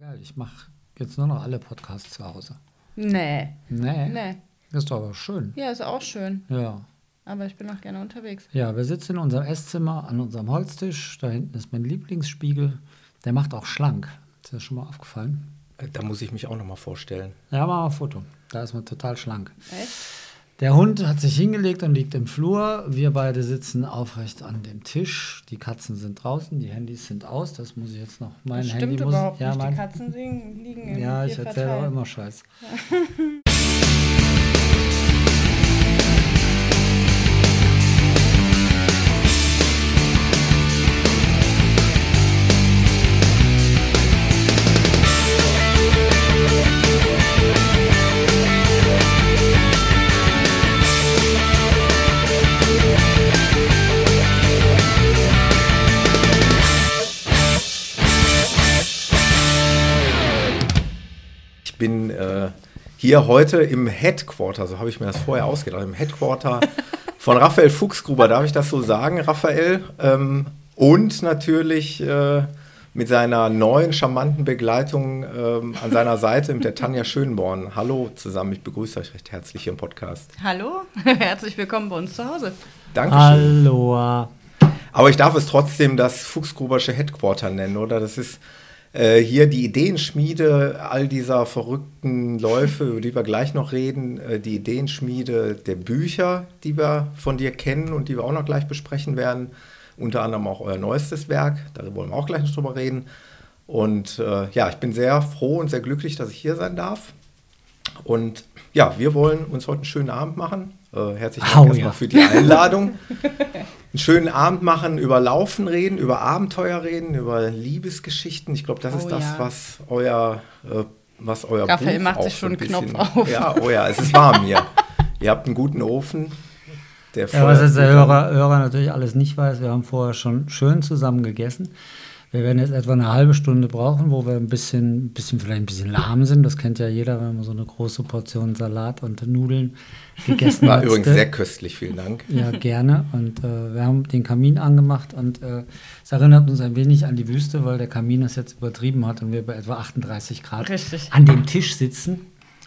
Geil, ich mache jetzt nur noch alle Podcasts zu Hause. Nee. Nee. Nee. Ist doch aber schön. Ja, ist auch schön. Ja. Aber ich bin auch gerne unterwegs. Ja, wir sitzen in unserem Esszimmer an unserem Holztisch. Da hinten ist mein Lieblingsspiegel. Der macht auch schlank. Ist dir schon mal aufgefallen? Da muss ich mich auch nochmal vorstellen. Ja, mach mal ein Foto. Da ist man total schlank. Echt? Der Hund hat sich hingelegt und liegt im Flur. Wir beide sitzen aufrecht an dem Tisch. Die Katzen sind draußen, die Handys sind aus. Das muss ich jetzt noch. Mein Das Handy stimmt muss. überhaupt ja, nicht. Die Katzen liegen, im ja, ich erzähle auch immer Scheiß. Ich hier heute im Headquarter, so habe ich mir das vorher ausgedacht, im Headquarter von Raphael Fuchsgruber, darf ich das so sagen, Raphael? Ähm, und natürlich äh, mit seiner neuen, charmanten Begleitung ähm, an seiner Seite mit der Tanja Schönborn. Hallo zusammen, ich begrüße euch recht herzlich hier im Podcast. Hallo, herzlich willkommen bei uns zu Hause. Dankeschön. Hallo. Aber ich darf es trotzdem das Fuchsgrubersche Headquarter nennen, oder? Das ist äh, hier die Ideenschmiede all dieser verrückten Läufe, über die wir gleich noch reden, äh, die Ideenschmiede der Bücher, die wir von dir kennen und die wir auch noch gleich besprechen werden. Unter anderem auch euer neuestes Werk, darüber wollen wir auch gleich noch drüber reden. Und äh, ja, ich bin sehr froh und sehr glücklich, dass ich hier sein darf. Und ja, wir wollen uns heute einen schönen Abend machen. Äh, herzlichen Dank Au, erstmal ja. für die Einladung. einen schönen Abend machen, über Laufen reden, über Abenteuer reden, über Liebesgeschichten. Ich glaube, das Oh ist das, ja. was euer, äh, was euer Raphael Buch macht auch sich schon ein einen Knopf auf. Ja, oh ja, es ist warm hier. Ihr habt einen guten Ofen. Der Ja, was jetzt der Hörer, Hörer natürlich alles nicht weiß, wir haben vorher schon schön zusammen gegessen. Wir werden jetzt etwa eine halbe Stunde brauchen, wo wir ein bisschen, bisschen vielleicht ein bisschen lahm sind. Das kennt ja jeder, wenn man so eine große Portion Salat und Nudeln gegessen War hat. übrigens sehr köstlich, vielen Dank. Ja, gerne. Und äh, wir haben den Kamin angemacht und äh, es erinnert uns ein wenig an die Wüste, weil der Kamin es jetzt übertrieben hat und wir bei etwa 38 Grad Richtig. an dem Tisch sitzen.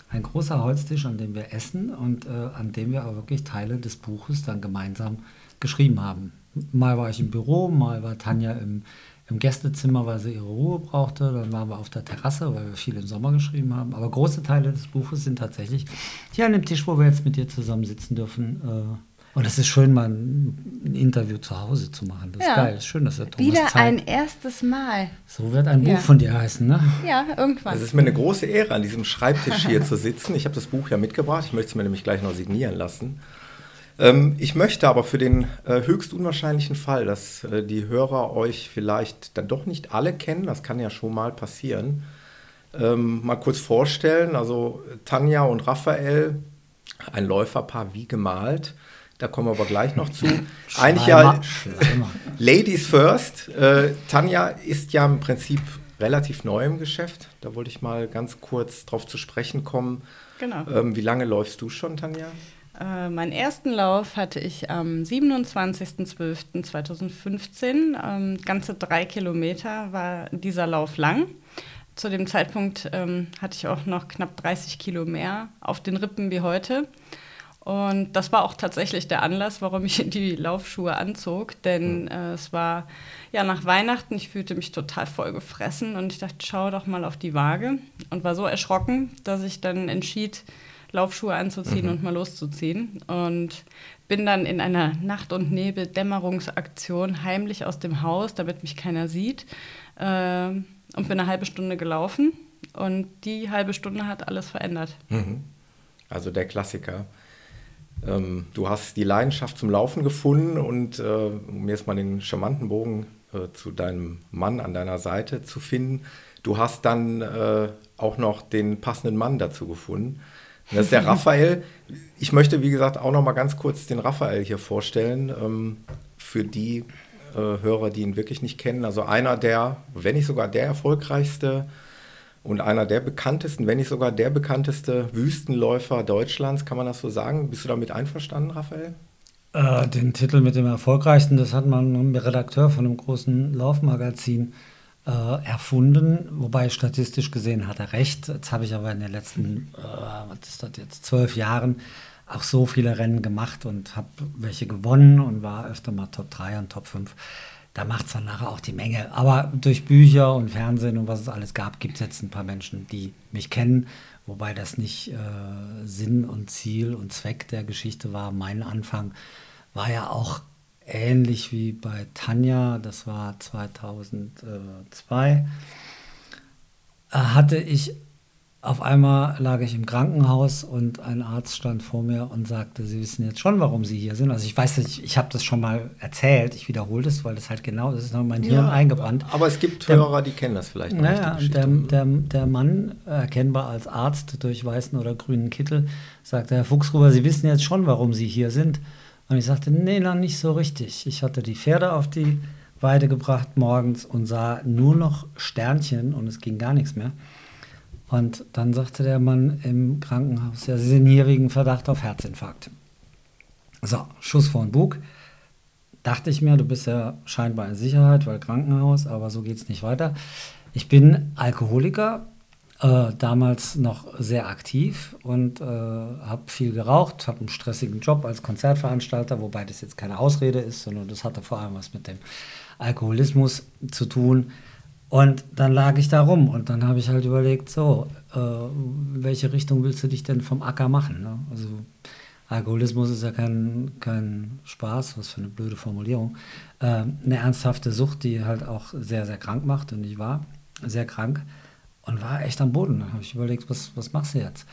Ein großer Holztisch, an dem wir essen und äh, an dem wir aber wirklich Teile des Buches dann gemeinsam geschrieben haben. Mal war ich im Büro, mal war Tanja im, im Gästezimmer, weil sie ihre Ruhe brauchte. Dann waren wir auf der Terrasse, weil wir viel im Sommer geschrieben haben. Aber große Teile des Buches sind tatsächlich hier an dem Tisch, wo wir jetzt mit dir zusammen sitzen dürfen. Äh, und es ist schön, mal ein, Interview zu Hause zu machen. Das ist Ja. geil. ist schön, dass der Thomas Wieder Zeit. ein erstes Mal. So wird ein Ja. Buch von dir heißen, ne? Ja, irgendwann. Es ist mir eine große Ehre, an diesem Schreibtisch hier zu sitzen. Ich habe das Buch ja mitgebracht. Ich möchte es mir nämlich gleich noch signieren lassen. Ähm, ich möchte aber für den äh, höchst unwahrscheinlichen Fall, dass äh, die Hörer euch vielleicht dann doch nicht alle kennen, das kann ja schon mal passieren, ähm, mal kurz vorstellen. Also Tanja und Raphael, ein Läuferpaar wie gemalt. Da kommen wir aber gleich noch zu. Eigentlich ja Schleimer, Schleimer. Ladies first. Äh, Tanja ist ja im Prinzip relativ neu im Geschäft. Da wollte ich mal ganz kurz drauf zu sprechen kommen. Genau. Ähm, wie lange läufst du schon, Tanja? Äh, meinen ersten Lauf hatte ich am 27.12.2015. Ähm, ganze drei Kilometer war dieser Lauf lang. Zu dem Zeitpunkt ähm, hatte ich auch noch knapp 30 Kilo mehr auf den Rippen wie heute. Und das war auch tatsächlich der Anlass, warum ich die Laufschuhe anzog. Denn äh, es war ja nach Weihnachten, ich fühlte mich total voll gefressen und ich dachte, schau doch mal auf die Waage. Und war so erschrocken, dass ich dann entschied, Laufschuhe anzuziehen und mal loszuziehen. Und bin dann in einer Nacht- und Nebel-Dämmerungsaktion heimlich aus dem Haus, damit mich keiner sieht, äh, und bin eine halbe Stunde gelaufen. Und die halbe Stunde hat alles verändert. Also der Klassiker. Ähm, du hast die Leidenschaft zum Laufen gefunden und äh, um jetzt mal den charmanten Bogen äh, zu deinem Mann an deiner Seite zu finden, du hast dann äh, auch noch den passenden Mann dazu gefunden. Das ist der Raphael. Ich möchte, wie gesagt, auch noch mal ganz kurz den Raphael hier vorstellen. Ähm, für die äh, Hörer, die ihn wirklich nicht kennen. Also einer der, wenn nicht sogar der erfolgreichste und einer der bekanntesten, wenn nicht sogar der bekannteste Wüstenläufer Deutschlands, kann man das so sagen? Bist du damit einverstanden, Raphael? Äh, den Titel mit dem erfolgreichsten, das hat man ein Redakteur von einem großen Laufmagazin äh, erfunden, wobei statistisch gesehen hat er recht. Jetzt habe ich aber in den letzten, äh, was ist das jetzt, zwölf Jahren auch so viele Rennen gemacht und habe welche gewonnen und war öfter mal Top 3 und Top 5. Da macht es dann nachher auch die Menge. Aber durch Bücher und Fernsehen und was es alles gab, gibt es jetzt ein paar Menschen, die mich kennen, wobei das nicht äh, Sinn und Ziel und Zweck der Geschichte war. Mein Anfang war ja auch ähnlich wie bei Tanja, das war 2002, äh, hatte ich auf einmal lag ich im Krankenhaus und ein Arzt stand vor mir und sagte, Sie wissen jetzt schon, warum Sie hier sind. Also ich weiß nicht, ich habe das schon mal erzählt, ich wiederhole das, weil das halt genau, das ist noch in mein Hirn eingebrannt. Aber es gibt der, Hörer, die kennen das vielleicht noch naja, nicht. Der, der, der Mann, erkennbar als Arzt durch weißen oder grünen Kittel, sagte, Herr Fuchsgruber, Sie wissen jetzt schon, warum Sie hier sind. Und ich sagte, nee, noch nicht so richtig. Ich hatte die Pferde auf die Weide gebracht morgens und sah nur noch Sternchen und es ging gar nichts mehr. Und dann sagte der Mann im Krankenhaus, ja, Sie sind hier wegen Verdacht auf Herzinfarkt. So, Schuss vor den Bug. Dachte ich mir, du bist ja scheinbar in Sicherheit, weil Krankenhaus, aber so geht es nicht weiter. Ich bin Alkoholiker, äh, damals noch sehr aktiv und äh, habe viel geraucht, habe einen stressigen Job als Konzertveranstalter, wobei das jetzt keine Ausrede ist, sondern das hatte vor allem was mit dem Alkoholismus zu tun. Und dann lag ich da rum und dann habe ich halt überlegt, so, äh, welche Richtung willst du dich denn vom Acker machen? Ne? Also Alkoholismus ist ja kein, kein Spaß, was für eine blöde Formulierung. Äh, eine ernsthafte Sucht, die halt auch sehr, sehr krank macht und ich war sehr krank und war echt am Boden. Da habe ich überlegt, was, was machst du jetzt?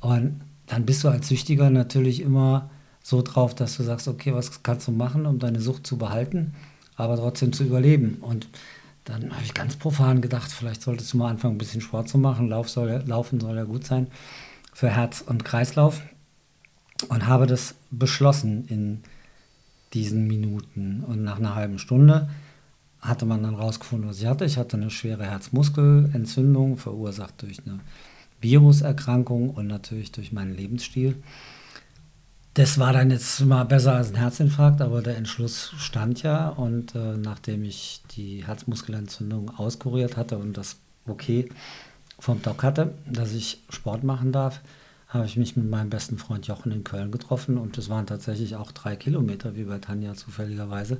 Und dann bist du als Süchtiger natürlich immer so drauf, dass du sagst, okay, was kannst du machen, um deine Sucht zu behalten, aber trotzdem zu überleben. Und dann habe ich ganz profan gedacht, vielleicht solltest du mal anfangen, ein bisschen Sport zu machen. Lauf soll, Laufen soll ja gut sein für Herz und Kreislauf. Und habe das beschlossen in diesen Minuten. Und nach einer halben Stunde hatte man dann rausgefunden, was ich hatte. Ich hatte eine schwere Herzmuskelentzündung, verursacht durch eine Viruserkrankung und natürlich durch meinen Lebensstil. Das war dann jetzt mal besser als ein Herzinfarkt, aber der Entschluss stand ja. Und äh, nachdem ich die Herzmuskelentzündung auskuriert hatte und das Okay vom Doc hatte, dass ich Sport machen darf, habe ich mich mit meinem besten Freund Jochen in Köln getroffen. Und das waren tatsächlich auch drei Kilometer, wie bei Tanja zufälligerweise.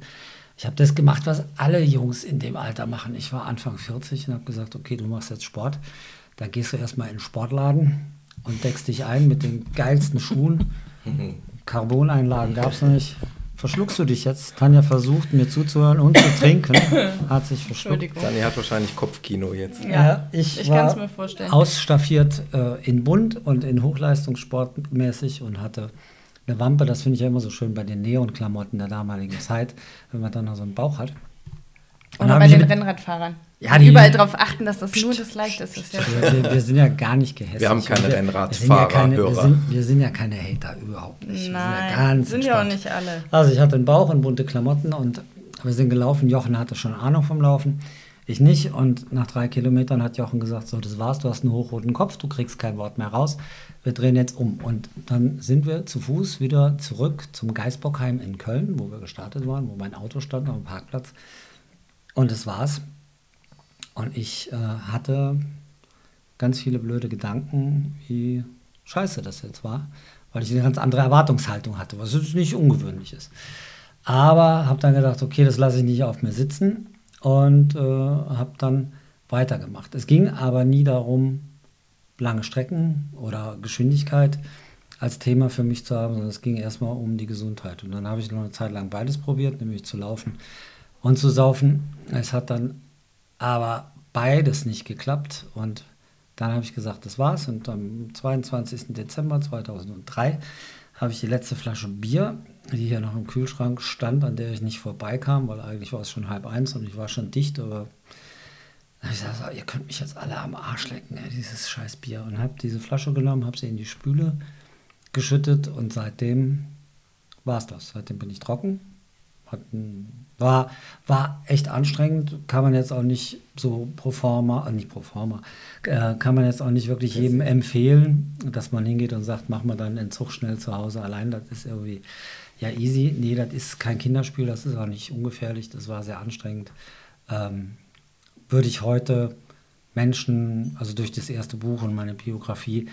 Ich habe das gemacht, was alle Jungs in dem Alter machen. Ich war Anfang 40 und habe gesagt, okay, du machst jetzt Sport. Da gehst du erstmal in den Sportladen und deckst dich ein mit den geilsten Schuhen. Carboneinlagen gab es noch nicht. Verschluckst du dich jetzt? Tanja versucht, mir zuzuhören und zu trinken. Hat sich verschluckt. Tanja hat wahrscheinlich Kopfkino jetzt. Ja, ich, ich kann es mir vorstellen. Ausstaffiert äh, in bunt und in Hochleistungssport mäßig und hatte eine Wampe. Das finde ich ja immer so schön bei den Neon-Klamotten der damaligen Zeit, wenn man dann noch so einen Bauch hat. Oder bei den Rennradfahrern. Ja, die überall darauf achten, dass das nur das Leichteste ist. Ja wir, wir, sind ja gar nicht gehässig. Wir haben keine wir, Rennradfahrer. Wir, ja wir, sind, wir sind ja keine Hater, überhaupt nicht. Nein, wir sind, ja sind ja auch nicht alle. Also ich hatte einen Bauch und bunte Klamotten und wir sind gelaufen. Jochen hatte schon Ahnung vom Laufen, ich nicht. Und nach drei Kilometern hat Jochen gesagt, so, das war's, du hast einen hochroten Kopf, du kriegst kein Wort mehr raus. Wir drehen jetzt um. Und dann sind wir zu Fuß wieder zurück zum Geisbockheim in Köln, wo wir gestartet waren, wo mein Auto stand auf dem Parkplatz. Und das war's. Und ich äh, hatte ganz viele blöde Gedanken, wie scheiße das jetzt war, weil ich eine ganz andere Erwartungshaltung hatte, was nicht ungewöhnlich ist. Aber habe dann gedacht, okay, das lasse ich nicht auf mir sitzen und äh, habe dann weitergemacht. Es ging aber nie darum, lange Strecken oder Geschwindigkeit als Thema für mich zu haben, sondern es ging erstmal um die Gesundheit. Und dann habe ich noch eine Zeit lang beides probiert, nämlich zu laufen und zu saufen. Es hat dann aber beides nicht geklappt und dann habe ich gesagt, das war's. Und am 22. Dezember 2003 habe ich die letzte Flasche Bier, die hier noch im Kühlschrank stand, an der ich nicht vorbeikam, weil eigentlich war es schon halb eins und ich war schon dicht, aber habe ich gesagt, ihr könnt mich jetzt alle am Arsch lecken, ey, dieses scheiß Bier. Und habe diese Flasche genommen, habe sie in die Spüle geschüttet und seitdem war es das. Seitdem bin ich trocken. Hatten war, war echt anstrengend, kann man jetzt auch nicht so pro forma, äh, nicht pro forma, äh, kann man jetzt auch nicht wirklich jedem empfehlen, dass man hingeht und sagt, mach mal deinen Entzug schnell zu Hause allein. Das ist irgendwie ja easy. Nee, das ist kein Kinderspiel, das ist auch nicht ungefährlich, das war sehr anstrengend. Ähm, würde ich heute Menschen, also durch das erste Buch und meine Biografie,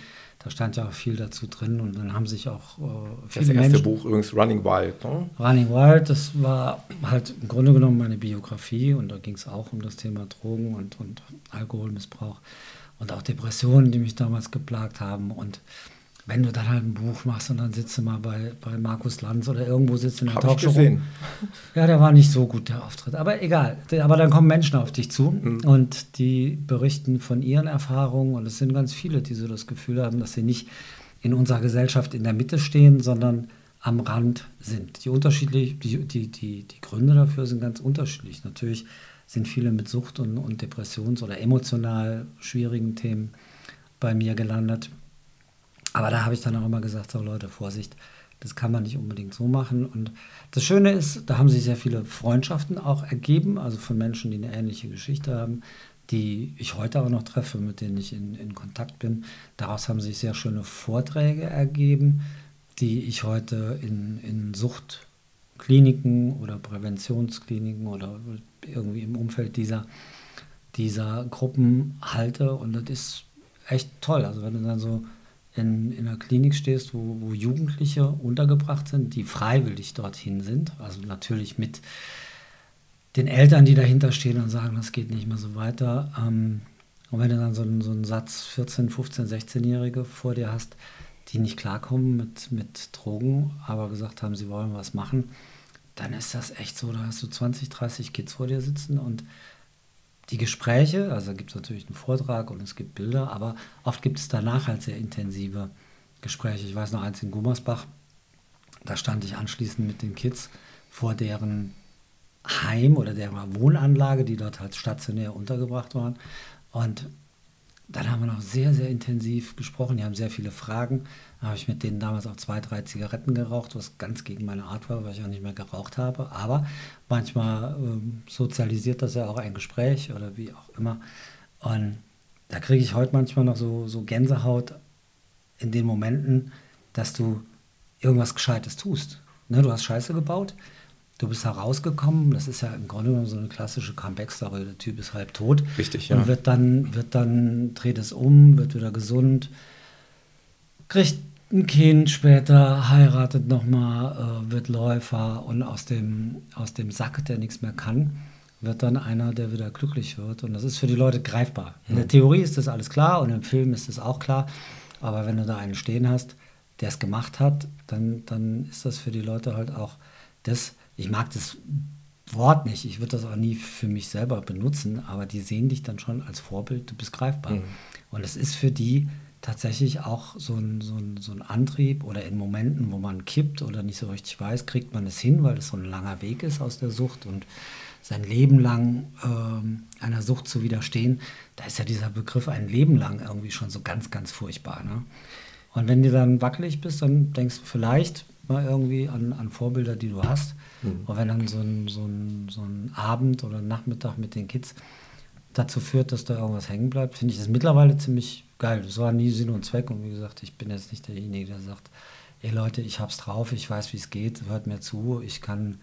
da stand ja auch viel dazu drin und dann haben sich auch äh, viele Das erste Menschen, Buch übrigens Running Wild. Ne? Running Wild, das war halt im Grunde genommen meine Biografie und da ging es auch um das Thema Drogen und, und Alkoholmissbrauch und auch Depressionen, die mich damals geplagt haben und wenn du dann halt ein Buch machst und dann sitzt du mal bei, bei Markus Lanz oder irgendwo sitzt in der Talkshow. gesehen. rum. Ja, der war nicht so gut, der Auftritt. Aber egal. Aber dann kommen Menschen auf dich zu und die berichten von ihren Erfahrungen. Und es sind ganz viele, die so das Gefühl haben, dass sie nicht in unserer Gesellschaft in der Mitte stehen, sondern am Rand sind. Die, unterschiedlich, die, die, die, die Gründe dafür sind ganz unterschiedlich. Natürlich sind viele mit Sucht und, und Depressions- oder emotional schwierigen Themen bei mir gelandet. Aber da habe ich dann auch immer gesagt, so Leute, Vorsicht, das kann man nicht unbedingt so machen. Und das Schöne ist, da haben sich sehr viele Freundschaften auch ergeben, also von Menschen, die eine ähnliche Geschichte haben, die ich heute auch noch treffe, mit denen ich in, in Kontakt bin. Daraus haben sich sehr schöne Vorträge ergeben, die ich heute in, in Suchtkliniken oder Präventionskliniken oder irgendwie im Umfeld dieser, dieser Gruppen halte. Und das ist echt toll. Also wenn du dann so in, in einer Klinik stehst, wo, wo Jugendliche untergebracht sind, die freiwillig dorthin sind, also natürlich mit den Eltern, die dahinter stehen und sagen, das geht nicht mehr so weiter. Ähm, und wenn du dann so einen, so einen Satz 14, 15, 16-Jährige vor dir hast, die nicht klarkommen mit, mit Drogen, aber gesagt haben, sie wollen was machen, dann ist das echt so, da hast du 20, 30 Kids vor dir sitzen und die Gespräche, also gibt es natürlich einen Vortrag und es gibt Bilder, aber oft gibt es danach halt sehr intensive Gespräche. Ich weiß noch eins in Gummersbach, da stand ich anschließend mit den Kids vor deren Heim oder deren Wohnanlage, die dort halt stationär untergebracht waren. Und dann haben wir noch sehr, sehr intensiv gesprochen. Die haben sehr viele Fragen. Habe ich mit denen damals auch zwei, drei Zigaretten geraucht, was ganz gegen meine Art war, weil ich auch nicht mehr geraucht habe. Aber manchmal ähm, sozialisiert das ja auch ein Gespräch oder wie auch immer. Und da kriege ich heute manchmal noch so, so Gänsehaut in den Momenten, dass du irgendwas Gescheites tust. Ne, du hast Scheiße gebaut, du bist herausgekommen. Das ist ja im Grunde genommen so eine klassische Comeback-Story. Der Typ ist halb tot. Richtig, ja. Und wird dann, wird dann, dreht es um, wird wieder gesund, kriegt ein Kind später, heiratet nochmal, äh, wird Läufer und aus dem, aus dem Sack, der nichts mehr kann, wird dann einer, der wieder glücklich wird. Und das ist für die Leute greifbar. In der Theorie ist das alles klar und im Film ist das auch klar. Aber wenn du da einen stehen hast, der es gemacht hat, dann, dann ist das für die Leute halt auch das. Ich mag das Wort nicht, ich würde das auch nie für mich selber benutzen, aber die sehen dich dann schon als Vorbild, du bist greifbar. Mhm. Und es ist für die tatsächlich auch so ein, so, ein, so ein Antrieb oder in Momenten, wo man kippt oder nicht so richtig weiß, kriegt man es hin, weil es so ein langer Weg ist aus der Sucht und sein Leben lang ähm, einer Sucht zu widerstehen, da ist ja dieser Begriff ein Leben lang irgendwie schon so ganz, ganz furchtbar. Ne? Und wenn du dann wackelig bist, dann denkst du vielleicht mal irgendwie an, an Vorbilder, die du hast. Und wenn dann so ein, so, ein, so ein Abend oder Nachmittag mit den Kids dazu führt, dass da irgendwas hängen bleibt, finde ich das mittlerweile ziemlich geil. Das war nie Sinn und Zweck. Und wie gesagt, ich bin jetzt nicht derjenige, der sagt, ey Leute, ich hab's drauf, ich weiß, wie es geht, hört mir zu, ich kann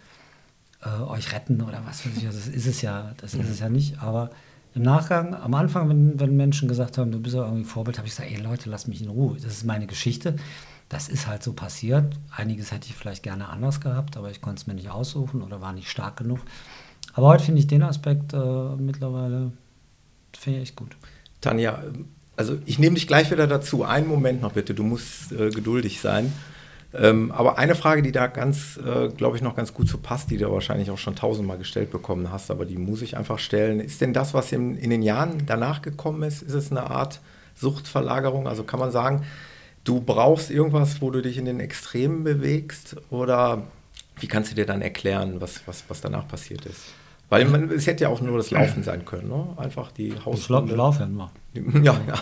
äh, euch retten oder was weiß ich. Das ist es ja, das ist es ja nicht. Aber im Nachgang, am Anfang, wenn, wenn Menschen gesagt haben, du bist ja irgendwie Vorbild, habe ich gesagt, ey Leute, lasst mich in Ruhe. Das ist meine Geschichte. Das ist halt so passiert. Einiges hätte ich vielleicht gerne anders gehabt, aber ich konnte es mir nicht aussuchen oder war nicht stark genug. Aber heute finde ich den Aspekt äh, mittlerweile, finde ich echt gut. Tanja, also ich nehme dich gleich wieder dazu. Einen Moment noch bitte, du musst äh, geduldig sein. Ähm, aber eine Frage, die da ganz, äh, glaube ich, noch ganz gut so passt, die du wahrscheinlich auch schon tausendmal gestellt bekommen hast, aber die muss ich einfach stellen. Ist denn das, was in, in den Jahren danach gekommen ist, ist es eine Art Suchtverlagerung? Also kann man sagen, du brauchst irgendwas, wo du dich in den Extremen bewegst? Oder wie kannst du dir dann erklären, was, was, was danach passiert ist? Weil man, es hätte ja auch nur das Laufen sein können, ne? Einfach die Hausrunde. laufe ja immer. Ja, ja.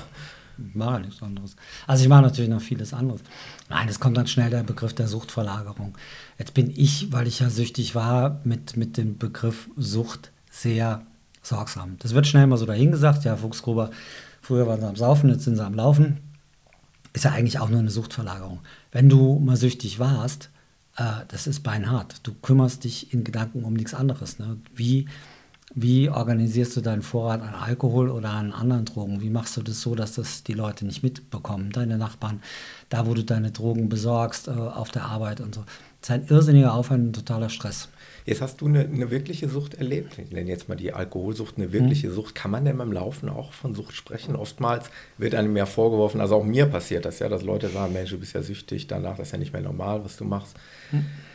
Mache nichts anderes. Also ich mache natürlich noch vieles anderes. Nein, es kommt dann schnell der Begriff der Suchtverlagerung. Jetzt bin ich, weil ich ja süchtig war, mit, mit dem Begriff Sucht sehr sorgsam. Das wird schnell mal so dahingesagt, ja, Fuchsgruber, früher waren sie am Saufen, jetzt sind sie am Laufen. Ist ja eigentlich auch nur eine Suchtverlagerung. Wenn du mal süchtig warst, äh, das ist beinhart. Du kümmerst dich in Gedanken um nichts anderes. Ne? Wie wie organisierst du deinen Vorrat an Alkohol oder an anderen Drogen? Wie machst du das so, dass das die Leute nicht mitbekommen, deine Nachbarn, da wo du deine Drogen besorgst, äh, auf der Arbeit und so. Das ist ein irrsinniger Aufwand, ein totaler Stress. Jetzt hast du eine, eine wirkliche Sucht erlebt. Ich nenne jetzt mal die Alkoholsucht eine wirkliche mhm. Sucht. Kann man denn beim Laufen auch von Sucht sprechen? Oftmals wird einem ja vorgeworfen, also auch mir passiert das ja, dass Leute sagen, Mensch, du bist ja süchtig, danach das ist ja nicht mehr normal, was du machst.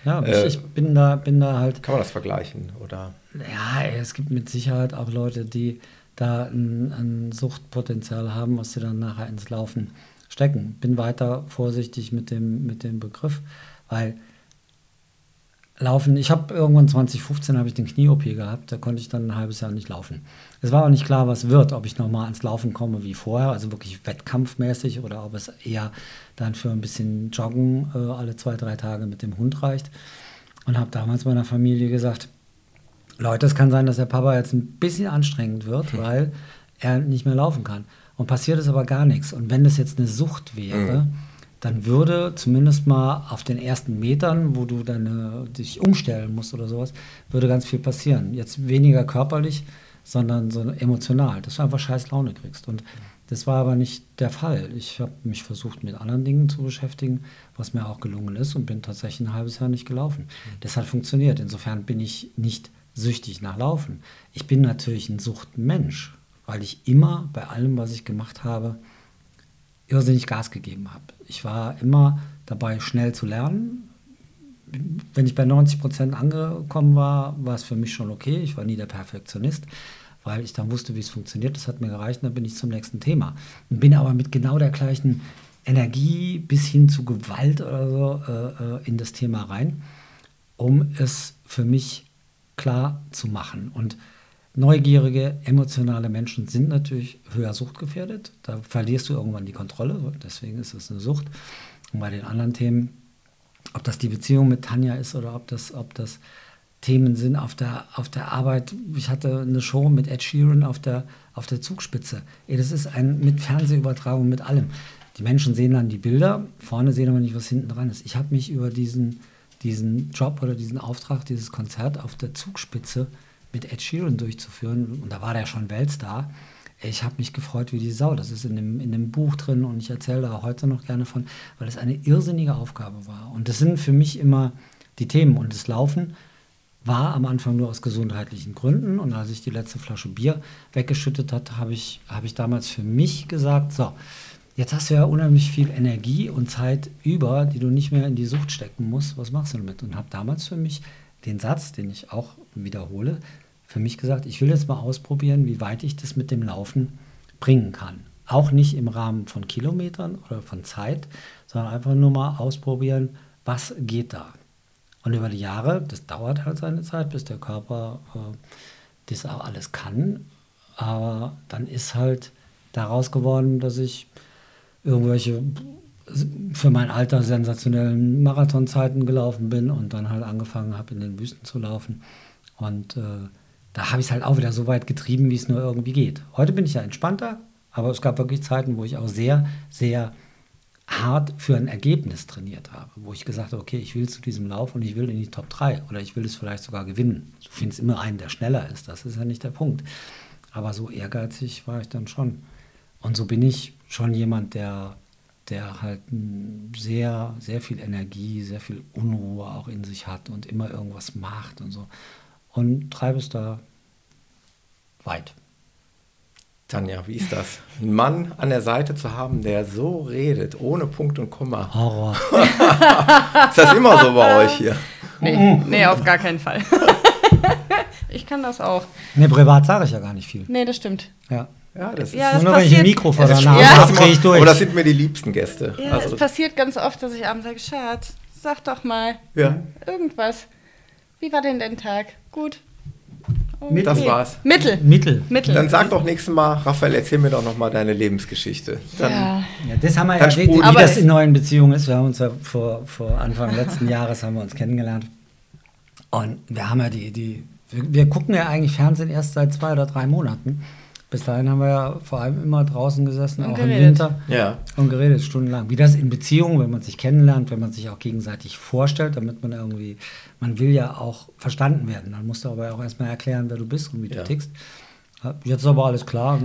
Ja, äh, ich bin da, bin da halt. Kann man das vergleichen? Oder? Ja, es gibt mit Sicherheit auch Leute, die da ein, ein Suchtpotenzial haben, was sie dann nachher ins Laufen stecken. Bin weiter vorsichtig mit dem, mit dem Begriff, weil Laufen, ich habe irgendwann 2015 habe ich den Knie-OP gehabt, da konnte ich dann ein halbes Jahr nicht laufen. Es war auch nicht klar, was wird, ob ich nochmal ans Laufen komme wie vorher, also wirklich wettkampfmäßig oder ob es eher dann für ein bisschen Joggen äh, alle zwei, drei Tage mit dem Hund reicht. Und habe damals meiner Familie gesagt, Leute, es kann sein, dass der Papa jetzt ein bisschen anstrengend wird, hm. weil er nicht mehr laufen kann. Und passiert ist aber gar nichts. Und wenn das jetzt eine Sucht wäre, mhm. Dann würde zumindest mal auf den ersten Metern, wo du dann dich umstellen musst oder sowas, würde ganz viel passieren. Jetzt weniger körperlich, sondern so emotional, dass du einfach scheiß Laune kriegst. Und das war aber nicht der Fall. Ich habe mich versucht, mit anderen Dingen zu beschäftigen, was mir auch gelungen ist und bin tatsächlich ein halbes Jahr nicht gelaufen. Mhm. Das hat funktioniert. Insofern bin ich nicht süchtig nach Laufen. Ich bin natürlich ein Suchtmensch, weil ich immer bei allem, was ich gemacht habe, irrsinnig Gas gegeben habe. Ich war immer dabei, schnell zu lernen. Wenn ich bei 90 Prozent angekommen war, war es für mich schon okay. Ich war nie der Perfektionist, weil ich dann wusste, wie es funktioniert. Das hat mir gereicht. Und dann bin ich zum nächsten Thema. Und bin aber mit genau der gleichen Energie bis hin zu Gewalt oder so äh, äh in das Thema rein, um es für mich klar zu machen. Und neugierige, emotionale Menschen sind natürlich höher suchtgefährdet. Da verlierst du irgendwann die Kontrolle, deswegen ist es eine Sucht. Und bei den anderen Themen, ob das die Beziehung mit Tanja ist oder ob das, ob das Themen sind auf der, auf der Arbeit. Ich hatte eine Show mit Ed Sheeran auf der, auf der Zugspitze. Das ist ein mit Fernsehübertragung, mit allem. Die Menschen sehen dann die Bilder, vorne sehen aber nicht, was hinten dran ist. Ich habe mich über diesen diesen Job oder diesen Auftrag, dieses Konzert auf der Zugspitze mit Ed Sheeran durchzuführen. Und da war der schon Weltstar. Ich habe mich gefreut wie die Sau. Das ist in dem, in dem Buch drin und ich erzähle da heute noch gerne von, weil es eine irrsinnige Aufgabe war. Und das sind für mich immer die Themen. Und das Laufen war am Anfang nur aus gesundheitlichen Gründen. Und als ich die letzte Flasche Bier weggeschüttet hat, habe ich, hab ich damals für mich gesagt, so, Jetzt hast du ja unheimlich viel Energie und Zeit über, die du nicht mehr in die Sucht stecken musst. Was machst du damit? Und habe damals für mich den Satz, den ich auch wiederhole, für mich gesagt, ich will jetzt mal ausprobieren, wie weit ich das mit dem Laufen bringen kann. Auch nicht im Rahmen von Kilometern oder von Zeit, sondern einfach nur mal ausprobieren, was geht da. Und über die Jahre, das dauert halt seine Zeit, bis der Körper äh, das auch alles kann. Aber dann ist halt daraus geworden, dass ich irgendwelche für mein Alter sensationellen Marathonzeiten gelaufen bin und dann halt angefangen habe, in den Wüsten zu laufen. Und äh, da habe ich es halt auch wieder so weit getrieben, wie es nur irgendwie geht. Heute bin ich ja entspannter, aber es gab wirklich Zeiten, wo ich auch sehr, sehr hart für ein Ergebnis trainiert habe, wo ich gesagt habe, okay, ich will zu diesem Lauf und ich will in die Top 3 oder ich will es vielleicht sogar gewinnen. Du findest immer einen, der schneller ist, das ist ja nicht der Punkt. Aber so ehrgeizig war ich dann schon. Und so bin ich schon jemand, der, der halt sehr, sehr viel Energie, sehr viel Unruhe auch in sich hat und immer irgendwas macht und so. Und treibe es da weit. Tanja, wie ist das? Ein Mann an der Seite zu haben, der so redet, ohne Punkt und Komma. Horror. ist das immer so bei euch hier? Nee, nee auf gar keinen Fall. ich kann das auch. Nee, privat sage ich ja gar nicht viel. Nee, das stimmt. Ja. Ja, das ja, ist nur, wenn ich ein Mikro vor der Nase ja. kriege ich durch. Aber das sind mir die liebsten Gäste. Ja, also. es passiert ganz oft, dass ich abends sage, Schatz, sag doch mal ja. irgendwas. Wie war denn dein Tag? Gut. Okay. Das war's. Mittel. Mittel. Mittel. Dann sag doch nächstes Mal, Raphael, erzähl mir doch noch mal deine Lebensgeschichte. Dann, ja. ja, das haben wir ja, wie, wie das in neuen Beziehungen ist. Wir haben uns ja vor, vor Anfang letzten Jahres haben wir uns kennengelernt. Und wir haben ja die, die wir, wir gucken ja eigentlich Fernsehen erst seit zwei oder drei Monaten bis dahin haben wir ja vor allem immer draußen gesessen, Und auch geredet. im Winter. Ja. Und geredet, stundenlang. Wie das in Beziehungen, wenn man sich kennenlernt, wenn man sich auch gegenseitig vorstellt, damit man irgendwie, man will ja auch verstanden werden. Dann musst du aber auch erstmal erklären, wer du bist und wie Ja. du tickst. Jetzt ist aber alles klar.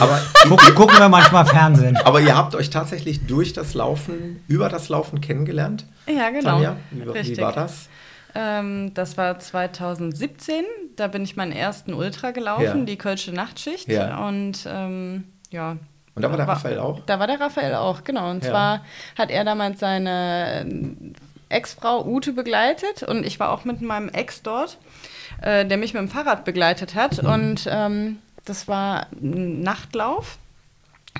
Aber gucken, gucken wir manchmal Fernsehen. Aber ihr habt euch tatsächlich durch das Laufen, über das Laufen kennengelernt? Ja, genau. Tanja, wie, wie war das? Ähm, das war 2017. Da bin ich meinen ersten Ultra gelaufen, Ja. die Kölsche Nachtschicht. Ja. Und ähm, ja. Und da war der Raphael auch? Da war der Raphael auch, genau. Und Ja. zwar hat er damals seine äh, Ex-Frau Ute begleitet und ich war auch mit meinem Ex dort, äh, der mich mit dem Fahrrad begleitet hat. Mhm. Und ähm, das war ein Nachtlauf.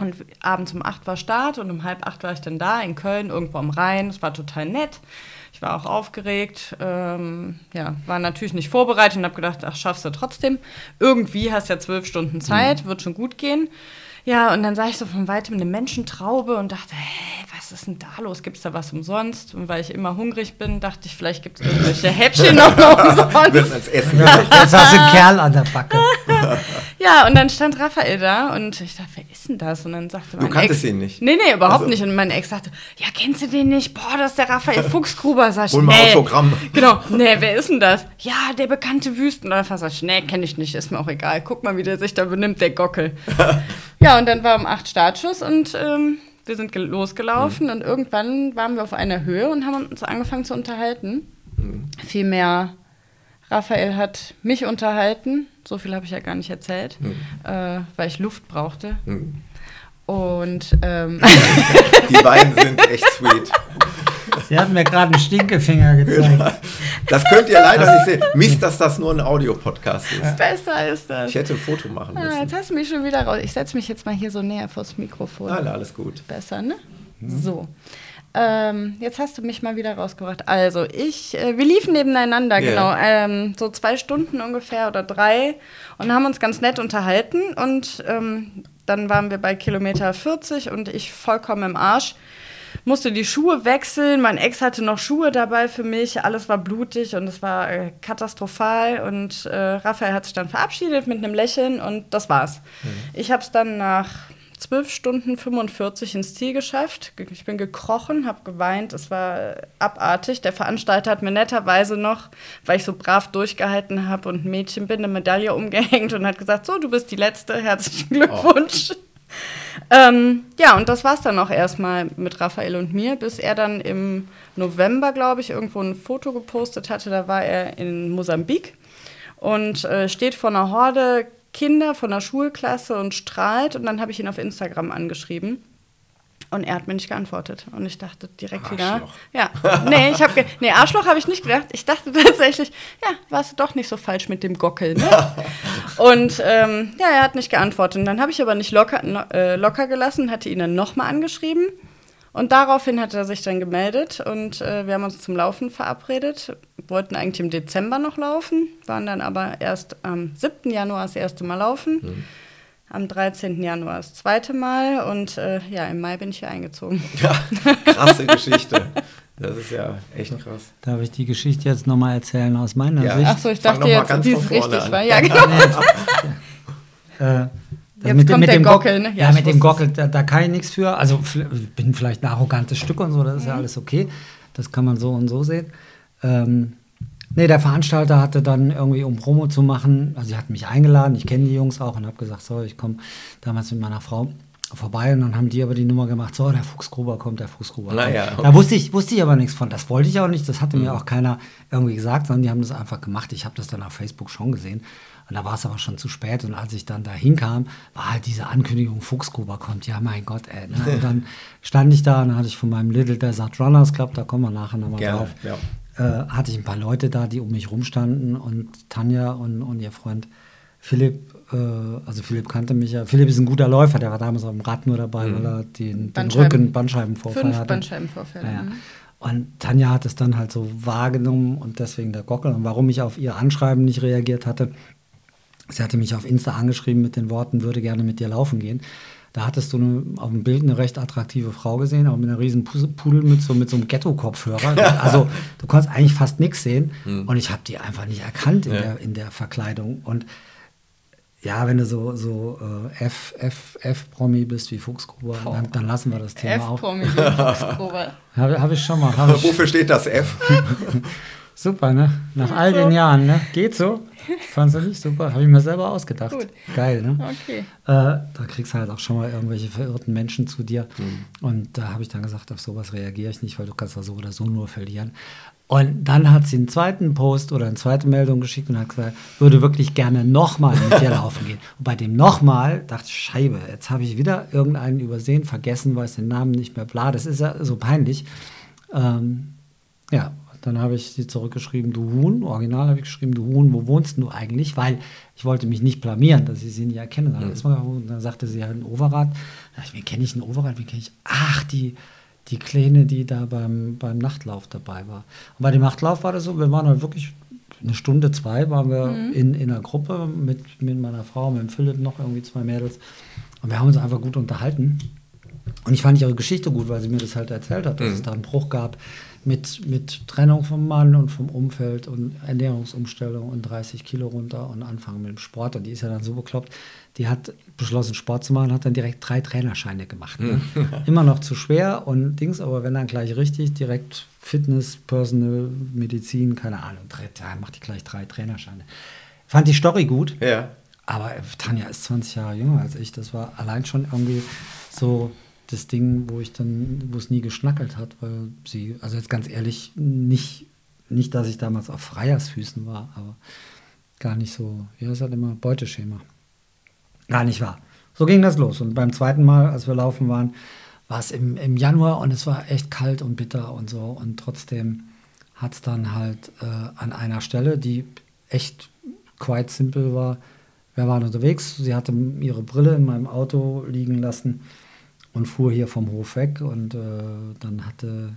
Und abends um acht war Start und um halb acht war ich dann da in Köln, irgendwo am Rhein. Es war total nett. Ich war auch aufgeregt. Ähm, ja, war natürlich nicht vorbereitet und habe gedacht, ach, schaffst du trotzdem. Irgendwie hast ja zwölf Stunden Zeit, wird schon gut gehen. Ja, und dann sah ich so von weitem eine Menschentraube und dachte, hä, was ist denn da los? Gibt es da was umsonst? Und weil ich immer hungrig bin, dachte ich, vielleicht gibt es irgendwelche Häppchen noch Du umsonst. wirst als Essen. Jetzt hast du einen Kerl an der Backe. Ja, und dann stand Raphael da und ich dachte, wer ist denn das? Und dann sagte mein kanntest Ex, ihn nicht? Nee, nee, überhaupt Also- nicht. Und mein Ex sagte, ja, kennst du den nicht? Boah, das ist der Raphael Fuchsgruber. Sag ich, Hol mal nee. Autogramm. Genau, nee, wer ist denn das? Ja, der bekannte Wüstenläufer. Sag ich, nee, kenne ich nicht, ist mir auch egal. Guck mal, wie der sich da benimmt, der Gockel. Ja, und dann war um acht Startschuss und ähm, wir sind gel- losgelaufen und irgendwann waren wir auf einer Höhe und haben uns angefangen zu unterhalten. Vielmehr, Raphael hat mich unterhalten. So viel habe ich ja gar nicht erzählt, äh, weil ich Luft brauchte. Hm. Und ähm, Die beiden sind echt sweet. Sie hat mir gerade einen Stinkefinger gezeigt. Das könnt ihr leider nicht sehen. Mist, dass das nur ein Audiopodcast ist. besser ist das. Ich hätte ein Foto machen Ah, müssen. jetzt hast du mich schon wieder raus. Ich setze mich jetzt mal hier so näher vors Mikrofon. Nein, alles gut. Besser, ne? So. Ähm, jetzt hast du mich mal wieder rausgebracht. Also, ich, äh, wir liefen nebeneinander, Ja. genau. Ähm, so zwei Stunden ungefähr oder drei und haben uns ganz nett unterhalten. Und ähm, dann waren wir bei Kilometer 40 und ich vollkommen im Arsch. Musste die Schuhe wechseln. Mein Ex hatte noch Schuhe dabei für mich. Alles war blutig und es war äh, katastrophal. Und äh, Raphael hat sich dann verabschiedet mit einem Lächeln und das war's. Ich habe es dann nach 12 Stunden 45 ins Ziel geschafft. Ich bin gekrochen, habe geweint. Es war abartig. Der Veranstalter hat mir netterweise noch, weil ich so brav durchgehalten habe und ein Mädchen bin, eine Medaille umgehängt und hat gesagt: So, du bist die Letzte. Herzlichen Glückwunsch. Ähm, ja, und das war's dann auch erstmal mit Raphael und mir, bis er dann im November, glaube ich, irgendwo ein Foto gepostet hatte. Da war er in Mosambik und äh, steht vor einer Horde Kinder von der Schulklasse und strahlt. Und dann habe ich ihn auf Instagram angeschrieben. Und er hat mir nicht geantwortet. Und ich dachte direkt wieder. Arschloch. Ja, nee, ich habe nee, Arschloch habe ich nicht gedacht. Ich dachte tatsächlich, ja, warst du doch nicht so falsch mit dem Gockel, ne? Und ähm, ja, er hat nicht geantwortet. Und dann habe ich aber nicht locker, äh, locker gelassen, hatte ihn dann nochmal angeschrieben. Und daraufhin hat er sich dann gemeldet und äh, wir haben uns zum Laufen verabredet. Wollten eigentlich im Dezember noch laufen, waren dann aber erst am 7. Januar das erste Mal laufen. Am 13. Januar das zweite Mal und äh, ja, im Mai bin ich hier eingezogen. Ja, krasse Geschichte. Das ist ja echt krass. Darf ich die Geschichte jetzt nochmal erzählen aus meiner Ja. Sicht? Ach so, ich Fang dachte jetzt, es vorne richtig an. war. Ja, genau. Äh, Jetzt kommt der Gockel, ne? Ja, Ja, mit dem Gockel, da, da kann ich nichts für. Also bin vielleicht ein arrogantes Stück und so, das Mhm. ist ja alles okay. Das kann man so und so sehen. Ähm, nee, der Veranstalter hatte dann irgendwie, um Promo zu machen, also sie hat mich eingeladen, ich kenne die Jungs auch und habe gesagt, so, ich komme damals mit meiner Frau vorbei und dann haben die aber die Nummer gemacht, so, der Fuchsgruber kommt, der Fuchsgruber kommt. ja, Da okay. wusste ich, wusste ich aber nichts von. Das wollte ich auch nicht, das hatte Mhm. mir auch keiner irgendwie gesagt, sondern die haben das einfach gemacht. Ich habe das dann auf Facebook schon gesehen. Und da war es aber schon zu spät. Und als ich dann da hinkam, war halt diese Ankündigung, Fuchsgruber kommt. Ja, mein Gott, ey. Ne? Und dann stand ich da und dann hatte ich von meinem Little Desert Runners Club, da kommen wir nachher nochmal drauf, ja. Äh, hatte ich ein paar Leute da, die um mich rumstanden und Tanja und, und ihr Freund Philipp, äh, also Philipp kannte mich ja. Philipp ist ein guter Läufer, der war damals auf dem Rad nur dabei, weil er den, den Bandscheiben. Rücken, Bandscheibenvorfall Fünf hatte. Bandscheibenvorfälle. Ja, ja. mhm. Und Tanja hat es dann halt so wahrgenommen und deswegen der Gockel. Und warum ich auf ihr Anschreiben nicht reagiert hatte, sie hatte mich auf Insta angeschrieben mit den Worten, würde gerne mit dir laufen gehen. Da hattest du eine, auf dem Bild eine recht attraktive Frau gesehen, auch mit einer riesen Pudelmütze und mit so einem Ghetto-Kopfhörer. Also du konntest eigentlich fast nichts sehen. Und ich habe die einfach nicht erkannt in, Ja. der, in der Verkleidung. Und Ja, wenn du so, so äh, F, F, F-Promi bist wie Fuchsgruber, dann, dann lassen wir das Thema auf. F-Promi, Fuchsgruber. Habe hab ich schon mal. Wofür steht das F? super, ne? Nach all den Jahren, ne? Geht so. Fandst du nicht super? Habe ich mir selber ausgedacht. Gut. Geil, ne? Okay. Äh, da kriegst du halt auch schon mal irgendwelche verirrten Menschen zu dir. Und da habe ich dann gesagt, auf sowas reagiere ich nicht, weil du kannst da so oder so nur verlieren. Und dann hat sie einen zweiten Post oder eine zweite Meldung geschickt und hat gesagt, würde wirklich gerne nochmal mit dir laufen gehen. Und bei dem nochmal dachte ich, Scheibe, jetzt habe ich wieder irgendeinen übersehen, vergessen, weiß den Namen nicht mehr, bla, das ist ja so peinlich. Ähm, ja, dann habe ich sie zurückgeschrieben, du Huhn, original habe ich geschrieben, du Huhn, wo wohnst du eigentlich? Weil ich wollte mich nicht blamieren, dass ich sie nie erkenne. Dann, und dann sagte sie halt in Overath. Da dachte ich, wen kenne ich in Overath? Wen kenne ich? Ach, die, die Kleine, die da beim, beim Nachtlauf dabei war. Und bei dem Nachtlauf war das so, wir waren halt wirklich eine Stunde, zwei waren wir in, in einer Gruppe mit, mit meiner Frau, mit dem Philipp, noch irgendwie zwei Mädels. Und wir haben uns einfach gut unterhalten. Und ich fand ihre Geschichte gut, weil sie mir das halt erzählt hat, dass es da einen Bruch gab mit, mit Trennung vom Mann und vom Umfeld und Ernährungsumstellung und 30 Kilo runter und anfangen mit dem Sport. Und die ist ja dann so bekloppt, die hat beschlossen, Sport zu machen, hat dann direkt drei Trainerscheine gemacht. Ne? Immer noch zu schwer und Dings, aber wenn dann gleich richtig, direkt Fitness, Personal, Medizin, keine Ahnung, ja, macht die gleich drei Trainerscheine. Fand die Story gut. Ja. Aber Tanja ist 20 Jahre jünger als ich. Das war allein schon irgendwie so das Ding, wo ich dann, wo es nie geschnackelt hat, weil sie, also jetzt ganz ehrlich, nicht, nicht, dass ich damals auf Freiersfüßen war, aber gar nicht so, ja, es hat immer Beuteschema. Gar nicht wahr. So ging das los. Und beim zweiten Mal, als wir laufen waren, war es im, im Januar und es war echt kalt und bitter und so. Und trotzdem hat es dann halt äh, an einer Stelle, die echt quite simple war, wir waren unterwegs, sie hatte ihre Brille in meinem Auto liegen lassen und fuhr hier vom Hof weg und äh, dann hatte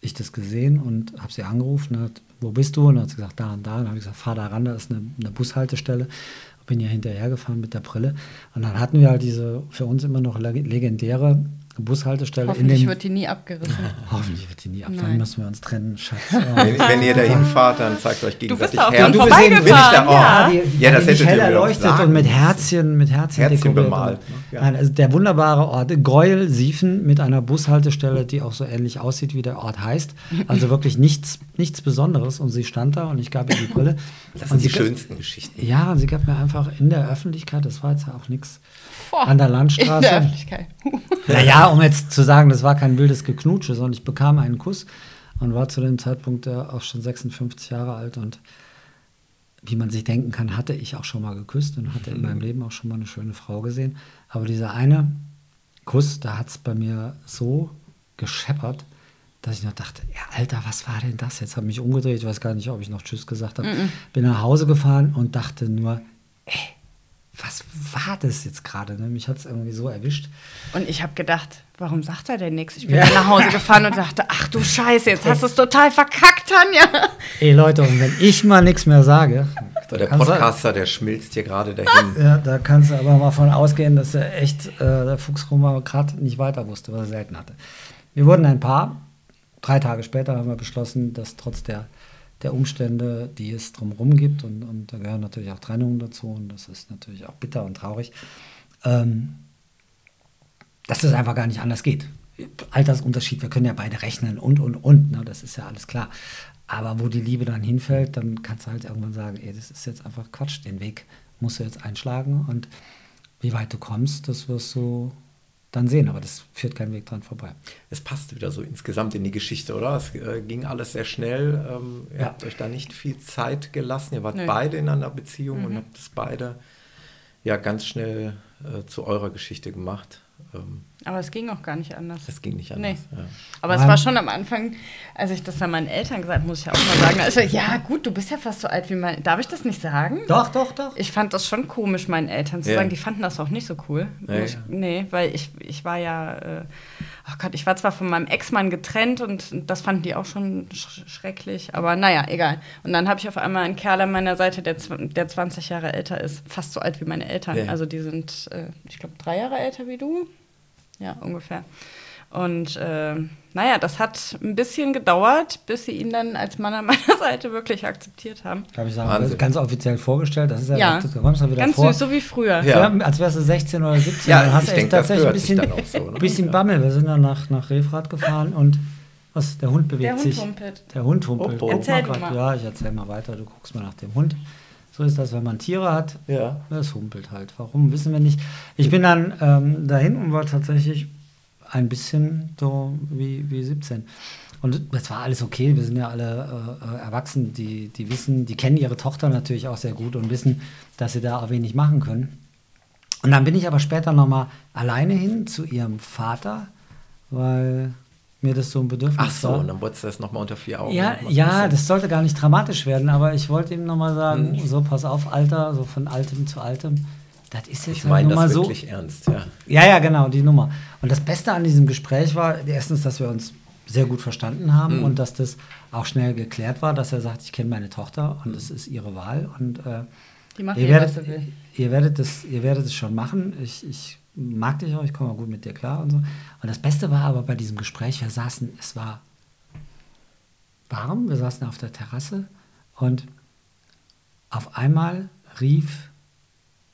ich das gesehen und habe sie angerufen, hat, wo bist du? Und dann hat sie gesagt, da und da. Und dann habe ich gesagt, fahr da ran, da ist eine, eine Bushaltestelle. Bin ja hinterhergefahren mit der Brille. Und dann hatten wir halt diese für uns immer noch leg- legendäre Bushaltestelle in Hoffentlich dem. wird die nie abgerissen. Hoffentlich wird die nie ab. Dann müssen wir uns trennen, Schatz. Wenn, wenn ihr da hinfahrt, dann zeigt euch Du bist gegenseitig auch her. du bist eben- bin ich da? Oh. Ja, Ja. das die hättet hell ihr erleuchtet und mit. Herzchen, mit Herzchen, Herzchen bemalt, ne? Ja. Nein, also der wunderbare Ort, Gräuel, Siefen mit einer Bushaltestelle, die auch so ähnlich aussieht, wie der Ort heißt. Also wirklich nichts, nichts Besonderes. Und sie stand da und ich gab ihr die Brille. Das sind die schönsten Geschichten. Ja, und sie gab mir einfach in der Öffentlichkeit, das war jetzt ja auch nichts, an der In der Landstraße. Öffentlichkeit. Naja, um jetzt zu sagen, das war kein wildes Geknutsche, sondern ich bekam einen Kuss und war zu dem Zeitpunkt äh, auch schon 56 Jahre alt und wie man sich denken kann, hatte ich auch schon mal geküsst und hatte in meinem Leben auch schon mal eine schöne Frau gesehen. Aber dieser eine Kuss, da hat es bei mir so gescheppert, dass ich noch dachte, ja, Alter, was war denn das? Jetzt habe ich mich umgedreht, ich weiß gar nicht, ob ich noch Tschüss gesagt habe. Bin nach Hause gefahren und dachte nur, ey, was war das jetzt gerade? Ne? Mich hat es irgendwie so erwischt. Und ich habe gedacht, warum sagt er denn nichts? Ich bin dann nach Hause gefahren und dachte, ach du Scheiße, jetzt hast du es total verkackt, Tanja. Ey Leute, und wenn ich mal nichts mehr sage, So, der kannst du- Podcaster, der schmilzt hier gerade dahin. ja, da kannst du aber mal von ausgehen, dass er echt äh, der Fuchsrummer gerade nicht weiter wusste, was er selten hatte. Wir wurden ein Paar. Drei Tage später haben wir beschlossen, dass trotz der, der Umstände, die es drumherum gibt, und, und da gehören natürlich auch Trennungen dazu, und das ist natürlich auch bitter und traurig, ähm, dass das einfach gar nicht anders geht. Altersunterschied, wir können ja beide rechnen. Und, und, und, ne, das ist ja alles klar. Aber wo die Liebe dann hinfällt, dann kannst du halt irgendwann sagen, ey, das ist jetzt einfach Quatsch, den Weg musst du jetzt einschlagen. Und wie weit du kommst, das wirst du dann sehen, aber das führt kein Weg dran vorbei. Es passt wieder so insgesamt in die Geschichte, oder? Es äh, ging alles sehr schnell. Ähm, ihr Ja. habt euch da nicht viel Zeit gelassen. Ihr wart Nö. beide in einer Beziehung und habt es beide ja ganz schnell äh, zu eurer Geschichte gemacht. Ähm, Aber es ging auch gar nicht anders. es ging nicht anders. Nee. Ja. Aber es Mann. war schon am Anfang, als ich das dann meinen Eltern gesagt habe, muss ich ja auch mal sagen, also ja gut, du bist ja fast so alt wie mein, darf ich das nicht sagen? Doch, doch, doch. Ich fand das schon komisch, meinen Eltern zu Ja. sagen, die fanden das auch nicht so cool. Ja, ja. Nee, weil ich, ich war ja, äh, oh Gott, ich war zwar von meinem Ex-Mann getrennt und das fanden die auch schon sch schrecklich, aber naja, egal. Und dann habe ich auf einmal einen Kerl an meiner Seite, der, zw- der 20 Jahre älter ist, fast so alt wie meine Eltern. Also die sind, äh, ich glaube, drei Jahre älter wie du. Ja, ungefähr. Und äh, naja, das hat ein bisschen gedauert, bis sie ihn dann als Mann an meiner Seite wirklich akzeptiert haben. Darf ich sagen, Wahnsinn. ganz offiziell vorgestellt. Das ist ja, Ja. du kommst wieder Ganz vor. süß, so wie früher. Ja. Ja. als wärst du 16 oder 17. Ja, dann hast ich du tatsächlich ein bisschen, so, ne? bisschen. Bammel. Wir sind dann nach, nach Refrat gefahren und was, der Hund bewegt Der Hund sich. humpelt. Der Hund humpelt. Oh, oh. Erzähl grad. mal. Ja, ich erzähl mal weiter. Du guckst mal nach dem Hund. So ist das, wenn man Tiere hat. Ja. Es humpelt halt. Warum, wissen wir nicht. Ich bin dann ähm, dahin und war tatsächlich ein bisschen so wie, wie 17. Und es war alles okay. Wir sind ja alle äh, äh, erwachsen, die, die wissen, die kennen ihre Tochter natürlich auch sehr gut und wissen, dass sie da auch wenig machen können. Und dann bin ich aber später nochmal alleine hin zu ihrem Vater, weil mir das so ein Bedürfnis Ach so, war. und dann wolltest du das nochmal unter vier Augen. Ja, ja, das sollte gar nicht dramatisch werden, aber ich wollte ihm nochmal sagen, Mhm. so pass auf, Alter, so von Altem zu Altem. Das ist jetzt Ich halt meine mal das so. wirklich ernst, ja. Ja, ja, genau, die Nummer. Und das Beste an diesem Gespräch war erstens, dass wir uns sehr gut verstanden haben Mhm. und dass das auch schnell geklärt war, dass er sagt, ich kenne meine Tochter und es ist ihre Wahl und äh, Die macht ihr, eh, was werdet, sie will. ihr, werdet das, ihr werdet es schon machen. Ich, ich mag dich auch, ich komme auch gut mit dir klar und so. Und das Beste war aber bei diesem Gespräch, wir saßen, es war warm, wir saßen auf der Terrasse und auf einmal rief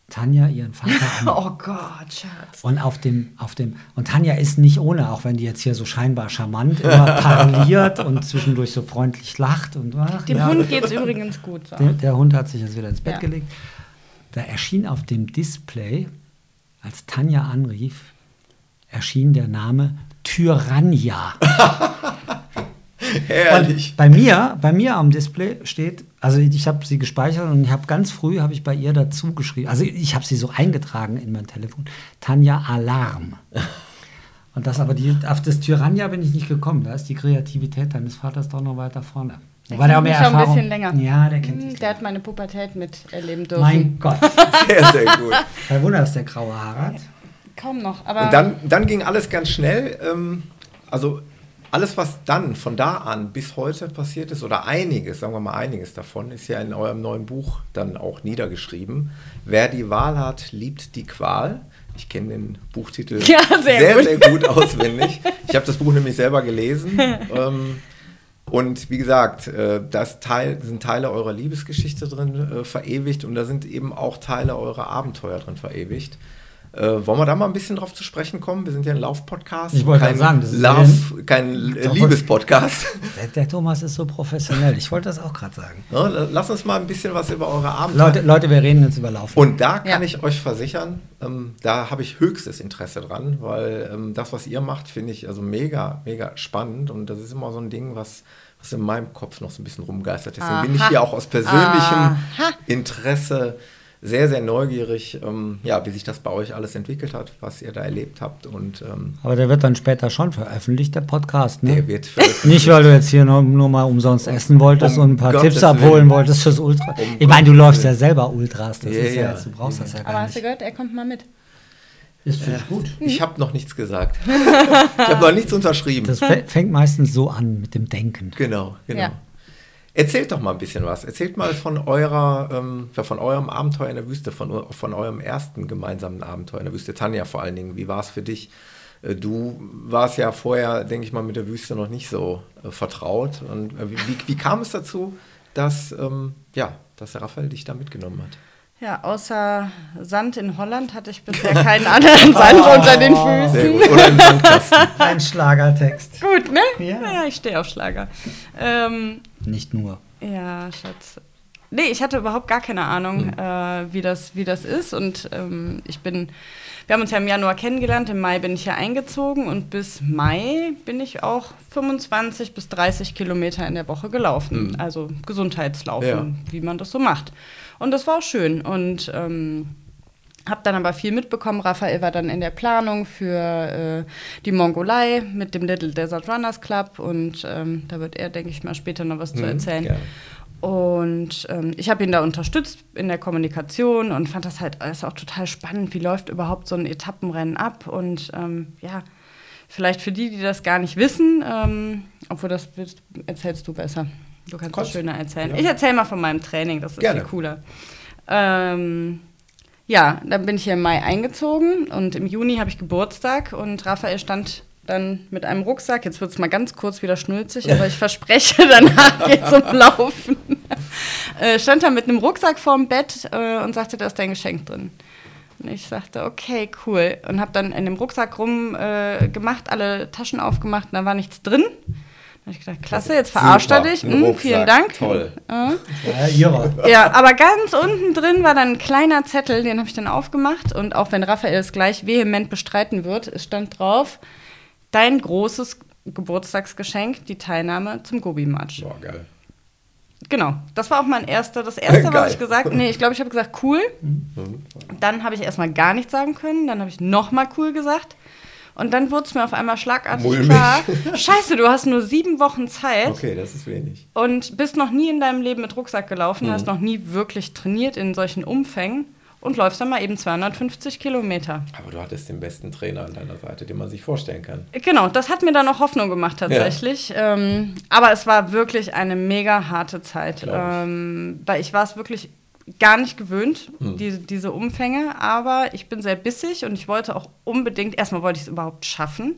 Tanja ihren Vater an. Oh Gott, Schatz. Und auf dem, auf dem, und Tanja ist nicht ohne, auch wenn die jetzt hier so scheinbar charmant immer parliert und zwischendurch so freundlich lacht und ach, Dem ja, Hund geht's übrigens gut. Der, der Hund hat sich jetzt wieder ins Bett Ja. gelegt. Da erschien auf dem Display, als Tanja anrief, erschien der Name Tyrannia. Herrlich. Und bei mir, bei mir am Display steht, also ich habe sie gespeichert und ich habe ganz früh habe ich bei ihr dazu geschrieben, also ich habe sie so eingetragen in mein Telefon, Tanja Alarm. Und das aber die, auf das Tyrannia bin ich nicht gekommen. Da ist die Kreativität deines Vaters doch noch weiter vorne. Der Wobei der auch mehr schon ein Erfahrung. bisschen länger. Ja, der kennt Hm, dich. Der hat meine Pubertät miterleben dürfen. Mein Gott. Sehr, sehr gut. Kein Wunder, dass der graue Haare hat. Kaum noch, aber Und dann, dann ging alles ganz schnell. Ähm, also alles, was dann von da an bis heute passiert ist, oder einiges, sagen wir mal einiges davon, ist ja in eurem neuen Buch dann auch niedergeschrieben. Wer die Wahl hat, liebt die Qual. Ich kenne den Buchtitel Ja, sehr sehr, gut. sehr gut auswendig. Ich habe das Buch nämlich selber gelesen. ähm, und wie gesagt, äh, das Teil, sind Teile eurer Liebesgeschichte drin äh, verewigt und da sind eben auch Teile eurer Abenteuer drin verewigt. Äh, wollen wir da mal ein bisschen drauf zu sprechen kommen? Wir sind ja ein Lauf-Podcast. Ich wollte kein gerade sagen, das ist Love, kein Doch, Liebes-Podcast. Der, Thomas ist so professionell. Ich wollte das auch gerade sagen. Ne, Lass uns mal ein bisschen was über eure Abenteuer. Leute, Leute, wir reden jetzt über Laufen. Und da kann Ja. ich euch versichern, ähm, da habe ich höchstes Interesse dran, weil ähm, das, was ihr macht, finde ich also mega, mega spannend. Und das ist immer so ein Ding, was, was in meinem Kopf noch so ein bisschen rumgeistert. Deswegen bin ich Aha. hier auch aus persönlichem Aha. Interesse sehr, sehr neugierig, ähm, ja, wie sich das bei euch alles entwickelt hat, was ihr da erlebt habt. Und ähm, Aber der wird dann später schon veröffentlicht, der Podcast, ne? der wird veröffentlicht. Nicht, weil du jetzt hier nur, nur mal umsonst essen wolltest Um und ein paar Gottes Tipps abholen Willen. wolltest fürs Ultra. Um ich meine, du läufst ja selber Ultras, das Ja, ist ja, ja. du brauchst das ja aber gar hast du nicht. gehört, er kommt mal mit. Ist finde ich gut. Ich habe noch nichts gesagt. ich habe noch nichts unterschrieben. Das fä- fängt meistens so an mit dem Denken. Genau, genau. Erzählt doch mal ein bisschen was. Erzählt mal von eurer, ähm, von eurem Abenteuer in der Wüste, von, von eurem ersten gemeinsamen Abenteuer in der Wüste. Tanja vor allen Dingen, wie war es für dich? Äh, Du warst ja vorher, denke ich mal, mit der Wüste noch nicht so äh, vertraut. Und äh, wie, wie, wie kam es dazu, dass, ähm, ja, dass der Raphael dich da mitgenommen hat? Ja, außer Sand in Holland hatte ich bisher keinen anderen Sand unter den Füßen. Sehr gut. Oder im Sandkasten. Ein Schlagertext. Gut, ne? Ja. Ja, ich stehe auf Schlager. Ähm, Nicht nur. ja, Schatz. Nee, ich hatte überhaupt gar keine Ahnung, äh, wie, das, wie das ist. Und ähm, ich bin, wir haben uns ja im Januar kennengelernt, im Mai bin ich hier eingezogen und bis Mai bin ich auch 25 bis 30 Kilometer in der Woche gelaufen. Also Gesundheitslaufen, Ja. wie man das so macht. Und das war auch schön. Und ähm, habe dann aber viel mitbekommen. Raphael war dann in der Planung für äh, die Mongolei mit dem Little Desert Runners Club und ähm, da wird er, denke ich mal, später noch was zu Mhm, erzählen. gerne. Und ähm, ich habe ihn da unterstützt in der Kommunikation und fand das halt alles auch total spannend. Wie läuft überhaupt so ein Etappenrennen ab? Und ähm, ja, vielleicht für die, die das gar nicht wissen, ähm, obwohl das willst, erzählst du besser. Du kannst Kannst- schöner erzählen. ja. Ich erzähle mal von meinem Training, das ist Gerne. viel cooler. Ähm, ja, dann bin ich hier im Mai eingezogen und im Juni habe ich Geburtstag und Raphael stand dann mit einem Rucksack, jetzt wird es mal ganz kurz wieder schnulzig, aber ich verspreche, danach geht es um Laufen. äh, stand da mit einem Rucksack vorm Bett äh, und sagte, da ist dein Geschenk drin. Und ich sagte, okay, cool. Und habe dann in dem Rucksack rumgemacht, äh, gemacht, alle Taschen aufgemacht und da war nichts drin. Habe ich gedacht, klasse, jetzt verarscht er dich. Hm, vielen Dank. Toll. Ja, ja, ja, aber ganz unten drin war dann ein kleiner Zettel, den habe ich dann aufgemacht. Und auch wenn Raphael es gleich vehement bestreiten wird, es stand drauf, dein großes Geburtstagsgeschenk, die Teilnahme zum Gobi-Match. Boah, geil. Genau, das war auch mein erster, das erste, was ich gesagt Nee, ich glaube, ich habe gesagt, cool. Mhm. Dann habe ich erstmal gar nichts sagen können, dann habe ich nochmal cool gesagt. Und dann wurde es mir auf einmal schlagartig Mulmig. klar, scheiße, du hast nur sieben Wochen Zeit. Okay, das ist wenig. Und bist noch nie in deinem Leben mit Rucksack gelaufen, mhm. hast noch nie wirklich trainiert in solchen Umfängen und läufst dann mal eben 250 Kilometer. Aber du hattest den besten Trainer an deiner Seite, den man sich vorstellen kann. Genau, das hat mir dann auch Hoffnung gemacht tatsächlich. Ja. Ähm, aber es war wirklich eine mega harte Zeit, ähm, weil ich war es wirklich gar nicht gewöhnt, hm. die, diese Umfänge, aber ich bin sehr bissig und ich wollte auch unbedingt, erstmal wollte ich es überhaupt schaffen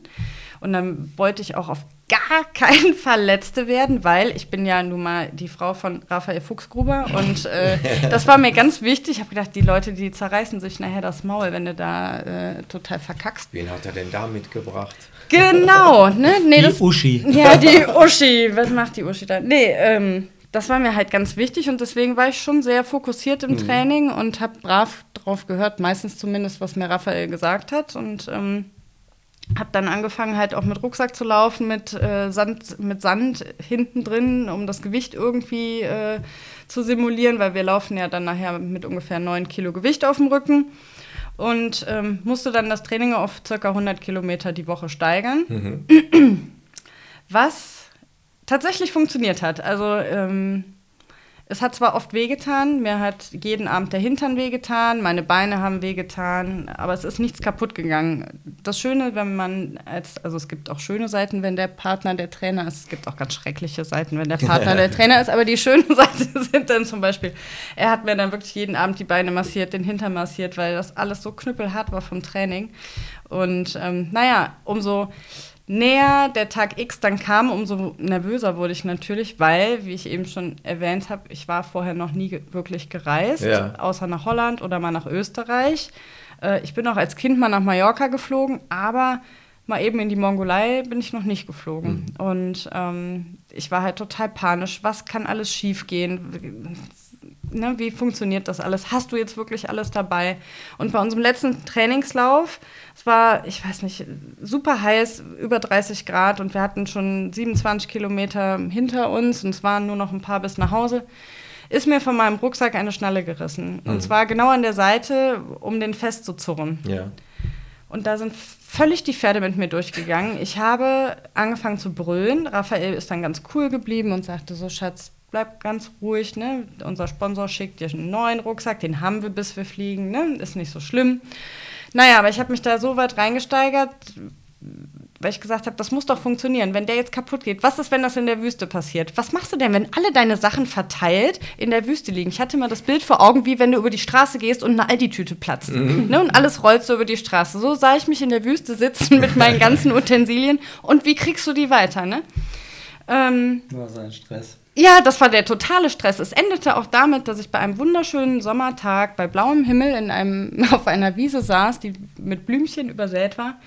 und dann wollte ich auch auf gar keinen Fall Letzte werden, weil ich bin ja nun mal die Frau von Raphael Fuchsgruber und äh, das war mir ganz wichtig. Ich habe gedacht, die Leute, die zerreißen sich nachher das Maul, wenn du da äh, total verkackst. Wen hat er denn da mitgebracht? Genau, ne? Nee, die das, Uschi. Ja, die Uschi. Was macht die Uschi da? Nee, ähm, das war mir halt ganz wichtig und deswegen war ich schon sehr fokussiert im mhm. Training und habe brav drauf gehört, meistens zumindest, was mir Raphael gesagt hat und ähm, habe dann angefangen halt auch mit Rucksack zu laufen, mit, äh, Sand, mit Sand hinten drin, um das Gewicht irgendwie äh, zu simulieren, weil wir laufen ja dann nachher mit ungefähr 9 Kilo Gewicht auf dem Rücken und ähm, musste dann das Training auf ca. 100 Kilometer die Woche steigern. Mhm. Was tatsächlich funktioniert hat. Also ähm, es hat zwar oft wehgetan, mir hat jeden Abend der Hintern wehgetan, meine Beine haben wehgetan, aber es ist nichts kaputt gegangen. Das Schöne, wenn man als, also es gibt auch schöne Seiten, wenn der Partner der Trainer ist, es gibt auch ganz schreckliche Seiten, wenn der Partner der Trainer ist, aber die schönen Seiten sind dann zum Beispiel, er hat mir dann wirklich jeden Abend die Beine massiert, den Hintern massiert, weil das alles so knüppelhart war vom Training. Und ähm, naja, umso näher der Tag X dann kam, umso nervöser wurde ich natürlich, weil, wie ich eben schon erwähnt habe, ich war vorher noch nie ge wirklich gereist, ja. außer nach Holland oder mal nach Österreich. Äh, ich bin auch als Kind mal nach Mallorca geflogen, aber mal eben in die Mongolei bin ich noch nicht geflogen. Mhm. Und ähm, ich war halt total panisch. Was kann alles schiefgehen? Ne, wie funktioniert das alles? Hast du jetzt wirklich alles dabei? Und bei unserem letzten Trainingslauf, es war, ich weiß nicht, super heiß, über 30 Grad und wir hatten schon 27 Kilometer hinter uns und es waren nur noch ein paar bis nach Hause, ist mir von meinem Rucksack eine Schnalle gerissen. Mhm. Und zwar genau an der Seite, um den festzuzurren. Ja. Und da sind völlig die Pferde mit mir durchgegangen. Ich habe angefangen zu brüllen. Raphael ist dann ganz cool geblieben und sagte so, Schatz, bleib ganz ruhig, ne? Unser Sponsor schickt dir einen neuen Rucksack, den haben wir, bis wir fliegen, ne? Ist nicht so schlimm. Naja, aber ich habe mich da so weit reingesteigert, weil ich gesagt habe, das muss doch funktionieren. Wenn der jetzt kaputt geht, was ist, wenn das in der Wüste passiert? Was machst du denn, wenn alle deine Sachen verteilt in der Wüste liegen? Ich hatte mal das Bild vor Augen, wie wenn du über die Straße gehst und eine Aldi-Tüte platzt. Mhm. Ne, und alles rollt so über die Straße. So sah ich mich in der Wüste sitzen mit meinen ganzen Utensilien. Und wie kriegst du die weiter, ne? Ähm, war so ein Stress. Ja, das war der totale Stress. Es endete auch damit, dass ich bei einem wunderschönen Sommertag bei blauem Himmel in einem, auf einer Wiese saß, die mit Blümchen übersät war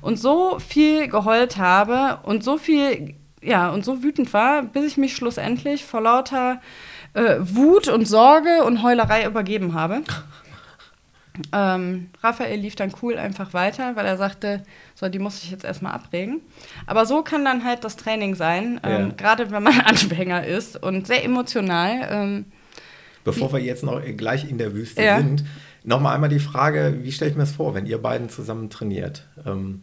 und so viel geheult habe und so viel, ja, und so wütend war, bis ich mich schlussendlich vor lauter äh, Wut und Sorge und Heulerei übergeben habe. Ähm, Raphael lief dann cool einfach weiter, weil er sagte, so, die muss ich jetzt erstmal abregen. Aber so kann dann halt das Training sein, ähm, ja. gerade wenn man Anfänger ist und sehr emotional. Ähm, Bevor wir jetzt noch gleich in der Wüste ja. sind, nochmal einmal die Frage, wie stelle ich mir das vor, wenn ihr beiden zusammen trainiert? Ähm,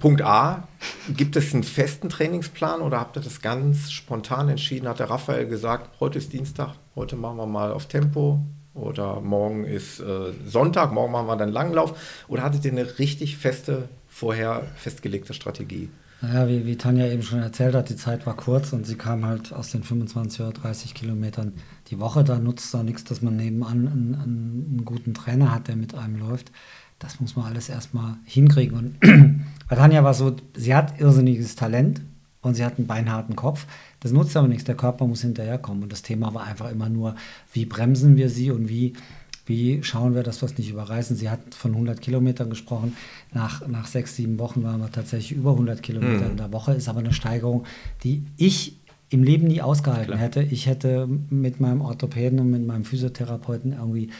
Punkt A, gibt es einen festen Trainingsplan oder habt ihr das ganz spontan entschieden? Hat der Raphael gesagt, heute ist Dienstag, heute machen wir mal auf Tempo, oder morgen ist äh, Sonntag, morgen machen wir dann Langlauf? Oder hattet ihr eine richtig feste, vorher festgelegte Strategie? Naja, wie, wie Tanja eben schon erzählt hat, die Zeit war kurz und sie kam halt aus den 25 oder 30 Kilometern die Woche. Da nutzt es auch nichts, dass man nebenan einen, einen, einen, guten Trainer hat, der mit einem läuft. Das muss man alles erstmal hinkriegen. Und Bei Tanja war es so, sie hat irrsinniges Talent und sie hat einen beinharten Kopf. Das nutzt aber nichts, der Körper muss hinterherkommen. Und das Thema war einfach immer nur, wie bremsen wir sie und wie, wie schauen wir, dass wir es nicht überreißen. Sie hat von 100 Kilometern gesprochen. Nach, nach sechs, sieben Wochen waren wir tatsächlich über 100 Kilometer mhm. in der Woche. Ist aber eine Steigerung, die ich im Leben nie ausgehalten Klar. hätte. Ich hätte mit meinem Orthopäden und mit meinem Physiotherapeuten irgendwie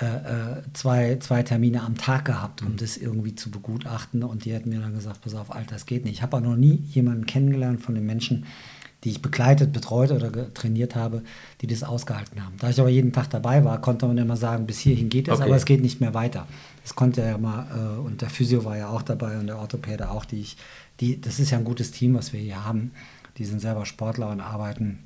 äh, äh, zwei, zwei Termine am Tag gehabt, um mhm. das irgendwie zu begutachten. Und die hätten mir dann gesagt, pass auf, Alter, das geht nicht. Ich habe auch noch nie jemanden kennengelernt von den Menschen, die ich begleitet, betreut oder trainiert habe, die das ausgehalten haben. Da ich aber jeden Tag dabei war, konnte man immer sagen, bis hierhin geht es, okay. aber es geht nicht mehr weiter. Das konnte ja mal, äh, und der Physio war ja auch dabei und der Orthopäde auch, die ich, die, das ist ja ein gutes Team, was wir hier haben. Die sind selber Sportler und arbeiten.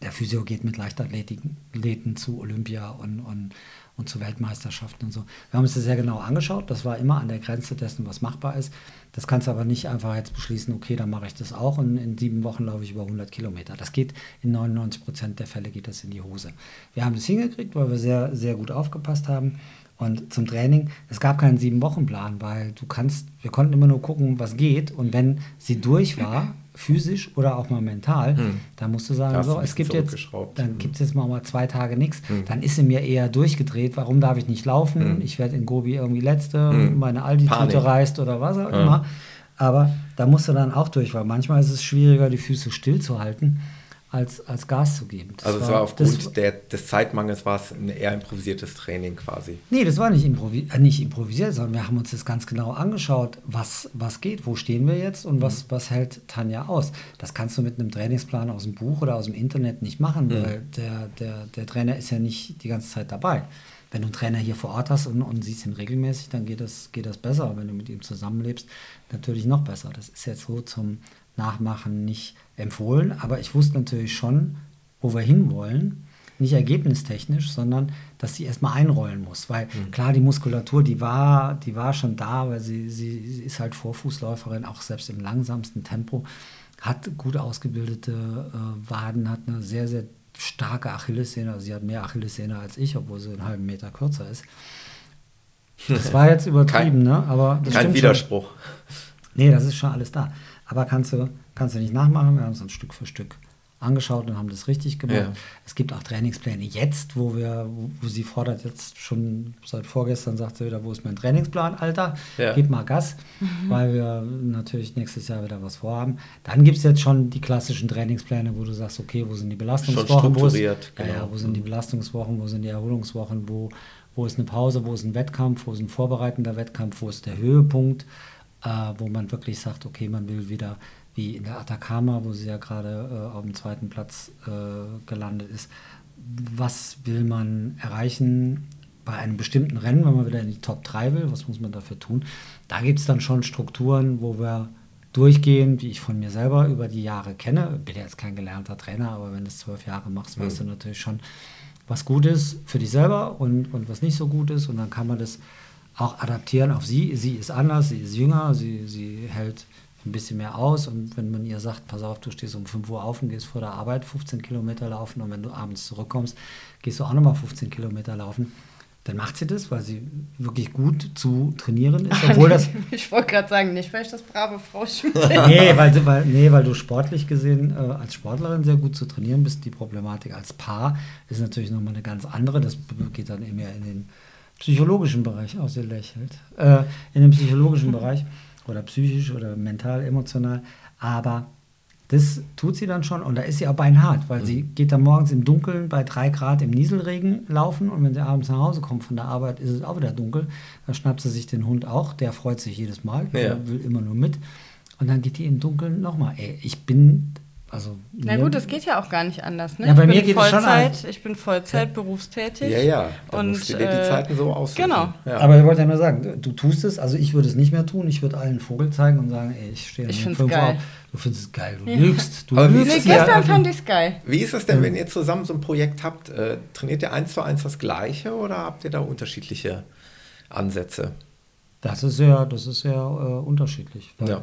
Der Physio geht mit Leichtathleten zu Olympia und, und und zu Weltmeisterschaften und so. Wir haben uns das sehr genau angeschaut. Das war immer an der Grenze dessen, was machbar ist. Das kannst du aber nicht einfach jetzt beschließen, okay, dann mache ich das auch und in sieben Wochen laufe ich über 100 Kilometer. Das geht in 99 Prozent der Fälle geht das in die Hose. Wir haben das hingekriegt, weil wir sehr, sehr gut aufgepasst haben. Und zum Training, es gab keinen sieben-Wochen-Plan, weil du kannst, wir konnten immer nur gucken, was geht. Und wenn sie durch war, physisch oder auch mal mental, hm. dann musst du sagen, so, es gibt jetzt, dann hm. gibt es jetzt mal, mal zwei Tage nichts, hm. dann ist sie mir eher durchgedreht, warum darf ich nicht laufen, hm. ich werde in Gobi irgendwie Letzte, hm. meine Aldi-Tüte reißt oder was auch immer. Aber da musst du dann auch durch, weil manchmal ist es schwieriger, die Füße stillzuhalten als, als Gas zu geben. Das also es war, war aufgrund der, des Zeitmangels war es ein eher improvisiertes Training quasi. Nee, das war nicht, improvi äh, nicht improvisiert, sondern wir haben uns das ganz genau angeschaut, was, was geht, wo stehen wir jetzt und mhm. was, was hält Tanja aus. Das kannst du mit einem Trainingsplan aus dem Buch oder aus dem Internet nicht machen, mhm. weil der, der, der Trainer ist ja nicht die ganze Zeit dabei. Wenn du einen Trainer hier vor Ort hast und, und siehst ihn regelmäßig, dann geht das, geht das besser. Wenn du mit ihm zusammenlebst, natürlich noch besser. Das ist jetzt so zum Nachmachen nicht empfohlen, aber ich wusste natürlich schon, wo wir hinwollen. Nicht ergebnistechnisch, sondern dass sie erstmal einrollen muss. Weil mhm. klar, die Muskulatur, die war, die war schon da, weil sie, sie, sie ist halt Vorfußläuferin, auch selbst im langsamsten Tempo, hat gut ausgebildete äh, Waden, hat eine sehr, sehr starke Achillessehne. Also sie hat mehr Achillessehne als ich, obwohl sie einen halben Meter kürzer ist. Das war jetzt übertrieben, kein, ne? Aber kein Widerspruch. Schon. Nee, das ist schon alles da. Aber kannst du, kannst du nicht nachmachen. Wir haben es dann Stück für Stück angeschaut und haben das richtig gemacht. Ja. Es gibt auch Trainingspläne jetzt, wo wir, wo sie fordert jetzt schon seit vorgestern, sagt sie wieder, wo ist mein Trainingsplan, Alter? Ja. Gib mal Gas, mhm. weil wir natürlich nächstes Jahr wieder was vorhaben. Dann gibt es jetzt schon die klassischen Trainingspläne, wo du sagst, okay, wo sind die Belastungswochen? Wo ist, genau. ja, wo sind die Belastungswochen, wo sind die Erholungswochen, wo, wo ist eine Pause, wo ist ein Wettkampf, wo ist ein vorbereitender Wettkampf, wo ist der Höhepunkt, äh, wo man wirklich sagt, okay, man will wieder wie in der Atacama, wo sie ja gerade äh, auf dem zweiten Platz äh, gelandet ist. Was will man erreichen bei einem bestimmten Rennen, wenn man wieder in die Top 3 will? Was muss man dafür tun? Da gibt es dann schon Strukturen, wo wir durchgehen, die ich von mir selber über die Jahre kenne. Ich bin ja jetzt kein gelernter Trainer, aber wenn du es zwölf Jahre machst, weißt mhm. du natürlich schon, was gut ist für dich selber und, und was nicht so gut ist. Und dann kann man das auch adaptieren auf sie. Sie ist anders, sie ist jünger, sie, sie hält ein bisschen mehr aus. Und wenn man ihr sagt, pass auf, du stehst um 5 Uhr auf und gehst vor der Arbeit 15 Kilometer laufen und wenn du abends zurückkommst, gehst du auch nochmal 15 Kilometer laufen, dann macht sie das, weil sie wirklich gut zu trainieren ist. Obwohl das ich wollte gerade sagen, nicht, weil ich das brave Frau nee, weil, weil, nee, weil du sportlich gesehen äh, als Sportlerin sehr gut zu trainieren bist. Die Problematik als Paar ist natürlich nochmal eine ganz andere. Das geht dann eben ja in den psychologischen Bereich, auch sehr lächelt, äh, in den psychologischen Bereich oder psychisch oder mental, emotional. Aber das tut sie dann schon und da ist sie auch beinhart, weil mhm. sie geht dann morgens im Dunkeln bei drei Grad im Nieselregen laufen und wenn sie abends nach Hause kommt von der Arbeit, ist es auch wieder dunkel. Da schnappt sie sich den Hund auch, der freut sich jedes Mal, ja. der will immer nur mit. Und dann geht die im Dunkeln nochmal. Ey, ich bin also Na gut, das geht ja auch gar nicht anders. Ne? Ja, bei ich mir geht Vollzeit, es schon Ich bin Vollzeit ja. berufstätig. Ja, ja. Da und musst du dir die äh, Zeiten so aussuchen. Genau. Ja. Aber ich wollte ja nur sagen, du tust es. Also ich würde es nicht mehr tun. Ich würde allen Vogel zeigen und sagen, ey, ich stehe um fünf Uhr Du findest es geil. Du ja. lügst. Du Aber lügst. Nee, gestern fand ich es geil. Wie ist es denn, wenn ihr zusammen so ein Projekt habt? Äh, trainiert ihr eins zu eins das Gleiche oder habt ihr da unterschiedliche Ansätze? Das ist sehr, das ist sehr äh, unterschiedlich. ja.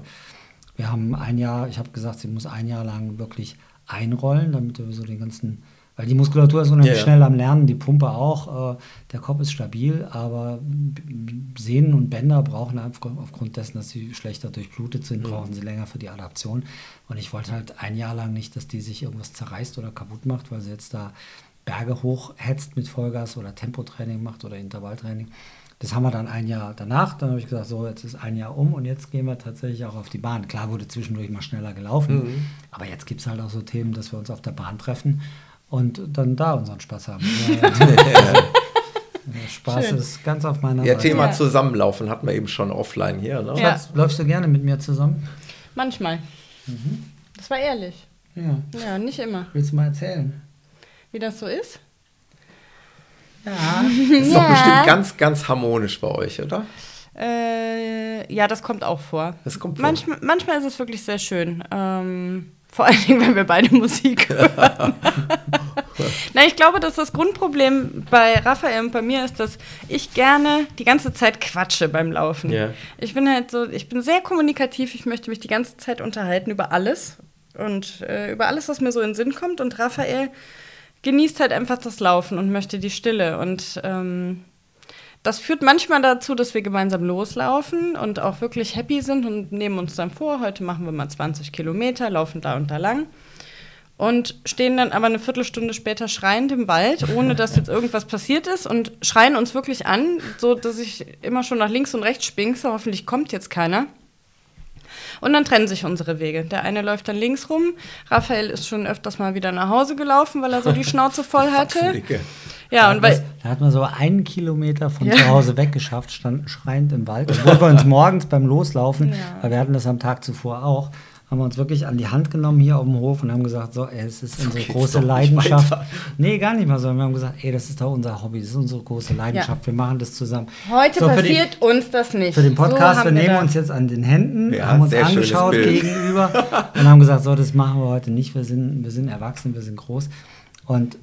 Wir haben ein Jahr, ich habe gesagt, sie muss ein Jahr lang wirklich einrollen, damit wir so den ganzen Weil die Muskulatur ist unheimlich Ja, ja. schnell am Lernen, die Pumpe auch, äh, der Kopf ist stabil, aber Sehnen und Bänder brauchen einfach aufgrund dessen, dass sie schlechter durchblutet sind, brauchen sie länger für die Adaption. Und ich wollte halt ein Jahr lang nicht, dass die sich irgendwas zerreißt oder kaputt macht, weil sie jetzt da Berge hochhetzt mit Vollgas oder Tempotraining macht oder Intervalltraining. Das haben wir dann ein Jahr danach. Dann habe ich gesagt, so, jetzt ist ein Jahr um und jetzt gehen wir tatsächlich auch auf die Bahn. Klar wurde zwischendurch mal schneller gelaufen, aber jetzt gibt es halt auch so Themen, dass wir uns auf der Bahn treffen und dann da unseren Spaß haben. Ja, der Spaß Schön. ist ganz auf meiner Ja, Seite. Thema Ja. Zusammenlaufen hatten wir eben schon offline hier. Ne? Ja. Läufst du gerne mit mir zusammen? Manchmal. Das war ehrlich. Ja. Ja, nicht immer. Willst du mal erzählen? Wie das so ist? Ja. Das ist doch bestimmt ganz, ganz harmonisch bei euch, oder? Äh, ja, das kommt auch vor. Das kommt vor. Manchmal, manchmal ist es wirklich sehr schön. Ähm, vor allen Dingen, wenn wir beide Musik hören. Na, ich glaube, dass das Grundproblem bei Raphael und bei mir ist, dass ich gerne die ganze Zeit quatsche beim Laufen. Ja. Ich bin halt so, ich bin sehr kommunikativ, ich möchte mich die ganze Zeit unterhalten über alles und äh, über alles, was mir so in den Sinn kommt. Und Raphael genießt halt einfach das Laufen und möchte die Stille. Und ähm, das führt manchmal dazu, dass wir gemeinsam loslaufen und auch wirklich happy sind und nehmen uns dann vor, heute machen wir mal 20 Kilometer, laufen da und da lang. Und stehen dann aber eine Viertelstunde später schreiend im Wald, ohne dass jetzt irgendwas passiert ist und schreien uns wirklich an, so dass ich immer schon nach links und rechts spinkse. Hoffentlich kommt jetzt keiner. Und dann trennen sich unsere Wege. Der eine läuft dann links rum. Raphael ist schon öfters mal wieder nach Hause gelaufen, weil er so die Schnauze voll hatte. Ja, und weil, da hat man so einen Kilometer von zu Hause weggeschafft, standen schreiend im Wald. Obwohl wir uns morgens beim Loslaufen, Ja. weil wir hatten das am Tag zuvor auch, haben wir uns wirklich an die Hand genommen hier auf dem Hof und haben gesagt, so, ey, es ist unsere geht's große Leidenschaft. weiter. Nee, gar nicht mal so. Wir haben gesagt, ey, das ist doch unser Hobby, das ist unsere große Leidenschaft, wir machen das zusammen. heute So, passiert uns das nicht. für den Podcast, So wir haben nehmen uns jetzt an den Händen, Ja, haben uns angeschaut gegenüber und haben gesagt, so, das machen wir heute nicht. Wir sind, wir sind erwachsen, wir sind groß. Und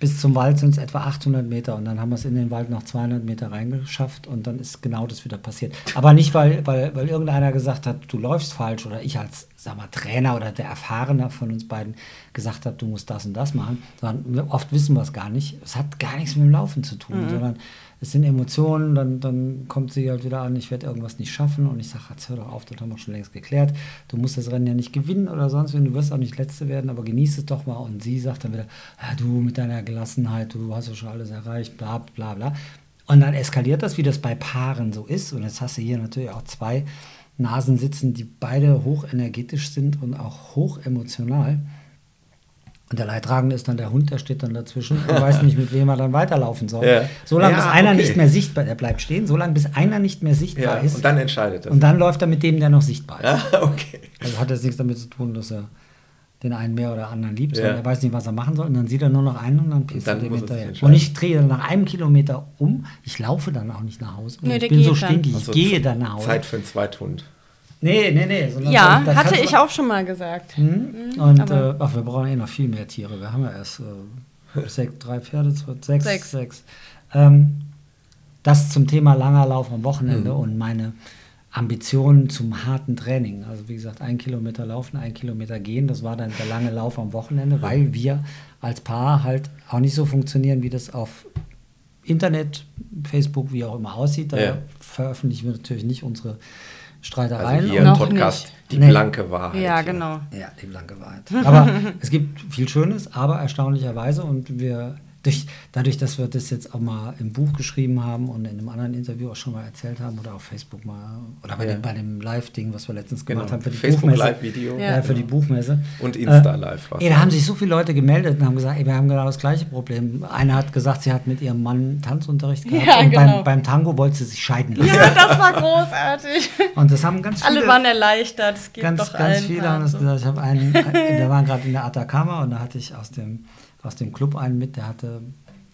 bis zum Wald sind es etwa 800 Meter und dann haben wir es in den Wald noch 200 Meter reingeschafft und dann ist genau das wieder passiert. Aber nicht, weil, weil, weil irgendeiner gesagt hat, du läufst falsch oder ich als sag mal, Trainer oder der Erfahrene von uns beiden gesagt hat, du musst das und das machen, sondern oft wissen wir es gar nicht. Es hat gar nichts mit dem Laufen zu tun, sondern es sind Emotionen, dann, dann kommt sie halt wieder an, ich werde irgendwas nicht schaffen und ich sage, jetzt hör doch auf, das haben wir schon längst geklärt. Du musst das Rennen ja nicht gewinnen oder sonst, wenn du wirst auch nicht Letzte werden, aber genieß es doch mal. Und sie sagt dann wieder, ja, du mit deiner Gelassenheit, du hast ja schon alles erreicht, bla bla bla. Und dann eskaliert das, wie das bei Paaren so ist. Und jetzt hast du hier natürlich auch zwei Nasen sitzen, die beide hochenergetisch sind und auch hochemotional. Und der Leidtragende ist dann der Hund, der steht dann dazwischen und weiß nicht, mit wem er dann weiterlaufen soll. Ja. Solange Ja, bis einer okay. nicht mehr sichtbar, der bleibt stehen, solange bis einer nicht mehr sichtbar Ja, ist. und dann entscheidet das. und dann läuft er mit dem, der noch sichtbar ist. Ah, okay. Also hat das nichts damit zu tun, dass er den einen mehr oder anderen liebt, sondern Ja. er weiß nicht, was er machen soll. Und dann sieht er nur noch einen und dann pisst dann er dem er hinterher. Und ich drehe dann nach einem Kilometer um. Ich laufe dann auch nicht nach Hause. Nee, ich bin so stinkig, ich Also gehe dann nach Hause. Zeit für einen Zweithund. Nee, nee, nee. Ja, dann- dann hatte ich auch schon mal gesagt. Mhm. Und aber- äh, ach, wir brauchen eh noch viel mehr Tiere. Wir haben ja erst äh, sechs, drei Pferde, zwei, sechs. Sechs. sechs. Ähm, das zum Thema langer Lauf am Wochenende Mhm. und meine Ambitionen zum harten Training. Also wie gesagt, ein Kilometer laufen, ein Kilometer gehen. Das war dann der lange Lauf am Wochenende, weil wir als Paar halt auch nicht so funktionieren, wie das auf Internet, Facebook, wie auch immer aussieht. Da Ja. veröffentlichen wir natürlich nicht unsere Streitereien. Also hier Und- im Podcast nicht. die Nee. blanke Wahrheit. Ja, genau. Ja, die blanke Wahrheit. Aber es gibt viel Schönes, aber erstaunlicherweise und wir durch, dadurch, dass wir das jetzt auch mal im Buch geschrieben haben und in einem anderen Interview auch schon mal erzählt haben oder auf Facebook mal oder bei, Ja. dem, bei dem Live-Ding, was wir letztens gemacht Genau. haben für die Facebook Buchmesse. Live-Video. Ja. Für die Buchmesse. Und Insta Äh, Ey, da haben sich so viele Leute gemeldet und haben gesagt, ey, wir haben genau das gleiche Problem. Eine hat gesagt, sie hat mit ihrem Mann Tanzunterricht gehabt Ja, und genau. beim, beim Tango wollte sie sich scheiden lassen. Ja, das war großartig. Und das haben ganz viele... Alle waren erleichtert. Es geht ganz, doch ganz viele haben das gesagt. Ich habe einen, wir waren gerade in der Atacama und da hatte ich aus dem, aus dem Club einen mit, der hatte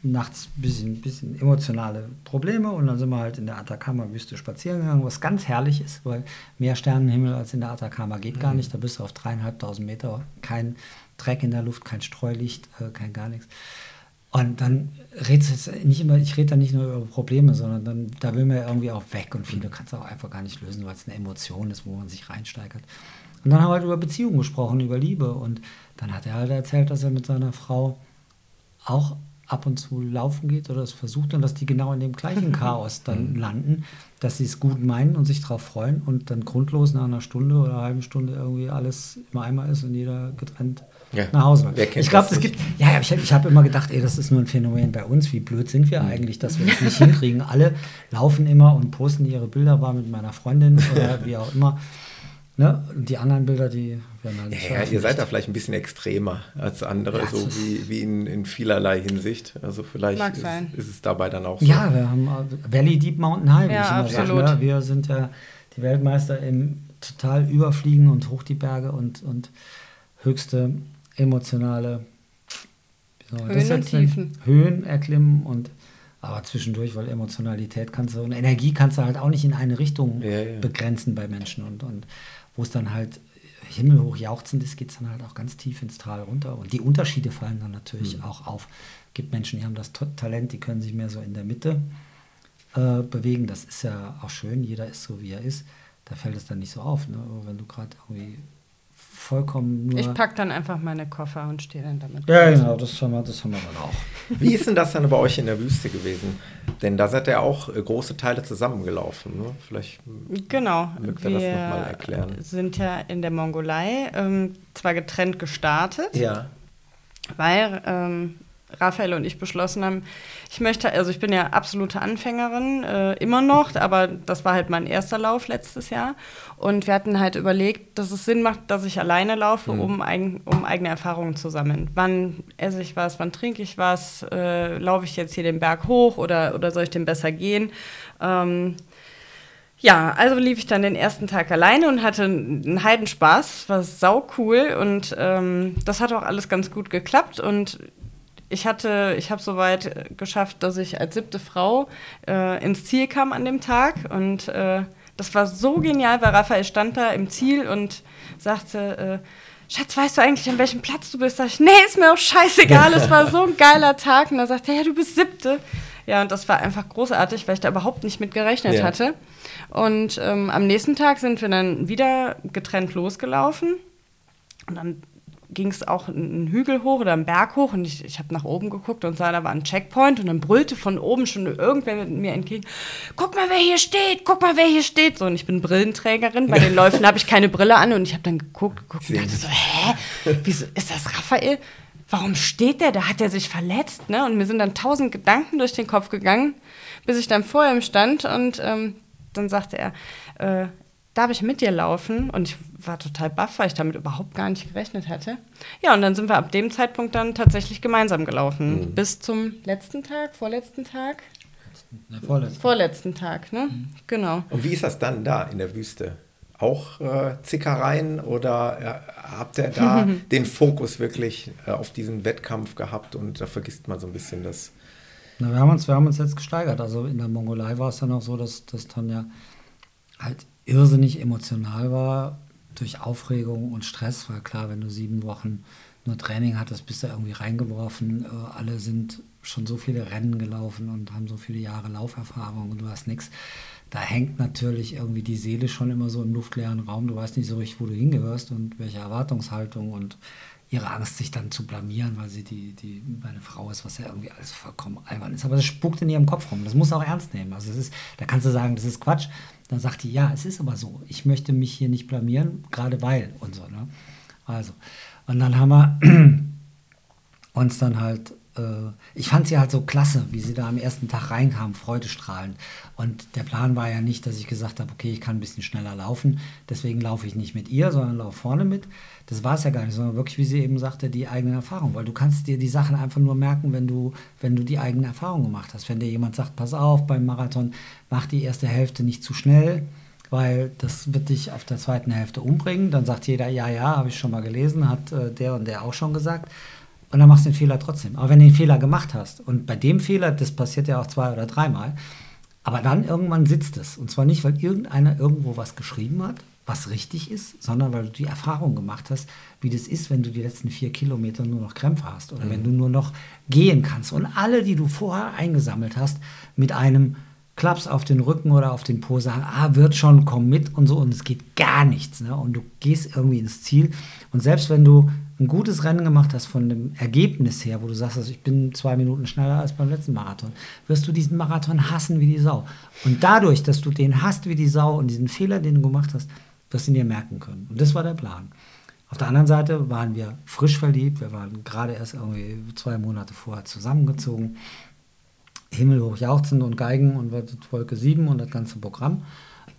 nachts ein bisschen, bisschen emotionale Probleme und dann sind wir halt in der Atacama-Wüste spazieren gegangen, was ganz herrlich ist, weil mehr Sternenhimmel als in der Atacama geht gar nicht. Da bist du auf dreieinhalbtausend Meter, kein Dreck in der Luft, kein Streulicht, äh, kein gar nichts. Und dann redest du jetzt nicht immer, ich rede da nicht nur über Probleme, sondern dann, da will man ja irgendwie auch weg und viele kannst du auch einfach gar nicht lösen, weil es eine Emotion ist, wo man sich reinsteigert. Und dann haben wir halt über Beziehungen gesprochen, über Liebe und dann hat er halt erzählt, dass er mit seiner Frau auch ab und zu laufen geht oder es versucht und dass die genau in dem gleichen Chaos dann landen, dass sie es gut meinen und sich darauf freuen und dann grundlos nach einer Stunde oder einer halben Stunde irgendwie alles im Eimer ist und jeder getrennt Ja. nach Hause Ich glaube, es gibt, ja, ja, ich, ich habe immer gedacht, ey, das ist nur ein Phänomen bei uns. Wie blöd sind wir eigentlich, dass wir das nicht hinkriegen? Alle laufen immer und posten ihre Bilder, war mit meiner Freundin oder wie auch immer. Ne? Und Die anderen Bilder, die werden halt nicht Ja, ja, ihr seid da vielleicht ein bisschen extremer als andere, Ja, so wie, wie in, in vielerlei Hinsicht. Also vielleicht ist, ist es dabei dann auch so. Ja, wir haben äh, Valley Deep Mountain High, wie Ja, ich immer absolut. sage. Ne? Wir sind ja die Weltmeister im total Überfliegen und hoch die Berge und, und höchste emotionale das Höhen und? Tiefen. Höhen erklimmen und aber zwischendurch, weil Emotionalität kannst du und Energie kannst du halt auch nicht in eine Richtung Ja, ja. begrenzen bei Menschen und, und wo es dann halt himmelhoch jauchzend ist, geht es dann halt auch ganz tief ins Tal runter und die Unterschiede fallen dann natürlich Mhm. auch auf. gibt Menschen, die haben das Talent, die können sich mehr so in der Mitte äh, bewegen. Das ist ja auch schön, jeder ist so, wie er ist. Da fällt es dann nicht so auf, ne? Wenn du gerade irgendwie vollkommen nur... Ich packe dann einfach meine Koffer und stehe dann damit. ja, genau, das haben, wir, das haben wir dann auch. Wie ist denn das dann bei euch in der Wüste gewesen? Denn da seid ihr auch äh, große Teile zusammengelaufen. Ne? Vielleicht Genau. Mögt ihr das noch mal erklären? sind ja in der Mongolei ähm, zwar getrennt gestartet, ja. weil ähm, Raphael und ich beschlossen haben, ich möchte, also ich bin ja absolute Anfängerin, äh, immer noch, aber das war halt mein erster Lauf letztes Jahr. Und wir hatten halt überlegt, dass es Sinn macht, dass ich alleine laufe, Mhm. um, eigen, um eigene Erfahrungen zu sammeln. Wann esse ich was, wann trinke ich was, äh, laufe ich jetzt hier den Berg hoch oder, oder soll ich den besser gehen? Ähm, ja, also lief ich dann den ersten Tag alleine und hatte einen Heidenspaß, war sau cool und ähm, das hat auch alles ganz gut geklappt und ich hatte, ich habe soweit äh, geschafft, dass ich als siebte Frau äh, ins Ziel kam an dem Tag und äh, das war so genial, weil Raphael stand da im Ziel und sagte, äh, Schatz, weißt du eigentlich, an welchem Platz du bist? Sag ich, nee, ist mir auch scheißegal, es war so ein geiler Tag. Und er sagte, ja, du bist siebte. Ja, und das war einfach großartig, weil ich da überhaupt nicht mit gerechnet Ja. hatte. Und ähm, am nächsten Tag sind wir dann wieder getrennt losgelaufen. Und dann ging es auch einen Hügel hoch oder einen Berg hoch und ich, ich habe nach oben geguckt und sah, da war ein Checkpoint und dann brüllte von oben schon irgendwer mit mir entgegen, guck mal, wer hier steht, guck mal, wer hier steht. So, und ich bin Brillenträgerin, bei den Läufen habe ich keine Brille an und ich habe dann geguckt, geguckt und dachte so, hä, wieso, ist das Raphael? Warum steht der? Da hat er sich verletzt, ne? Und mir sind dann tausend Gedanken durch den Kopf gegangen, bis ich dann vor ihm stand und ähm, dann sagte er, äh, darf ich mit dir laufen? Und ich war total baff, weil ich damit überhaupt gar nicht gerechnet hatte. Ja, und dann sind wir ab dem Zeitpunkt dann tatsächlich gemeinsam gelaufen. Bis zum letzten Tag, vorletzten Tag? Ne, vorletzte. Vorletzten Tag, ne? Genau. Und wie ist das dann da in der Wüste? Auch äh, Zickereien oder äh, habt ihr da den Fokus wirklich äh, auf diesen Wettkampf gehabt und da vergisst man so ein bisschen das? Na, wir, haben uns, wir haben uns jetzt gesteigert. Also in der Mongolei war es dann auch so, dass, dass Tanja halt irrsinnig emotional war durch Aufregung und Stress. Weil klar, wenn du sieben Wochen nur Training hattest, bist du irgendwie reingeworfen. Äh, alle sind schon so viele Rennen gelaufen und haben so viele Jahre Lauferfahrung und du hast nichts. Da hängt natürlich irgendwie die Seele schon immer so im luftleeren Raum. Du weißt nicht so richtig, wo du hingehörst und welche Erwartungshaltung und ihre Angst, sich dann zu blamieren, weil sie die, die meine Frau ist, was ja irgendwie alles vollkommen albern ist. Aber das spukt in ihrem Kopf rum. Das muss auch ernst nehmen. Also es ist, da kannst du sagen, das ist Quatsch. Dann sagt die, ja, es ist aber so. Ich möchte mich hier nicht blamieren, gerade weil und so. Ne? Also, und dann haben wir uns dann halt, ich fand sie halt so klasse, wie sie da am ersten Tag reinkam, freudestrahlend. Und der Plan war ja nicht, dass ich gesagt habe, okay, ich kann ein bisschen schneller laufen, deswegen laufe ich nicht mit ihr, sondern laufe vorne mit. Das war es ja gar nicht, sondern wirklich, wie sie eben sagte, die eigene Erfahrung. Weil du kannst dir die Sachen einfach nur merken, wenn du, wenn du die eigene Erfahrung gemacht hast. Wenn dir jemand sagt, pass auf, beim Marathon mach die erste Hälfte nicht zu schnell, weil das wird dich auf der zweiten Hälfte umbringen. Dann sagt jeder, ja, ja, habe ich schon mal gelesen, hat äh, der und der auch schon gesagt. Und dann machst du den Fehler trotzdem. Aber wenn du den Fehler gemacht hast, und bei dem Fehler, das passiert ja auch zwei oder dreimal, aber dann irgendwann sitzt es. Und zwar nicht, weil irgendeiner irgendwo was geschrieben hat, was richtig ist, sondern weil du die Erfahrung gemacht hast, wie das ist, wenn du die letzten vier Kilometer nur noch Krämpfe hast oder wenn du nur noch gehen kannst. Und alle, die du vorher eingesammelt hast, mit einem Klaps auf den Rücken oder auf den Po sagen, ah, wird schon, komm mit und so und es geht gar nichts. Ne? Und du gehst irgendwie ins Ziel. Und selbst wenn du ein gutes Rennen gemacht hast von dem Ergebnis her, wo du sagst, also ich bin zwei Minuten schneller als beim letzten Marathon, wirst du diesen Marathon hassen wie die Sau. Und dadurch, dass du den hasst wie die Sau und diesen Fehler, den du gemacht hast, wirst du ihn dir merken können. Und das war der Plan. Auf der anderen Seite waren wir frisch verliebt. Wir waren gerade erst irgendwie zwei Monate vorher zusammengezogen. Himmelhoch jauchzen und Geigen und Wolke 7 und das ganze Programm.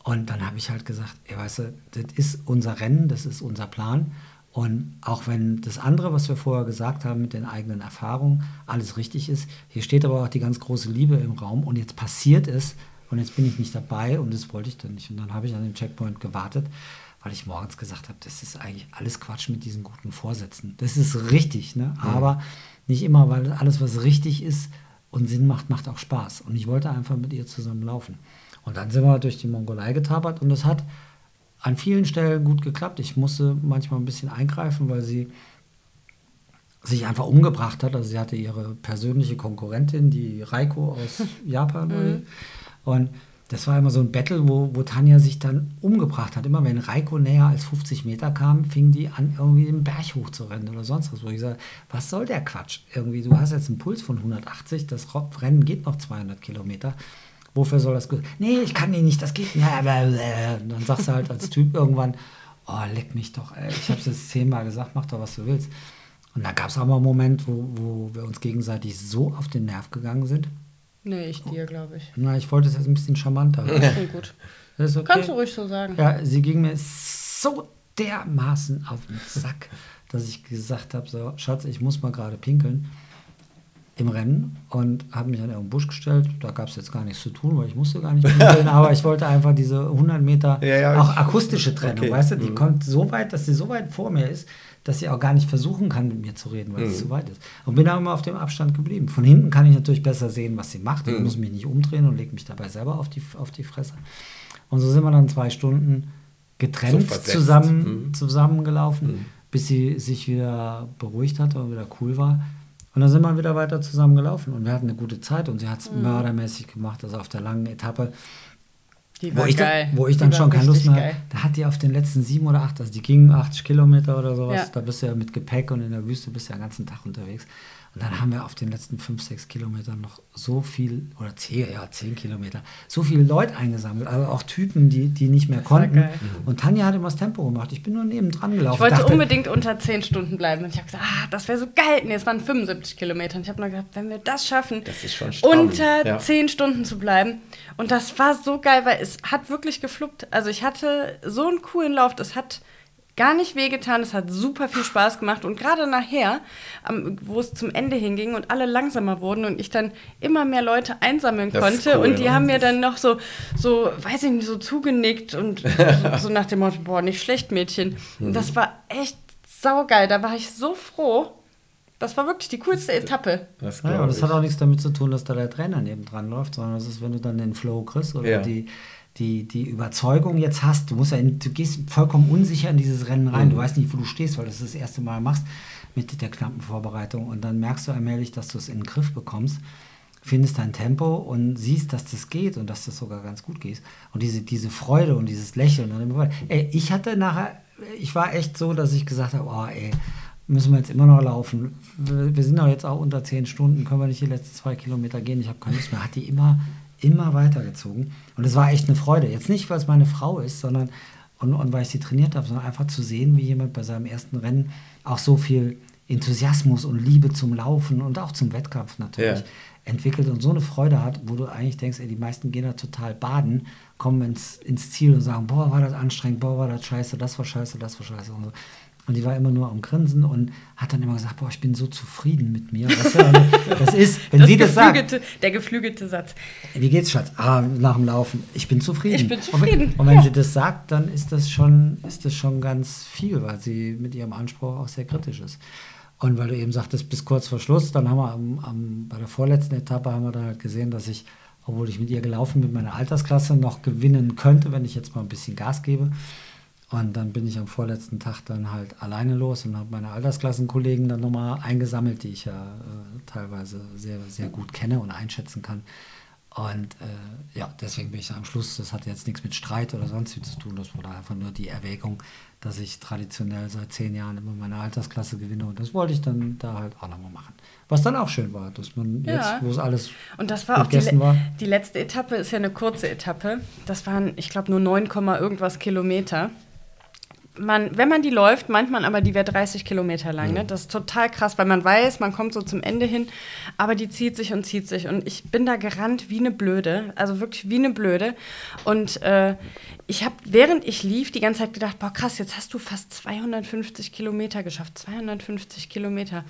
Und dann habe ich halt gesagt, ey, weißt du, das ist unser Rennen, das ist unser Plan. Und auch wenn das andere, was wir vorher gesagt haben mit den eigenen Erfahrungen, alles richtig ist, hier steht aber auch die ganz große Liebe im Raum und jetzt passiert es und jetzt bin ich nicht dabei und das wollte ich dann nicht. Und dann habe ich an dem Checkpoint gewartet, weil ich morgens gesagt habe, das ist eigentlich alles Quatsch mit diesen guten Vorsätzen. Das ist richtig, ne? Mhm. aber nicht immer, weil alles, was richtig ist und Sinn macht, macht auch Spaß. Und ich wollte einfach mit ihr zusammen laufen. Und dann sind wir durch die Mongolei getapert und das hat an vielen Stellen gut geklappt. Ich musste manchmal ein bisschen eingreifen, weil sie sich einfach umgebracht hat. Also sie hatte ihre persönliche Konkurrentin, die Reiko aus Japan. Mhm. Und das war immer so ein Battle, wo, wo Tanja sich dann umgebracht hat. Immer wenn Reiko näher als 50 Meter kam, fing die an, irgendwie den Berg hochzurennen oder sonst was. Wo ich sage, was soll der Quatsch? Irgendwie, du hast jetzt einen Puls von 180, das Rennen geht noch 200 Kilometer. Wofür soll das gut? Nee, ich kann die nicht, das geht nicht. Dann sagst du halt als Typ irgendwann, oh, leck mich doch, ey. ich habe es jetzt zehnmal gesagt, mach doch, was du willst. Und da gab es aber einen Moment, wo, wo wir uns gegenseitig so auf den Nerv gegangen sind. Nee, ich dir, glaube ich. Na, ich wollte es jetzt ein bisschen charmanter. Das klingt gut. Das okay. Kannst du ruhig so sagen. Ja, sie ging mir so dermaßen auf den Sack, dass ich gesagt habe, so, Schatz, ich muss mal gerade pinkeln im Rennen und habe mich an irgendeinen Busch gestellt. Da gab es jetzt gar nichts zu tun, weil ich musste gar nicht pinkeln, aber ich wollte einfach diese 100 Meter, ja, ja, auch akustische Trennung, okay. weißt du, die mhm. kommt so weit, dass sie so weit vor mir ist, dass sie auch gar nicht versuchen kann, mit mir zu reden, weil mhm. es zu weit ist. Und bin auch immer auf dem Abstand geblieben. Von hinten kann ich natürlich besser sehen, was sie macht. Ich mhm. muss mich nicht umdrehen und lege mich dabei selber auf die, auf die Fresse. Und so sind wir dann zwei Stunden getrennt so zusammen, mhm. zusammengelaufen, mhm. bis sie sich wieder beruhigt hatte und wieder cool war. Und dann sind wir wieder weiter zusammen gelaufen und wir hatten eine gute Zeit und sie hat es mhm. mördermäßig gemacht. Also auf der langen Etappe wo ich, dann, wo ich dann schon keine Lust mehr hatte. Da hat die auf den letzten sieben oder acht, also die gingen 80 Kilometer oder sowas, ja. da bist du ja mit Gepäck und in der Wüste bist du ja den ganzen Tag unterwegs. Und dann haben wir auf den letzten fünf, sechs Kilometern noch so viel, oder zehn, ja, zehn Kilometer, so viele Leute eingesammelt, also auch Typen, die, die nicht mehr konnten. Mhm. Und Tanja hat immer das Tempo gemacht. Ich bin nur nebendran gelaufen. Ich wollte dachte, unbedingt unter zehn Stunden bleiben. Und ich habe gesagt, ah, das wäre so geil. Nee, es waren 75 Kilometer. Und ich habe nur gedacht, wenn wir das schaffen, das unter ja. zehn Stunden zu bleiben. Und das war so geil, weil es hat wirklich gefluppt. Also ich hatte so einen coolen Lauf. Das hat gar nicht wehgetan. Es hat super viel Spaß gemacht. Und gerade nachher, wo es zum Ende hinging und alle langsamer wurden und ich dann immer mehr Leute einsammeln das konnte. Cool, und die ja. haben mir dann noch so, so, weiß ich nicht, so zugenickt und so, so nach dem Motto, boah, nicht schlecht, Mädchen. Mhm. Und das war echt saugeil. Da war ich so froh. Das war wirklich die coolste Etappe. Das, ja, das hat auch nichts damit zu tun, dass da der Trainer nebendran läuft, sondern das ist, wenn du dann den Flow kriegst oder ja. die, die, die Überzeugung jetzt hast, du musst ja in, du gehst vollkommen unsicher in dieses Rennen rein, mhm. du weißt nicht, wo du stehst, weil du das das erste Mal machst mit der knappen Vorbereitung und dann merkst du allmählich, dass du es in den Griff bekommst, findest dein Tempo und siehst, dass das geht und dass das sogar ganz gut geht und diese, diese Freude und dieses Lächeln. Und ey, ich hatte nachher, ich war echt so, dass ich gesagt habe, oh ey, müssen wir jetzt immer noch laufen. Wir sind doch jetzt auch unter zehn Stunden, können wir nicht die letzten zwei Kilometer gehen. Ich habe keine Lust mehr. Hat die immer immer weitergezogen. Und es war echt eine Freude. Jetzt nicht, weil es meine Frau ist, sondern und, und weil ich sie trainiert habe, sondern einfach zu sehen, wie jemand bei seinem ersten Rennen auch so viel Enthusiasmus und Liebe zum Laufen und auch zum Wettkampf natürlich ja. entwickelt und so eine Freude hat, wo du eigentlich denkst, ey, die meisten gehen da total baden, kommen ins, ins Ziel und sagen, boah, war das anstrengend, boah, war das scheiße, das war scheiße, das war scheiße. Und so. Und die war immer nur am Grinsen und hat dann immer gesagt, boah, ich bin so zufrieden mit mir. Weißt du, das ist, wenn das sie das sagt. Der geflügelte Satz. Wie geht's, Schatz? Ah, nach dem Laufen. Ich bin zufrieden. Ich bin zufrieden. Und, und wenn ja. sie das sagt, dann ist das, schon, ist das schon ganz viel, weil sie mit ihrem Anspruch auch sehr kritisch ist. Und weil du eben sagtest, bis kurz vor Schluss, dann haben wir am, am, bei der vorletzten Etappe haben wir dann halt gesehen, dass ich, obwohl ich mit ihr gelaufen mit meiner Altersklasse noch gewinnen könnte, wenn ich jetzt mal ein bisschen Gas gebe. Und dann bin ich am vorletzten Tag dann halt alleine los und habe meine Altersklassenkollegen dann nochmal eingesammelt, die ich ja äh, teilweise sehr, sehr gut kenne und einschätzen kann. Und äh, ja, deswegen bin ich am Schluss, das hatte jetzt nichts mit Streit oder sonst wie zu tun, das wurde einfach nur die Erwägung, dass ich traditionell seit zehn Jahren immer meine Altersklasse gewinne und das wollte ich dann da halt auch nochmal machen. Was dann auch schön war, dass man ja. jetzt, wo es alles Und das war auch die, war. die letzte Etappe, ist ja eine kurze Etappe. Das waren, ich glaube, nur 9, irgendwas Kilometer man, wenn man die läuft, meint man aber, die wäre 30 Kilometer lang. Ne? Das ist total krass, weil man weiß, man kommt so zum Ende hin, aber die zieht sich und zieht sich. Und ich bin da gerannt wie eine Blöde, also wirklich wie eine Blöde. Und äh, ich habe, während ich lief, die ganze Zeit gedacht, boah krass, jetzt hast du fast 250 Kilometer geschafft. 250 Kilometer.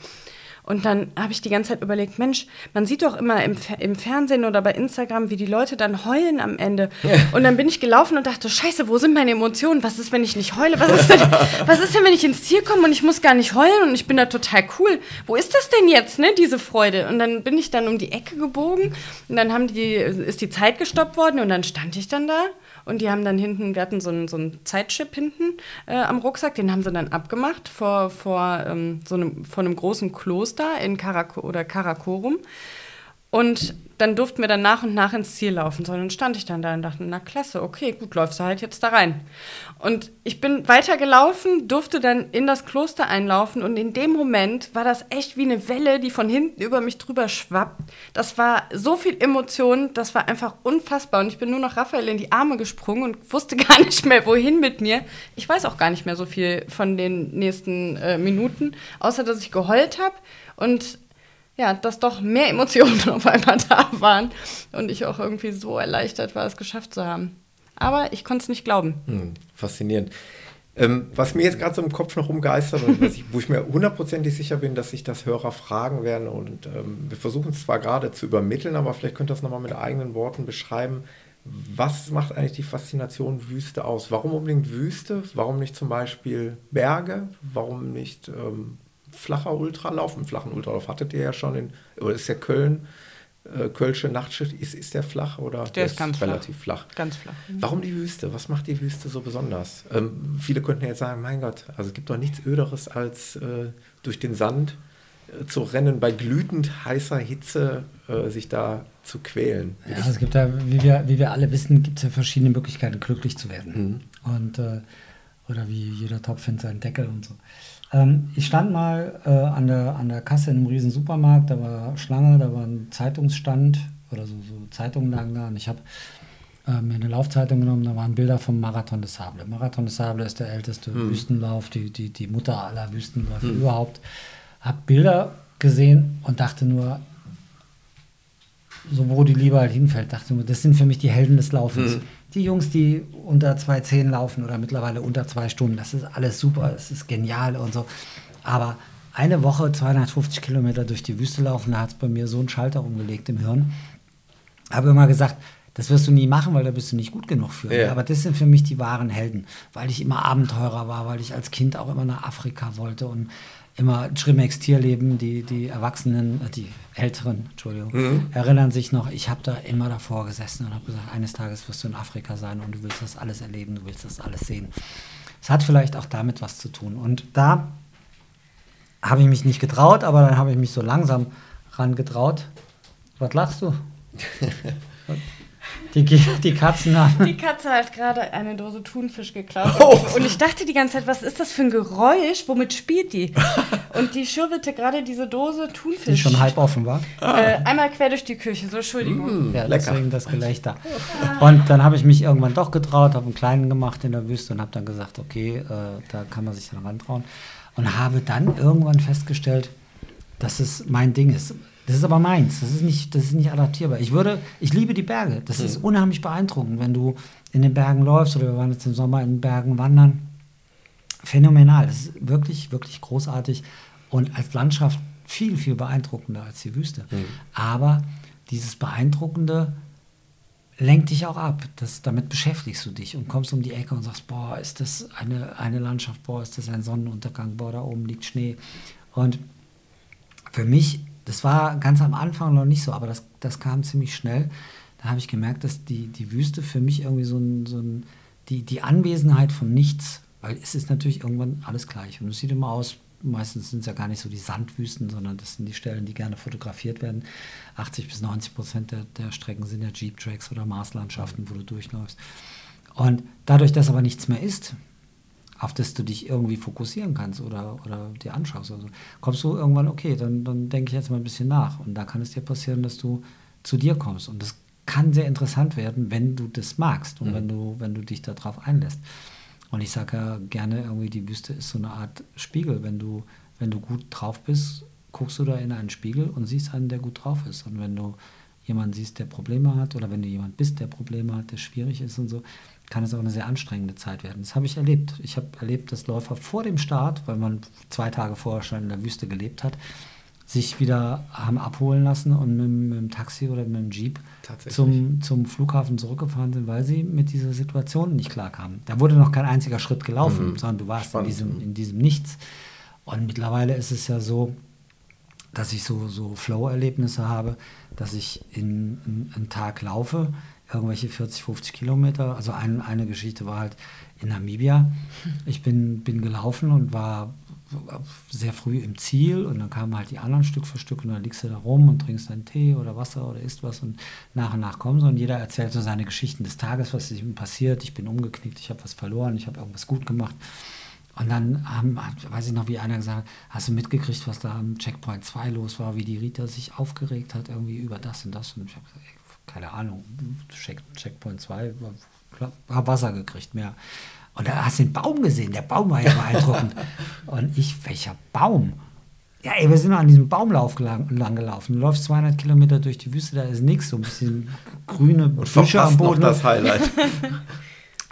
Und dann habe ich die ganze Zeit überlegt, Mensch, man sieht doch immer im, im Fernsehen oder bei Instagram, wie die Leute dann heulen am Ende. Und dann bin ich gelaufen und dachte, scheiße, wo sind meine Emotionen? Was ist, wenn ich nicht heule? Was ist, denn, was ist denn, wenn ich ins Ziel komme und ich muss gar nicht heulen und ich bin da total cool? Wo ist das denn jetzt, ne, diese Freude? Und dann bin ich dann um die Ecke gebogen und dann haben die, ist die Zeit gestoppt worden und dann stand ich dann da und die haben dann hinten, wir hatten so einen, so einen Zeitchip hinten äh, am Rucksack, den haben sie dann abgemacht vor, vor, ähm, so einem, vor einem großen Kloster in Karak oder Karakorum. Und dann durften wir dann nach und nach ins Ziel laufen. So, dann stand ich dann da und dachte, na klasse, okay, gut, läufst du halt jetzt da rein. Und ich bin weitergelaufen, durfte dann in das Kloster einlaufen und in dem Moment war das echt wie eine Welle, die von hinten über mich drüber schwappt. Das war so viel Emotion, das war einfach unfassbar. Und ich bin nur noch Raphael in die Arme gesprungen und wusste gar nicht mehr, wohin mit mir. Ich weiß auch gar nicht mehr so viel von den nächsten äh, Minuten, außer dass ich geheult habe und ja, dass doch mehr Emotionen auf einmal da waren und ich auch irgendwie so erleichtert war, es geschafft zu haben. Aber ich konnte es nicht glauben. Hm, faszinierend. Ähm, was mir jetzt gerade so im Kopf noch umgeistert und ich, wo ich mir hundertprozentig sicher bin, dass sich das Hörer fragen werden und ähm, wir versuchen es zwar gerade zu übermitteln, aber vielleicht könnt ihr das nochmal mit eigenen Worten beschreiben. Was macht eigentlich die Faszination Wüste aus? Warum unbedingt Wüste? Warum nicht zum Beispiel Berge? Warum nicht ähm, flacher Ultralauf. Einen flachen Ultralauf hattet ihr ja schon in, oder ist der Köln, äh, Kölsche Nachtschicht, ist, ist der flach oder der, der ist, ganz relativ flach. flach? Ganz flach. Mhm. Warum die Wüste? Was macht die Wüste so besonders? Ähm, viele könnten jetzt sagen, mein Gott, also es gibt doch nichts Öderes als äh, durch den Sand äh, zu rennen, bei glühend heißer Hitze äh, sich da zu quälen. Ja, es gibt ja, wie wir, wie wir alle wissen, gibt es ja verschiedene Möglichkeiten, glücklich zu werden. Mhm. Und, äh, oder wie jeder Topf findet seinen Deckel und so. Ähm, ich stand mal äh, an, der, an der Kasse in einem riesen Supermarkt, da war Schlange, da war ein Zeitungsstand oder so, so Zeitungen lagen da und ich habe äh, mir eine Laufzeitung genommen, da waren Bilder vom Marathon des Sable. Marathon des Sable ist der älteste hm. Wüstenlauf, die, die, die Mutter aller Wüstenläufe hm. überhaupt. Habe Bilder gesehen und dachte nur, so wo die Liebe halt hinfällt, dachte nur, das sind für mich die Helden des Laufens. Hm die Jungs, die unter 2,10 laufen oder mittlerweile unter zwei Stunden, das ist alles super, es ist genial und so. Aber eine Woche 250 Kilometer durch die Wüste laufen, da hat es bei mir so einen Schalter umgelegt im Hirn. Habe immer gesagt, das wirst du nie machen, weil da bist du nicht gut genug für. Ja. Aber das sind für mich die wahren Helden, weil ich immer Abenteurer war, weil ich als Kind auch immer nach Afrika wollte und immer Schrimmex Tierleben, die, die Erwachsenen, äh, die Älteren, Entschuldigung, mhm. erinnern sich noch, ich habe da immer davor gesessen und habe gesagt, eines Tages wirst du in Afrika sein und du willst das alles erleben, du willst das alles sehen. Es hat vielleicht auch damit was zu tun. Und da habe ich mich nicht getraut, aber dann habe ich mich so langsam rangetraut. Was lachst du? Die, die Katzen haben. Die Katze hat gerade eine Dose Thunfisch geklaut. Oh. Und ich dachte die ganze Zeit, was ist das für ein Geräusch? Womit spielt die? Und die schürbelte gerade diese Dose Thunfisch. Die schon halb offen war? Äh, einmal quer durch die Küche, so Entschuldigung. Mm, ja, lecker. deswegen das Gelächter. Und dann habe ich mich irgendwann doch getraut, habe einen kleinen gemacht in der Wüste und habe dann gesagt, okay, äh, da kann man sich dann rantrauen. Und habe dann irgendwann festgestellt, dass es mein Ding ist. Das ist aber meins. Das ist nicht, das ist nicht adaptierbar. Ich würde, ich liebe die Berge. Das mhm. ist unheimlich beeindruckend, wenn du in den Bergen läufst oder wir waren jetzt im Sommer in den Bergen wandern. Phänomenal. Das ist wirklich, wirklich großartig und als Landschaft viel, viel beeindruckender als die Wüste. Mhm. Aber dieses Beeindruckende lenkt dich auch ab. Das, damit beschäftigst du dich und kommst um die Ecke und sagst, boah, ist das eine, eine Landschaft, boah, ist das ein Sonnenuntergang, boah, da oben liegt Schnee. Und für mich das war ganz am Anfang noch nicht so, aber das, das kam ziemlich schnell. Da habe ich gemerkt, dass die, die Wüste für mich irgendwie so ein, so ein die, die Anwesenheit von nichts, weil es ist natürlich irgendwann alles gleich und es sieht immer aus meistens sind es ja gar nicht so die Sandwüsten, sondern das sind die Stellen, die gerne fotografiert werden. 80 bis 90 Prozent der, der Strecken sind ja Jeep-Tracks oder Marslandschaften, wo du durchläufst. Und dadurch, dass aber nichts mehr ist, auf das du dich irgendwie fokussieren kannst oder, oder dir anschaust, also kommst du irgendwann, okay, dann, dann denke ich jetzt mal ein bisschen nach. Und da kann es dir passieren, dass du zu dir kommst. Und das kann sehr interessant werden, wenn du das magst und mhm. wenn, du, wenn du dich darauf einlässt. Und ich sage ja gerne, irgendwie die Wüste ist so eine Art Spiegel. Wenn du, wenn du gut drauf bist, guckst du da in einen Spiegel und siehst einen, der gut drauf ist. Und wenn du jemanden siehst, der Probleme hat, oder wenn du jemand bist, der Probleme hat, der schwierig ist und so, kann es auch eine sehr anstrengende Zeit werden. Das habe ich erlebt. Ich habe erlebt, dass Läufer vor dem Start, weil man zwei Tage vorher schon in der Wüste gelebt hat, sich wieder haben abholen lassen und mit, mit dem Taxi oder mit dem Jeep zum, zum Flughafen zurückgefahren sind, weil sie mit dieser Situation nicht klarkamen. Da wurde noch kein einziger Schritt gelaufen, mhm. sondern du warst in diesem, in diesem Nichts. Und mittlerweile ist es ja so, dass ich so, so Flow-Erlebnisse habe, dass ich in, in, einen Tag laufe, irgendwelche 40, 50 Kilometer. Also ein, eine Geschichte war halt in Namibia. Ich bin, bin gelaufen und war sehr früh im Ziel und dann kamen halt die anderen Stück für Stück und dann liegst du da rum und trinkst deinen Tee oder Wasser oder isst was und nach und nach kommen sie und jeder erzählt so seine Geschichten des Tages, was ihm passiert. Ich bin umgeknickt, ich habe was verloren, ich habe irgendwas gut gemacht. Und dann haben, weiß ich noch, wie einer gesagt hat, hast du mitgekriegt, was da am Checkpoint 2 los war, wie die Rita sich aufgeregt hat irgendwie über das und das. Und ich habe gesagt, ey, keine Ahnung, Check, Checkpoint 2, habe Wasser gekriegt, mehr. Und da hast du den Baum gesehen, der Baum war ja beeindruckend. und ich, welcher Baum? Ja, ey, wir sind an diesem Baumlauf lang, lang, gelaufen. Du läufst 200 Kilometer durch die Wüste, da ist nichts, so ein bisschen grüne Büsche am Boden. Noch das Highlight.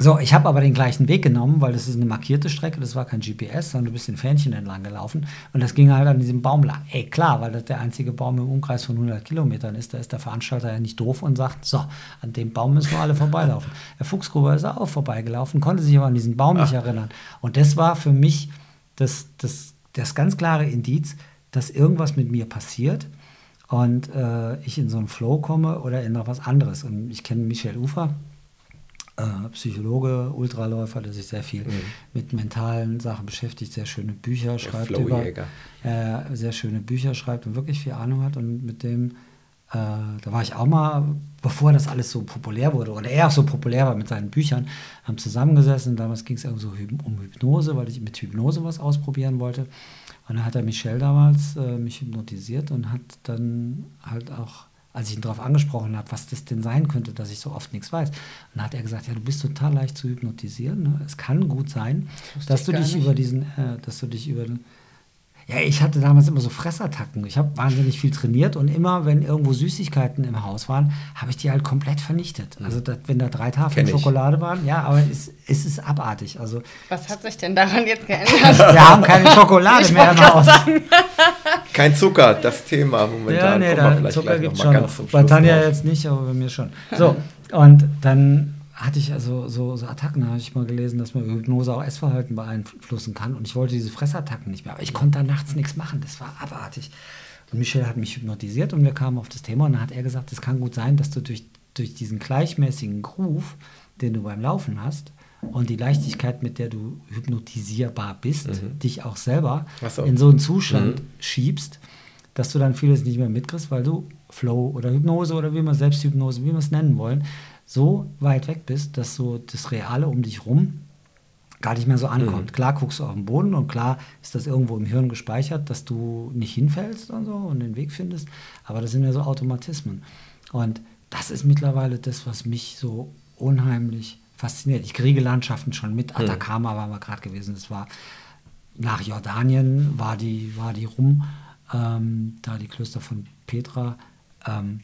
So, ich habe aber den gleichen Weg genommen, weil das ist eine markierte Strecke, das war kein GPS, sondern du bist den Fähnchen entlang gelaufen und das ging halt an diesem Baum lang. Ey, klar, weil das der einzige Baum im Umkreis von 100 Kilometern ist, da ist der Veranstalter ja nicht doof und sagt, so, an dem Baum müssen wir alle vorbeilaufen. Der Fuchsgruber ist auch vorbeigelaufen, konnte sich aber an diesen Baum nicht erinnern. Und das war für mich das, das, das ganz klare Indiz, dass irgendwas mit mir passiert und äh, ich in so einen Flow komme oder in noch was anderes. Und ich kenne Michel Ufer, Psychologe, Ultraläufer, der sich sehr viel mhm. mit mentalen Sachen beschäftigt, sehr schöne Bücher der schreibt über, äh, sehr schöne Bücher schreibt und wirklich viel Ahnung hat und mit dem äh, da war ich auch mal, bevor das alles so populär wurde, oder er auch so populär war mit seinen Büchern, haben zusammengesessen. Damals ging es so um Hypnose, weil ich mit Hypnose was ausprobieren wollte. Und dann hat er Michel damals äh, mich hypnotisiert und hat dann halt auch als ich ihn darauf angesprochen habe, was das denn sein könnte, dass ich so oft nichts weiß. Und dann hat er gesagt, ja, du bist total leicht zu hypnotisieren. Ne? Es kann gut sein, das dass du dich nicht. über diesen, äh, dass du dich über ja, ich hatte damals immer so Fressattacken. Ich habe wahnsinnig viel trainiert und immer, wenn irgendwo Süßigkeiten im Haus waren, habe ich die halt komplett vernichtet. Mhm. Also, das, wenn da drei Tafeln Schokolade waren, ja, aber es, es ist abartig. Also, Was hat sich denn daran jetzt geändert? Wir haben keine Schokolade mehr im Haus. Kein Zucker, das Thema momentan. Ja, nee, da, Zucker gibt es schon. Bei Tanja jetzt nicht, aber bei mir schon. So, und dann hatte ich also so, so Attacken, habe ich mal gelesen, dass man Hypnose auch Essverhalten beeinflussen kann. Und ich wollte diese Fressattacken nicht mehr. Aber ich konnte da nachts nichts machen. Das war abartig. Und Michel hat mich hypnotisiert und wir kamen auf das Thema und dann hat er gesagt, es kann gut sein, dass du durch, durch diesen gleichmäßigen Groove, den du beim Laufen hast, und die Leichtigkeit, mit der du hypnotisierbar bist, mhm. dich auch selber so. in so einen Zustand mhm. schiebst, dass du dann vieles nicht mehr mitkriegst, weil du Flow oder Hypnose oder wie man Selbsthypnose, wie wir es nennen wollen, so weit weg bist, dass so das Reale um dich rum gar nicht mehr so ankommt. Mhm. Klar guckst du auf den Boden und klar ist das irgendwo im Hirn gespeichert, dass du nicht hinfällst und so und den Weg findest, aber das sind ja so Automatismen. Und das ist mittlerweile das, was mich so unheimlich fasziniert. Ich kriege Landschaften schon mit. Mhm. Atacama waren wir gerade gewesen. Das war nach Jordanien, war die, war die rum, ähm, da die Klöster von Petra. Ähm,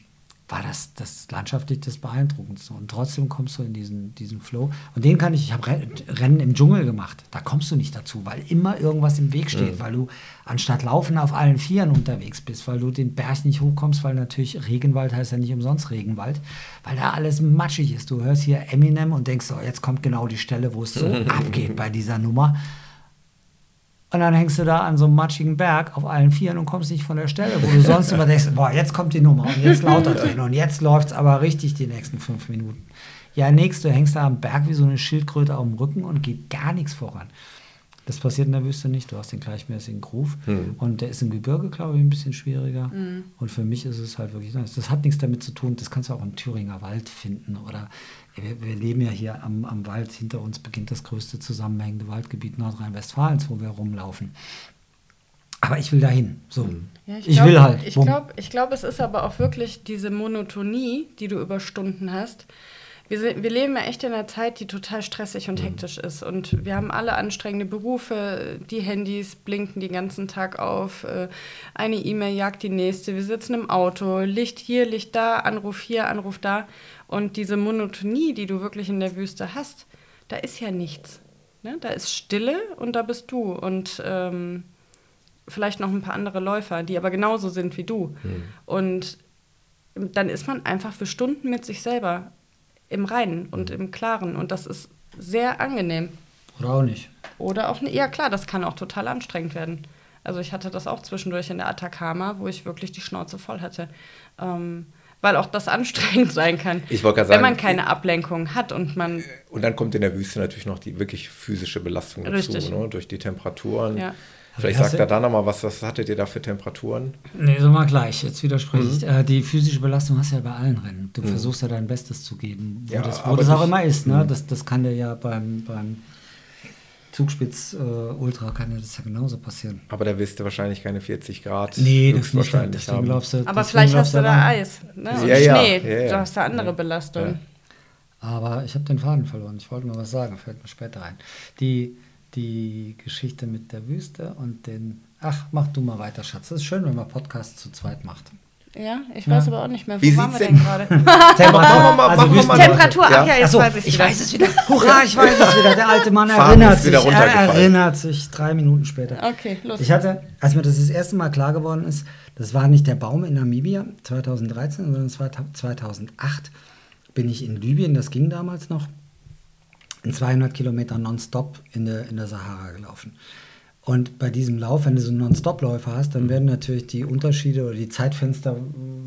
war das, das landschaftlich das Beeindruckendste. Und trotzdem kommst du in diesen, diesen Flow. Und den kann ich, ich habe Rennen im Dschungel gemacht. Da kommst du nicht dazu, weil immer irgendwas im Weg steht, mhm. weil du anstatt Laufen auf allen Vieren unterwegs bist, weil du den Berg nicht hochkommst, weil natürlich Regenwald heißt ja nicht umsonst Regenwald, weil da alles matschig ist. Du hörst hier Eminem und denkst, so, jetzt kommt genau die Stelle, wo es so abgeht bei dieser Nummer. Und dann hängst du da an so einem matschigen Berg auf allen Vieren und kommst nicht von der Stelle, wo du sonst immer denkst, boah, jetzt kommt die Nummer und jetzt lauter drin und jetzt läuft es aber richtig die nächsten fünf Minuten. Ja, nächst, du hängst da am Berg wie so eine Schildkröte auf dem Rücken und geht gar nichts voran. Das passiert in der Wüste nicht. Du hast den gleichmäßigen Groove. Hm. Und der ist im Gebirge, glaube ich, ein bisschen schwieriger. Und für mich ist es halt wirklich nice. Das hat nichts damit zu tun, das kannst du auch im Thüringer Wald finden. Oder wir, wir leben ja hier am, am Wald. Hinter uns beginnt das größte zusammenhängende Waldgebiet Nordrhein-Westfalens, wo wir rumlaufen. Aber ich will dahin. So. Ja, ich glaub- will halt. Ich glaube, ich glaub, es ist aber auch wirklich diese Monotonie, die du über Stunden hast. Wir, sind, wir leben ja echt in einer Zeit, die total stressig und hektisch ist. Und wir haben alle anstrengende Berufe. Die Handys blinken den ganzen Tag auf. äh, Eine E-Mail jagt die nächste. Wir sitzen im Auto. Licht hier, Licht da, Anruf hier, Anruf da. Und diese Monotonie, die du wirklich in der Wüste hast, da ist ja nichts. Ne? Da ist Stille und da bist du. Und ähm, vielleicht noch ein paar andere Läufer, die aber genauso sind wie du. Und dann ist man einfach für Stunden mit sich selber im Reinen und im Klaren. Und das ist sehr angenehm. Oder auch nicht. Oder auch, ja klar, das kann auch total anstrengend werden. Also ich hatte das auch zwischendurch in der Atacama, wo ich wirklich die Schnauze voll hatte. Ähm, weil auch das anstrengend sein kann. Ich wollte gerade Wenn sagen, man keine Ablenkung hat und man Und dann kommt in der Wüste natürlich noch die wirklich physische Belastung dazu, ne? durch die Temperaturen. Ja. Vielleicht sagt du- er da nochmal was, was hattet ihr da für Temperaturen? Nee, so mal gleich. Jetzt widerspreche ich. Mhm. Äh, die physische Belastung hast du ja bei allen Rennen. Du versuchst ja dein Bestes zu geben, wo Ja, das, wo das auch immer ist. Ne? Mhm. Das, das kann dir ja beim, beim Zugspitz äh, Ultra kann dir das ja genauso passieren. Aber da wirst du wahrscheinlich keine 40 Grad Nee, das nicht. höchstwahrscheinlich Deswegen haben. du, aber vielleicht hast du da ran. Eis ne? und Ja, ja, Schnee. ja, ja. Du hast da andere Ja. Belastung. Ja. Aber ich habe den Faden verloren. Ich wollte mal was sagen, fällt mir später ein. Die, die Geschichte mit der Wüste und den. Ach, mach du mal weiter, Schatz. Es ist schön, wenn man Podcasts zu zweit macht. Ja, ich Ja. weiß aber auch nicht mehr, wo Wie waren wir denn denn- gerade? Temperatur, mal- Temperatur, ach ja, Ja. jetzt Achso, weiß ich ich wieder. weiß es wieder. Hurra, ich weiß es wieder. Der alte Mann erinnert sich. Er erinnert sich drei Minuten später. Okay, los. Ich hatte, als mir das das erste Mal klar geworden ist, das war nicht der Baum in Namibia 2013, sondern es war 2008, bin ich in Libyen, das ging damals noch, 200 Kilometer nonstop in der, in der Sahara gelaufen. Und bei diesem Lauf, wenn du so einen Non-Stop-Läufer hast, dann werden natürlich die Unterschiede oder die Zeitfenster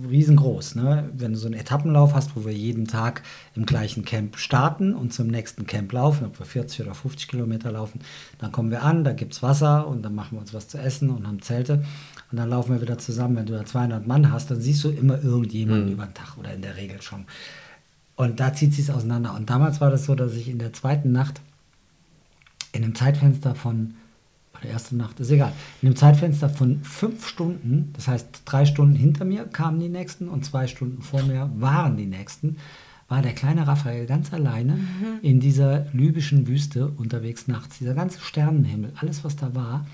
riesengroß. Ne? Wenn du so einen Etappenlauf hast, wo wir jeden Tag im gleichen Camp starten und zum nächsten Camp laufen, ob wir 40 oder 50 Kilometer laufen, dann kommen wir an, da gibt es Wasser und dann machen wir uns was zu essen und haben Zelte und dann laufen wir wieder zusammen. Wenn du da 200 Mann hast, dann siehst du immer irgendjemanden über den Tag oder in der Regel schon. Und da zieht sich auseinander. Und damals war das so, dass ich in der zweiten Nacht in einem Zeitfenster von, oder erste Nacht, ist egal, in einem Zeitfenster von fünf Stunden, das heißt drei Stunden hinter mir kamen die nächsten und zwei Stunden vor mir waren die nächsten, war der kleine Raphael ganz alleine in dieser libyschen Wüste unterwegs nachts. Dieser ganze Sternenhimmel, alles was da war,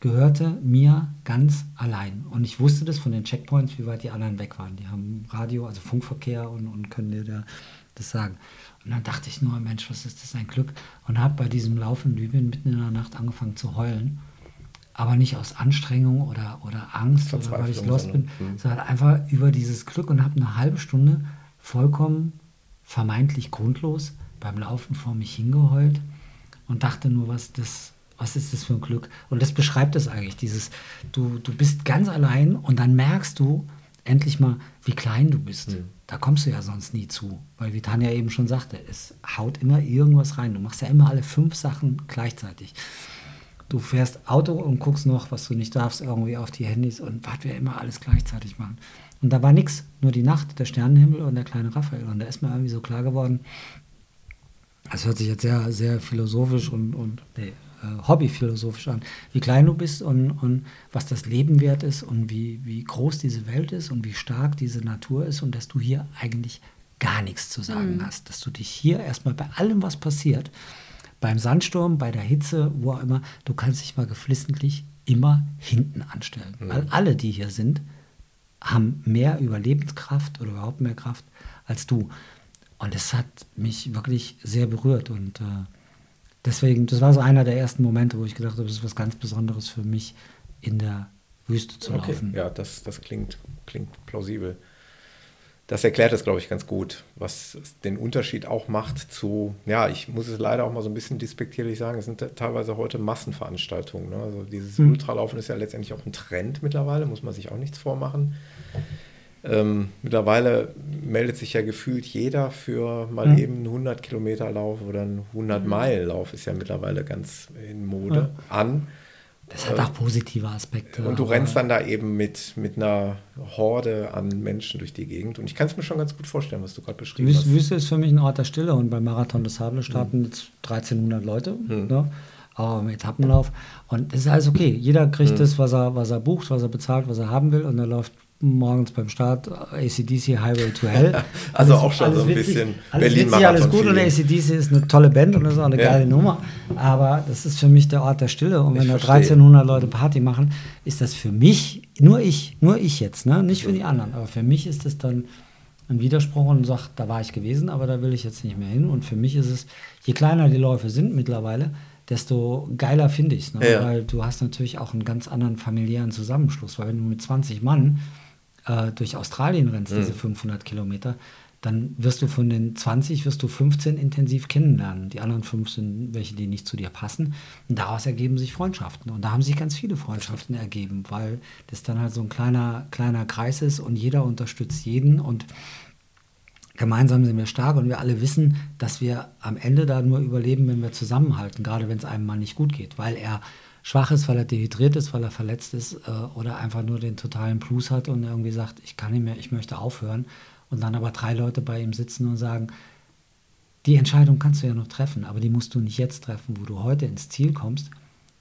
gehörte mir ganz allein. Und ich wusste das von den Checkpoints, wie weit die anderen weg waren. Die haben Radio, also Funkverkehr und, und können dir da das sagen. Und dann dachte ich nur, Mensch, was ist das ein Glück? Und habe bei diesem Lauf in Libyen mitten in der Nacht angefangen zu heulen. Aber nicht aus Anstrengung oder, oder Angst oder weil ich lost bin, sondern, hm. sondern einfach über dieses Glück und habe eine halbe Stunde vollkommen vermeintlich grundlos beim Laufen vor mich hingeheult und dachte nur, was das, was ist das für ein Glück? Und das beschreibt es eigentlich, dieses, du, du bist ganz allein und dann merkst du endlich mal, wie klein du bist. Da kommst du ja sonst nie zu, weil wie Tanja eben schon sagte, es haut immer irgendwas rein. Du machst ja immer alle fünf Sachen gleichzeitig. Du fährst Auto und guckst noch, was du nicht darfst, irgendwie auf die Handys und was wir immer alles gleichzeitig machen. Und da war nichts, nur die Nacht, der Sternenhimmel und der kleine Raphael. Und da ist mir irgendwie so klar geworden, das hört sich jetzt sehr, sehr philosophisch und, und nee, hobbyphilosophisch an, wie klein du bist und, und was das Leben wert ist und wie, wie groß diese Welt ist und wie stark diese Natur ist und dass du hier eigentlich gar nichts zu sagen hast. Dass du dich hier erstmal bei allem, was passiert, beim Sandsturm, bei der Hitze, wo auch immer, du kannst dich mal geflissentlich immer hinten anstellen. Weil alle, die hier sind, haben mehr Überlebenskraft oder überhaupt mehr Kraft als du. Und das hat mich wirklich sehr berührt. Und äh, deswegen, das war so einer der ersten Momente, wo ich gedacht habe, das ist was ganz Besonderes für mich, in der Wüste zu Okay, laufen. ja, das, das klingt, klingt plausibel. Das erklärt es, glaube ich, ganz gut, was den Unterschied auch macht zu, ja, ich muss es leider auch mal so ein bisschen despektierlich sagen, es sind teilweise heute Massenveranstaltungen. Ne? Also dieses Hm. Ultralaufen ist ja letztendlich auch ein Trend mittlerweile, muss man sich auch nichts vormachen. Ähm, mittlerweile meldet sich ja gefühlt jeder für mal mhm. eben einen 100 Kilometer Lauf oder einen 100 Meilen Lauf ist ja mittlerweile ganz in Mode ja. an. Das hat auch positive Aspekte. Und du rennst dann da eben mit, mit einer Horde an Menschen durch die Gegend. Und ich kann es mir schon ganz gut vorstellen, was du gerade beschrieben Wüste, hast. Wüste ist für mich ein Ort der Stille. Und beim Marathon des Sable starten mhm. jetzt 1300 Leute. Mhm. Ne? auch im Etappenlauf. Und es ist alles okay. Jeder kriegt mhm. das, was er, was er bucht, was er bezahlt, was er haben will. Und er läuft morgens beim Start ACDC Highway to Hell. also alles, auch schon so ein witzig, bisschen Berlin witzig, Alles gut und ACDC ist eine tolle Band und das ist auch eine ja. geile Nummer. Aber das ist für mich der Ort der Stille. Und wenn ich da 1300 Leute Party machen, ist das für mich, nur ich, nur ich jetzt, ne? nicht für die anderen. Aber für mich ist das dann ein Widerspruch und sagt, da war ich gewesen, aber da will ich jetzt nicht mehr hin. Und für mich ist es, je kleiner die Läufe sind mittlerweile, desto geiler finde ich es. Ne? Ja. Weil du hast natürlich auch einen ganz anderen familiären Zusammenschluss. Weil wenn du mit 20 Mann äh, durch Australien rennst, mhm. diese 500 Kilometer, dann wirst du von den 20, wirst du 15 intensiv kennenlernen. Die anderen 15, welche, die nicht zu dir passen. Und daraus ergeben sich Freundschaften. Und da haben sich ganz viele Freundschaften ergeben, weil das dann halt so ein kleiner, kleiner Kreis ist und jeder unterstützt jeden und gemeinsam sind wir stark und wir alle wissen, dass wir am Ende da nur überleben, wenn wir zusammenhalten, gerade wenn es einem mal nicht gut geht, weil er schwach ist, weil er dehydriert ist, weil er verletzt ist äh, oder einfach nur den totalen Plus hat und irgendwie sagt, ich kann nicht mehr, ich möchte aufhören. Und dann aber drei Leute bei ihm sitzen und sagen, die Entscheidung kannst du ja noch treffen, aber die musst du nicht jetzt treffen, wo du heute ins Ziel kommst.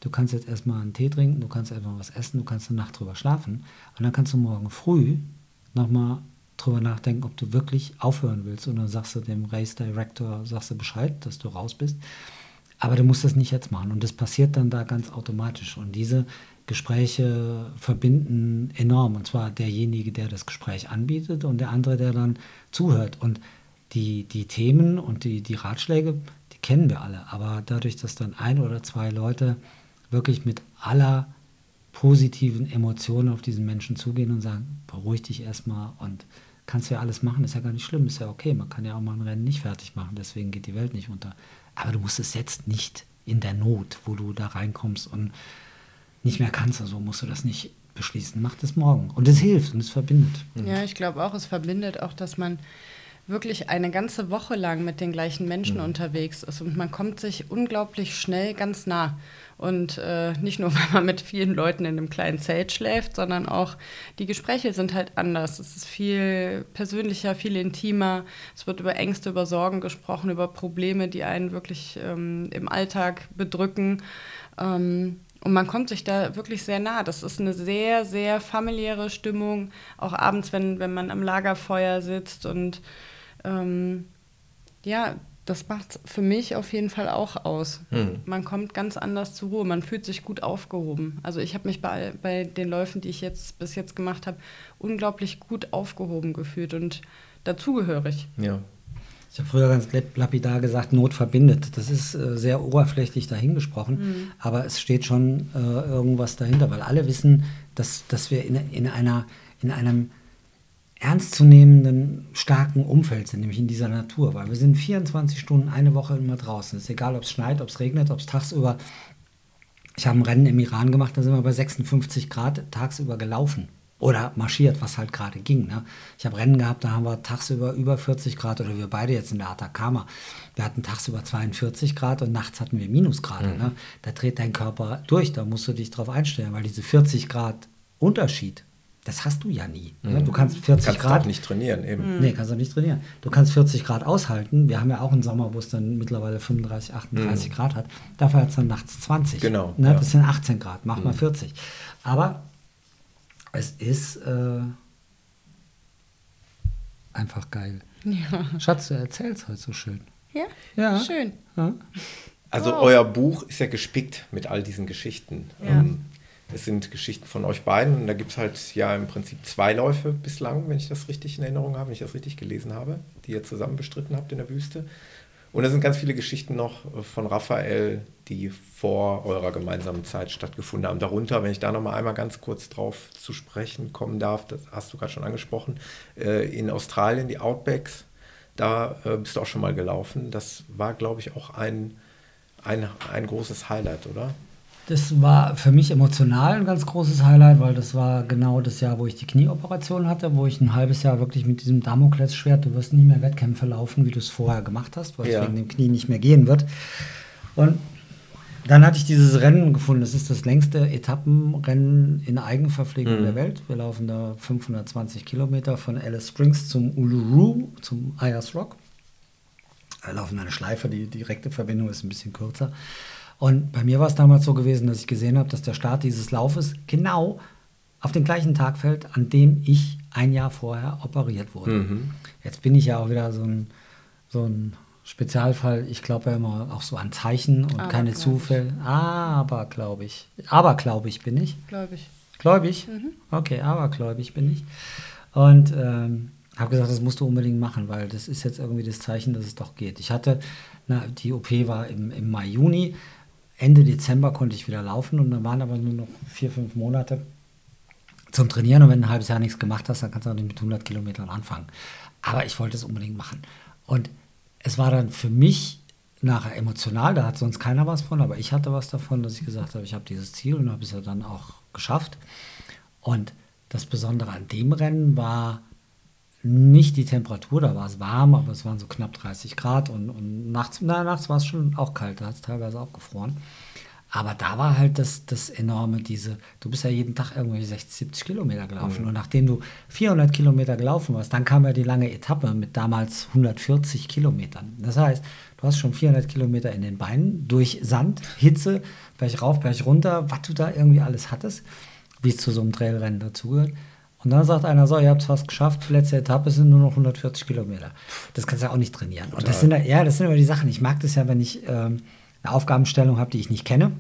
Du kannst jetzt erstmal einen Tee trinken, du kannst einfach was essen, du kannst eine Nacht drüber schlafen und dann kannst du morgen früh nochmal drüber nachdenken, ob du wirklich aufhören willst. Und dann sagst du dem Race Director, sagst du Bescheid, dass du raus bist. Aber du musst das nicht jetzt machen. Und das passiert dann da ganz automatisch. Und diese Gespräche verbinden enorm. Und zwar derjenige, der das Gespräch anbietet und der andere, der dann zuhört. Und die, die Themen und die, die Ratschläge, die kennen wir alle. Aber dadurch, dass dann ein oder zwei Leute wirklich mit aller positiven Emotionen auf diesen Menschen zugehen und sagen, beruhig dich erstmal und kannst ja alles machen, ist ja gar nicht schlimm, ist ja okay. Man kann ja auch mal ein Rennen nicht fertig machen, deswegen geht die Welt nicht unter. Aber du musst es jetzt nicht in der Not, wo du da reinkommst und nicht mehr kannst, also musst du das nicht beschließen. Mach das morgen. Und es hilft und es verbindet. Ja, ich glaube auch, es verbindet auch, dass man wirklich eine ganze Woche lang mit den gleichen Menschen mhm. unterwegs ist und man kommt sich unglaublich schnell ganz nah. Und äh, nicht nur, weil man mit vielen Leuten in einem kleinen Zelt schläft, sondern auch die Gespräche sind halt anders. Es ist viel persönlicher, viel intimer. Es wird über Ängste, über Sorgen gesprochen, über Probleme, die einen wirklich ähm, im Alltag bedrücken. Ähm, und man kommt sich da wirklich sehr nah. Das ist eine sehr, sehr familiäre Stimmung, auch abends, wenn, wenn man am Lagerfeuer sitzt. Und ähm, ja, das macht für mich auf jeden Fall auch aus. Hm. Man kommt ganz anders zur Ruhe, man fühlt sich gut aufgehoben. Also ich habe mich bei, bei den Läufen, die ich jetzt bis jetzt gemacht habe, unglaublich gut aufgehoben gefühlt und dazugehörig. Ja. Ich habe früher ganz lapidar gesagt, Not verbindet. Das ist äh, sehr oberflächlich dahingesprochen, mhm. aber es steht schon äh, irgendwas dahinter, weil alle wissen, dass, dass wir in, in, einer, in einem ernstzunehmenden, starken Umfeld sind, nämlich in dieser Natur, weil wir sind 24 Stunden, eine Woche immer draußen. Es ist egal, ob es schneit, ob es regnet, ob es tagsüber. Ich habe ein Rennen im Iran gemacht, da sind wir bei 56 Grad tagsüber gelaufen oder marschiert, was halt gerade ging. Ne? Ich habe Rennen gehabt, da haben wir tagsüber über 40 Grad oder wir beide jetzt in der Atacama. Wir hatten tagsüber 42 Grad und nachts hatten wir Minusgrade. Mhm. Ne? Da dreht dein Körper durch, da musst du dich drauf einstellen, weil diese 40 Grad Unterschied das hast du ja nie. Ne? Mhm. Du kannst 40 kannst Grad. nicht trainieren, eben. Mhm. Nee, kannst du nicht trainieren. Du kannst 40 Grad aushalten. Wir haben ja auch einen Sommer, wo es dann mittlerweile 35, 38 mhm. Grad hat. Dafür hat es dann nachts 20. Genau. Ne? Ja. Das sind 18 Grad, mach mal 40. Mhm. Aber es ist äh, einfach geil. Ja. Schatz, du erzählst heute so schön. Ja, ja. schön. Ja. Also oh. euer Buch ist ja gespickt mit all diesen Geschichten. Ja. Ähm, es sind Geschichten von euch beiden und da gibt es halt ja im Prinzip zwei Läufe bislang, wenn ich das richtig in Erinnerung habe, wenn ich das richtig gelesen habe, die ihr zusammen bestritten habt in der Wüste. Und da sind ganz viele Geschichten noch von Raphael, die vor eurer gemeinsamen Zeit stattgefunden haben. Darunter, wenn ich da noch mal einmal ganz kurz drauf zu sprechen kommen darf, das hast du gerade schon angesprochen, äh, in Australien die Outbacks, da äh, bist du auch schon mal gelaufen. Das war, glaube ich, auch ein, ein, ein großes Highlight, oder? Das war für mich emotional ein ganz großes Highlight, weil das war genau das Jahr, wo ich die Knieoperation hatte, wo ich ein halbes Jahr wirklich mit diesem Damoklesschwert, du wirst nie mehr Wettkämpfe laufen, wie du es vorher gemacht hast, weil ja. es wegen dem Knie nicht mehr gehen wird. Und dann hatte ich dieses Rennen gefunden. Das ist das längste Etappenrennen in Eigenverpflegung mhm. der Welt. Wir laufen da 520 Kilometer von Alice Springs zum Uluru, zum Ayers Rock. Wir laufen eine Schleife, die direkte Verbindung ist ein bisschen kürzer. Und bei mir war es damals so gewesen, dass ich gesehen habe, dass der Start dieses Laufes genau auf den gleichen Tag fällt, an dem ich ein Jahr vorher operiert wurde. Mhm. Jetzt bin ich ja auch wieder so ein, so ein Spezialfall. Ich glaube ja immer auch so an Zeichen und aber keine Zufälle. Aber glaube ich. Aber glaube ich bin ich. Gläubig. Gläubig? Mhm. Okay, aber gläubig bin ich. Und ähm, habe gesagt, das musst du unbedingt machen, weil das ist jetzt irgendwie das Zeichen, dass es doch geht. Ich hatte, na, die OP war im, im Mai, Juni. Ende Dezember konnte ich wieder laufen und dann waren aber nur noch vier, fünf Monate zum Trainieren. Und wenn du ein halbes Jahr nichts gemacht hast, dann kannst du auch nicht mit 100 Kilometern anfangen. Aber ich wollte es unbedingt machen. Und es war dann für mich nachher emotional, da hat sonst keiner was von, aber ich hatte was davon, dass ich gesagt habe, ich habe dieses Ziel und habe es ja dann auch geschafft. Und das Besondere an dem Rennen war nicht die Temperatur, da war es warm, aber es waren so knapp 30 Grad und, und nachts, na, nachts war es schon auch kalt, da hat es teilweise auch gefroren. Aber da war halt das, das enorme, diese, du bist ja jeden Tag irgendwie 60, 70 Kilometer gelaufen. Mhm. Und nachdem du 400 Kilometer gelaufen warst, dann kam ja die lange Etappe mit damals 140 Kilometern. Das heißt, du hast schon 400 Kilometer in den Beinen durch Sand, Hitze, Berg rauf, Berg runter, was du da irgendwie alles hattest, wie es zu so einem Trailrennen dazugehört. Und dann sagt einer, so, ihr habt es fast geschafft, letzte Etappe sind nur noch 140 Kilometer. Das kannst du ja auch nicht trainieren. Total. Und das sind ja, das sind immer die Sachen. Ich mag das ja, wenn ich ähm, eine Aufgabenstellung habe, die ich nicht kenne,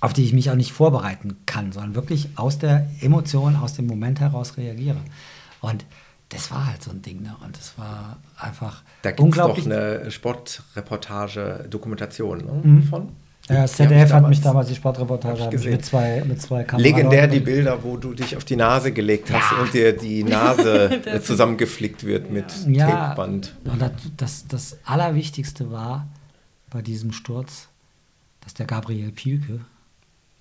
auf die ich mich auch nicht vorbereiten kann, sondern wirklich aus der Emotion, aus dem Moment heraus reagiere. Und das war halt so ein Ding, ne? Und das war einfach da unglaublich. Da gibt eine Sportreportage, Dokumentation ne? mhm. von. Ja, das ZDF hat mich damals die Sportreportage mit zwei, mit zwei Kameras. Legendär die Bilder, wo du dich auf die Nase gelegt hast ja. und dir die Nase zusammengeflickt wird mit ja. Tapeband. Und das, das, das Allerwichtigste war bei diesem Sturz, dass der Gabriel Pielke,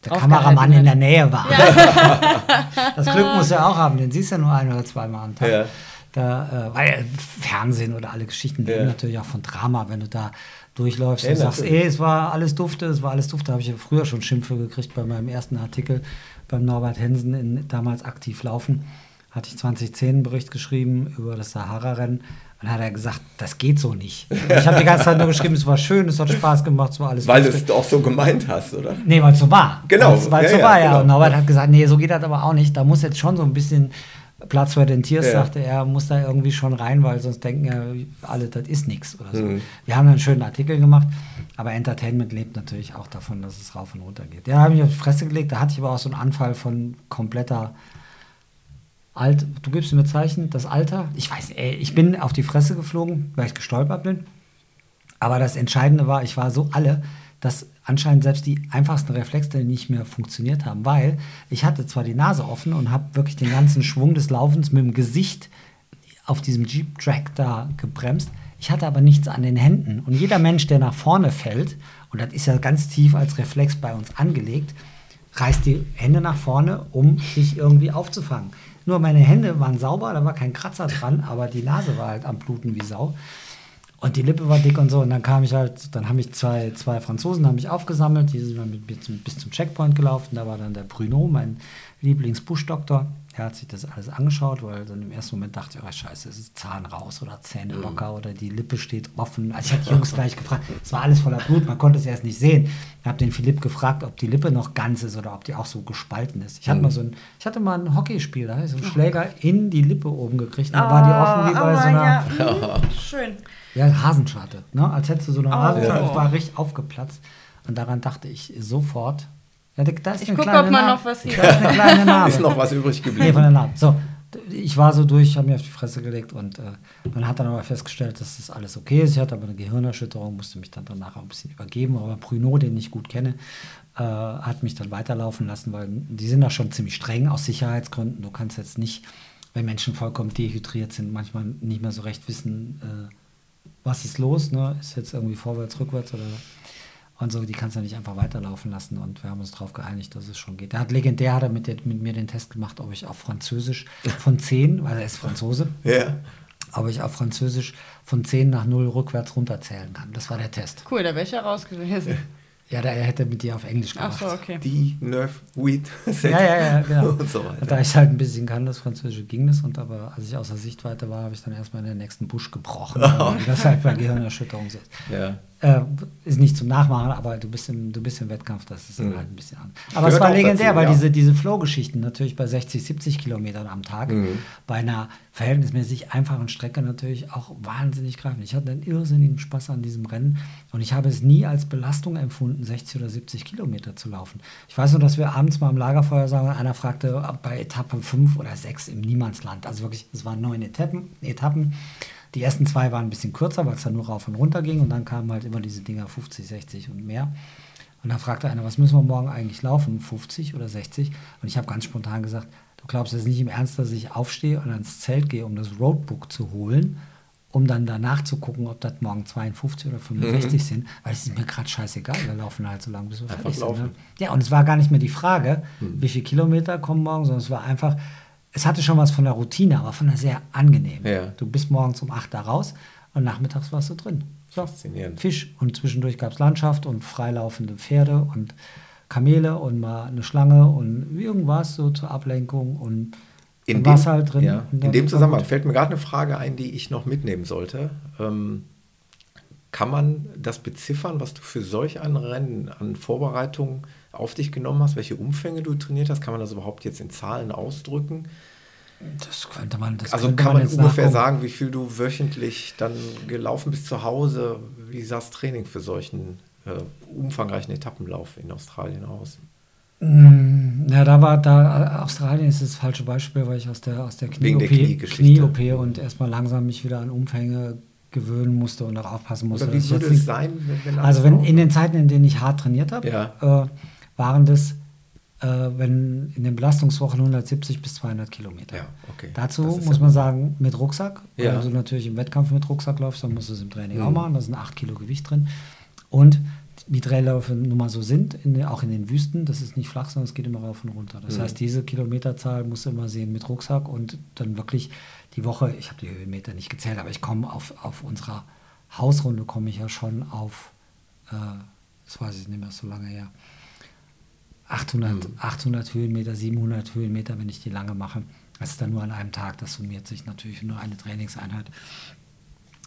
der Kameramann in der Nähe war. Ja. das Glück muss er auch haben, den siehst du ja nur ein oder zweimal am Tag. Ja. Da, äh, weil Fernsehen oder alle Geschichten leben natürlich auch von Drama, wenn du da durchläufst ja, und sagst, ey, es war alles dufte, es war alles dufte, habe ich ja früher schon Schimpfe gekriegt bei meinem ersten Artikel beim Norbert Hensen in damals aktiv laufen. Hatte ich 2010 einen Bericht geschrieben über das Sahara-Rennen. Und dann hat er gesagt, das geht so nicht. Ich habe die ganze Zeit nur geschrieben, es war schön, es hat Spaß gemacht, es war alles Weil du es auch so gemeint hast, oder? Nee, weil es so war. Genau. Weil es ja, so war, ja. Genau. Und Norbert hat gesagt, nee, so geht das aber auch nicht. Da muss jetzt schon so ein bisschen Platz für den Tiers, ja. sagte er, muss da irgendwie schon rein, weil sonst denken ja alle, das ist nichts oder so. Mhm. Wir haben einen schönen Artikel gemacht, aber Entertainment lebt natürlich auch davon, dass es rauf und runter geht. Ja, da habe ich auf die Fresse gelegt, da hatte ich aber auch so einen Anfall von kompletter Alt. Du gibst mir Zeichen, das Alter. Ich weiß, ey, ich bin auf die Fresse geflogen, weil ich gestolpert bin. Aber das Entscheidende war, ich war so alle, dass anscheinend selbst die einfachsten Reflexe nicht mehr funktioniert haben, weil ich hatte zwar die Nase offen und habe wirklich den ganzen Schwung des Laufens mit dem Gesicht auf diesem Jeep-Track da gebremst. Ich hatte aber nichts an den Händen. Und jeder Mensch, der nach vorne fällt, und das ist ja ganz tief als Reflex bei uns angelegt, reißt die Hände nach vorne, um sich irgendwie aufzufangen. Nur meine Hände waren sauber, da war kein Kratzer dran, aber die Nase war halt am Bluten wie Sau. Und die Lippe war dick und so. Und dann kam ich halt, dann haben mich zwei, zwei Franzosen haben mich aufgesammelt, die sind dann mit, zum, bis zum Checkpoint gelaufen. Da war dann der Bruno, mein Lieblingsbuschdoktor. Er hat sich das alles angeschaut, weil dann im ersten Moment dachte ich, oh scheiße, es ist Zahn raus oder Zähne mhm. locker oder die Lippe steht offen. Also ich hatte die Jungs gleich gefragt, es war alles voller Blut, man konnte es erst nicht sehen. Ich habe den Philipp gefragt, ob die Lippe noch ganz ist oder ob die auch so gespalten ist. Ich hatte, mhm. mal, so ein, ich hatte mal ein Hockeyspiel, da habe ich so einen Schläger in die Lippe oben gekriegt. Da oh, war die offen wie bei oh, so einer... Ja. Schön. Ja, Hasenscharte. Ne? Als hättest du so eine oh. Hasenscharte. Ich war richtig aufgeplatzt. Und daran dachte ich sofort. Ja, da ist ich gucke, ob man noch was sieht. Ist eine kleine Narbe. ist noch was übrig geblieben. Nee, von der Narbe. So, ich war so durch, habe mir auf die Fresse gelegt und äh, man hat dann aber festgestellt, dass das alles okay ist. Ich hatte aber eine Gehirnerschütterung, musste mich dann danach auch ein bisschen übergeben. Aber Bruno, den ich gut kenne, äh, hat mich dann weiterlaufen lassen, weil die sind da schon ziemlich streng aus Sicherheitsgründen. Du kannst jetzt nicht, wenn Menschen vollkommen dehydriert sind, manchmal nicht mehr so recht wissen, äh, was ist los, ne? Ist jetzt irgendwie vorwärts, rückwärts oder. Und so, die kannst du nicht einfach weiterlaufen lassen. Und wir haben uns darauf geeinigt, dass es schon geht. Er hat legendär hat er mit, der, mit mir den Test gemacht, ob ich auf Französisch von 10, weil er ist Franzose, Ja. ob ich auf Französisch von 10 nach 0 rückwärts runterzählen kann. Das war der Test. Cool, da wäre ich ja raus gewesen. Ja, der, er hätte mit dir auf Englisch Ach gemacht. so, okay. Die Nerf Weed. Ja, ja, ja, genau. Und so weiter. da ich halt ein bisschen kann, das Französische ging das. Und aber als ich außer Sichtweite war, habe ich dann erstmal in den nächsten Busch gebrochen. Wie das halt bei Gehirnerschütterung ist. Ja. Äh, ist nicht zum Nachmachen, aber du bist im, du bist im Wettkampf, das ist dann Mhm. halt ein bisschen an. Aber es war legendär, dazu, weil ja. diese, diese Flow-Geschichten natürlich bei 60, 70 Kilometern am Tag Mhm. bei einer verhältnismäßig einfachen Strecke natürlich auch wahnsinnig greifen. Ich hatte einen irrsinnigen Spaß an diesem Rennen und ich habe es nie als Belastung empfunden, 60 oder 70 Kilometer zu laufen. Ich weiß nur, dass wir abends mal am Lagerfeuer sagen, einer fragte ob bei Etappe 5 oder 6 im Niemandsland. Also wirklich, es waren neun Etappen. Etappen. Die ersten zwei waren ein bisschen kürzer, weil es dann nur rauf und runter ging und dann kamen halt immer diese Dinger 50, 60 und mehr. Und dann fragte einer, was müssen wir morgen eigentlich laufen, 50 oder 60? Und ich habe ganz spontan gesagt, du glaubst jetzt nicht im Ernst, dass ich aufstehe und ans Zelt gehe, um das Roadbook zu holen, um dann danach zu gucken, ob das morgen 52 oder 65 sind, weil es ist mir gerade scheißegal, wir laufen halt so lange, bis wir Einfach fertig sind. Ne? laufen. Ja, und es war gar nicht mehr die Frage, wie viele Kilometer kommen morgen, sondern es war einfach, es hatte schon was von der Routine, aber von der sehr angenehmen. Ja. Du bist morgens um 8 da raus und nachmittags warst du drin. So. Faszinierend. Fisch und zwischendurch gab es Landschaft und freilaufende Pferde und Kamele und mal eine Schlange und irgendwas so zur Ablenkung und In dem, halt drin. ja, in dem Zusammenhang fällt mir gerade eine Frage ein, die ich noch mitnehmen sollte. Ähm, kann man das beziffern, was du für solch ein Rennen an Vorbereitungen auf dich genommen hast, welche Umfänge du trainiert hast? Kann man das überhaupt jetzt in Zahlen ausdrücken? Das könnte man, das also kann man jetzt ungefähr nachgucken. sagen, wie viel du wöchentlich dann gelaufen bist zu Hause? Wie sah das Training für solchen äh, umfangreichen Etappenlauf in Australien aus? Mm, Ja, da war da Australien ist das falsche Beispiel, weil ich aus der aus der Knie-OP der Kniegeschichte. Knie-OP und erstmal langsam mich wieder an Umfänge gewöhnen musste und auch aufpassen musste. Oder wie würde es sein, wenn, wenn Also wenn in in den Zeiten, in denen ich hart trainiert habe, Ja. äh, waren das, äh, wenn in den Belastungswochen 170 bis 200 Kilometer. Ja, okay. Dazu muss ja- man sagen, mit Rucksack. Ja. Also natürlich im Wettkampf mit Rucksack läufst, dann musst du es im Training Mhm. auch machen. Da sind 8 Kilo Gewicht drin. Und wie Trailläufe nun mal so sind, in, auch in den Wüsten, das ist nicht flach, sondern es geht immer rauf und runter. Das Mhm. heißt, diese Kilometerzahl musst du immer sehen mit Rucksack und dann wirklich die Woche, ich habe die Höhenmeter nicht gezählt, aber ich komme auf, auf unserer Hausrunde komme ich ja schon auf, äh, das weiß ich nicht mehr, so lange her, 800, Mhm. 800 Höhenmeter, 700 Höhenmeter, wenn ich die lange mache. Das ist dann nur an einem Tag, das summiert sich natürlich nur eine Trainingseinheit.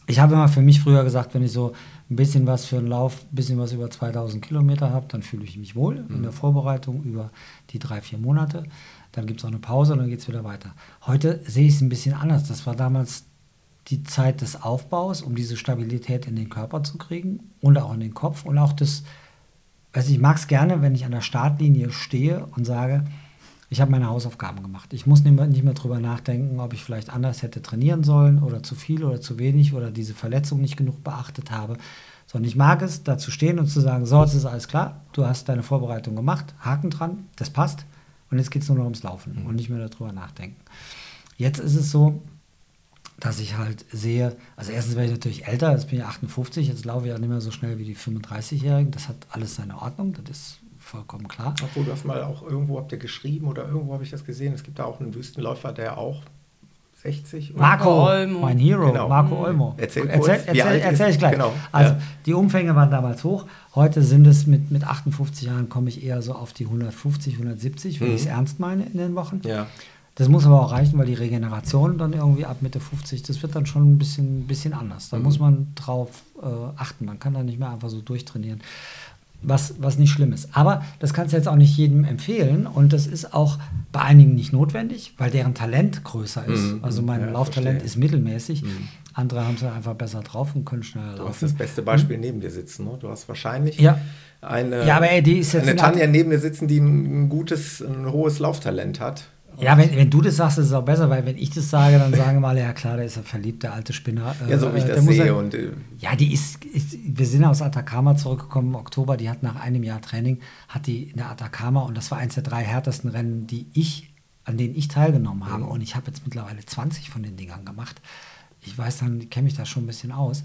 Ich habe immer für mich früher gesagt, wenn ich so ein bisschen was für einen Lauf, ein bisschen was über 2000 Kilometer habe, dann fühle ich mich wohl in der Vorbereitung über die drei, vier Monate. Dann gibt es auch eine Pause und dann geht es wieder weiter. Heute sehe ich es ein bisschen anders. Das war damals die Zeit des Aufbaus, um diese Stabilität in den Körper zu kriegen und auch in den Kopf und auch das, also ich mag es gerne, wenn ich an der Startlinie stehe und sage, ich habe meine Hausaufgaben gemacht. Ich muss nicht mehr, nicht mehr drüber nachdenken, ob ich vielleicht anders hätte trainieren sollen oder zu viel oder zu wenig oder diese Verletzung nicht genug beachtet habe. Sondern ich mag es, da zu stehen und zu sagen, so, jetzt ist alles klar, du hast deine Vorbereitung gemacht, Haken dran, das passt und jetzt geht es nur noch ums Laufen und nicht mehr darüber nachdenken. Jetzt ist es so, dass ich halt sehe, also erstens werde ich natürlich älter, jetzt bin ich 58, jetzt laufe ich ja nicht mehr so schnell wie die 35-Jährigen. Das hat alles seine Ordnung, das ist vollkommen klar. Obwohl, du hast mal auch irgendwo, habt ihr geschrieben oder irgendwo habe ich das gesehen, es gibt da auch einen Wüstenläufer, der auch 60 oder- Marco, Olmo. mein Hero, Genau. Marco Olmo. Erzähl erzähl, kurz, wie erzähl, alt ist- erzähl ich gleich. genau, Also ja. die Umfänge waren damals hoch. Heute sind es mit, mit 58 Jahren, komme ich eher so auf die 150, 170, wenn Mhm. ich es ernst meine in den Wochen. Ja. Das muss aber auch reichen, weil die Regeneration dann irgendwie ab Mitte 50, das wird dann schon ein bisschen, bisschen anders. Da Mhm. muss man drauf äh, achten. Man kann da nicht mehr einfach so durchtrainieren. Was, was nicht schlimm ist. Aber das kannst du jetzt auch nicht jedem empfehlen und das ist auch bei einigen nicht notwendig, weil deren Talent größer ist. Mhm. Also mein Ja, Lauftalent verstehe. ist mittelmäßig. Mhm. Andere haben es einfach besser drauf und können schneller Du hast laufen. das beste Beispiel neben dir sitzen. Ne? Du hast wahrscheinlich Ja. eine, Ja, aber ey, die ist jetzt eine in Tanja neben dir sitzen, die ein gutes, ein hohes Lauftalent hat. Ja, wenn, wenn du das sagst, ist es auch besser, weil wenn ich das sage, dann sagen wir alle, ja klar, der ist ja verliebt, der alte Spinner. Ja, so wie ich Äh, das der muss sehe. ja- Und, äh, Ja, die ist, ist, wir sind aus Atacama zurückgekommen im Oktober, die hat nach einem Jahr Training, hat die in der Atacama und das war eins der drei härtesten Rennen, die ich, an denen ich teilgenommen habe. Mhm. Und ich habe jetzt mittlerweile 20 von den Dingern gemacht. Ich weiß dann, ich kenne mich da schon ein bisschen aus.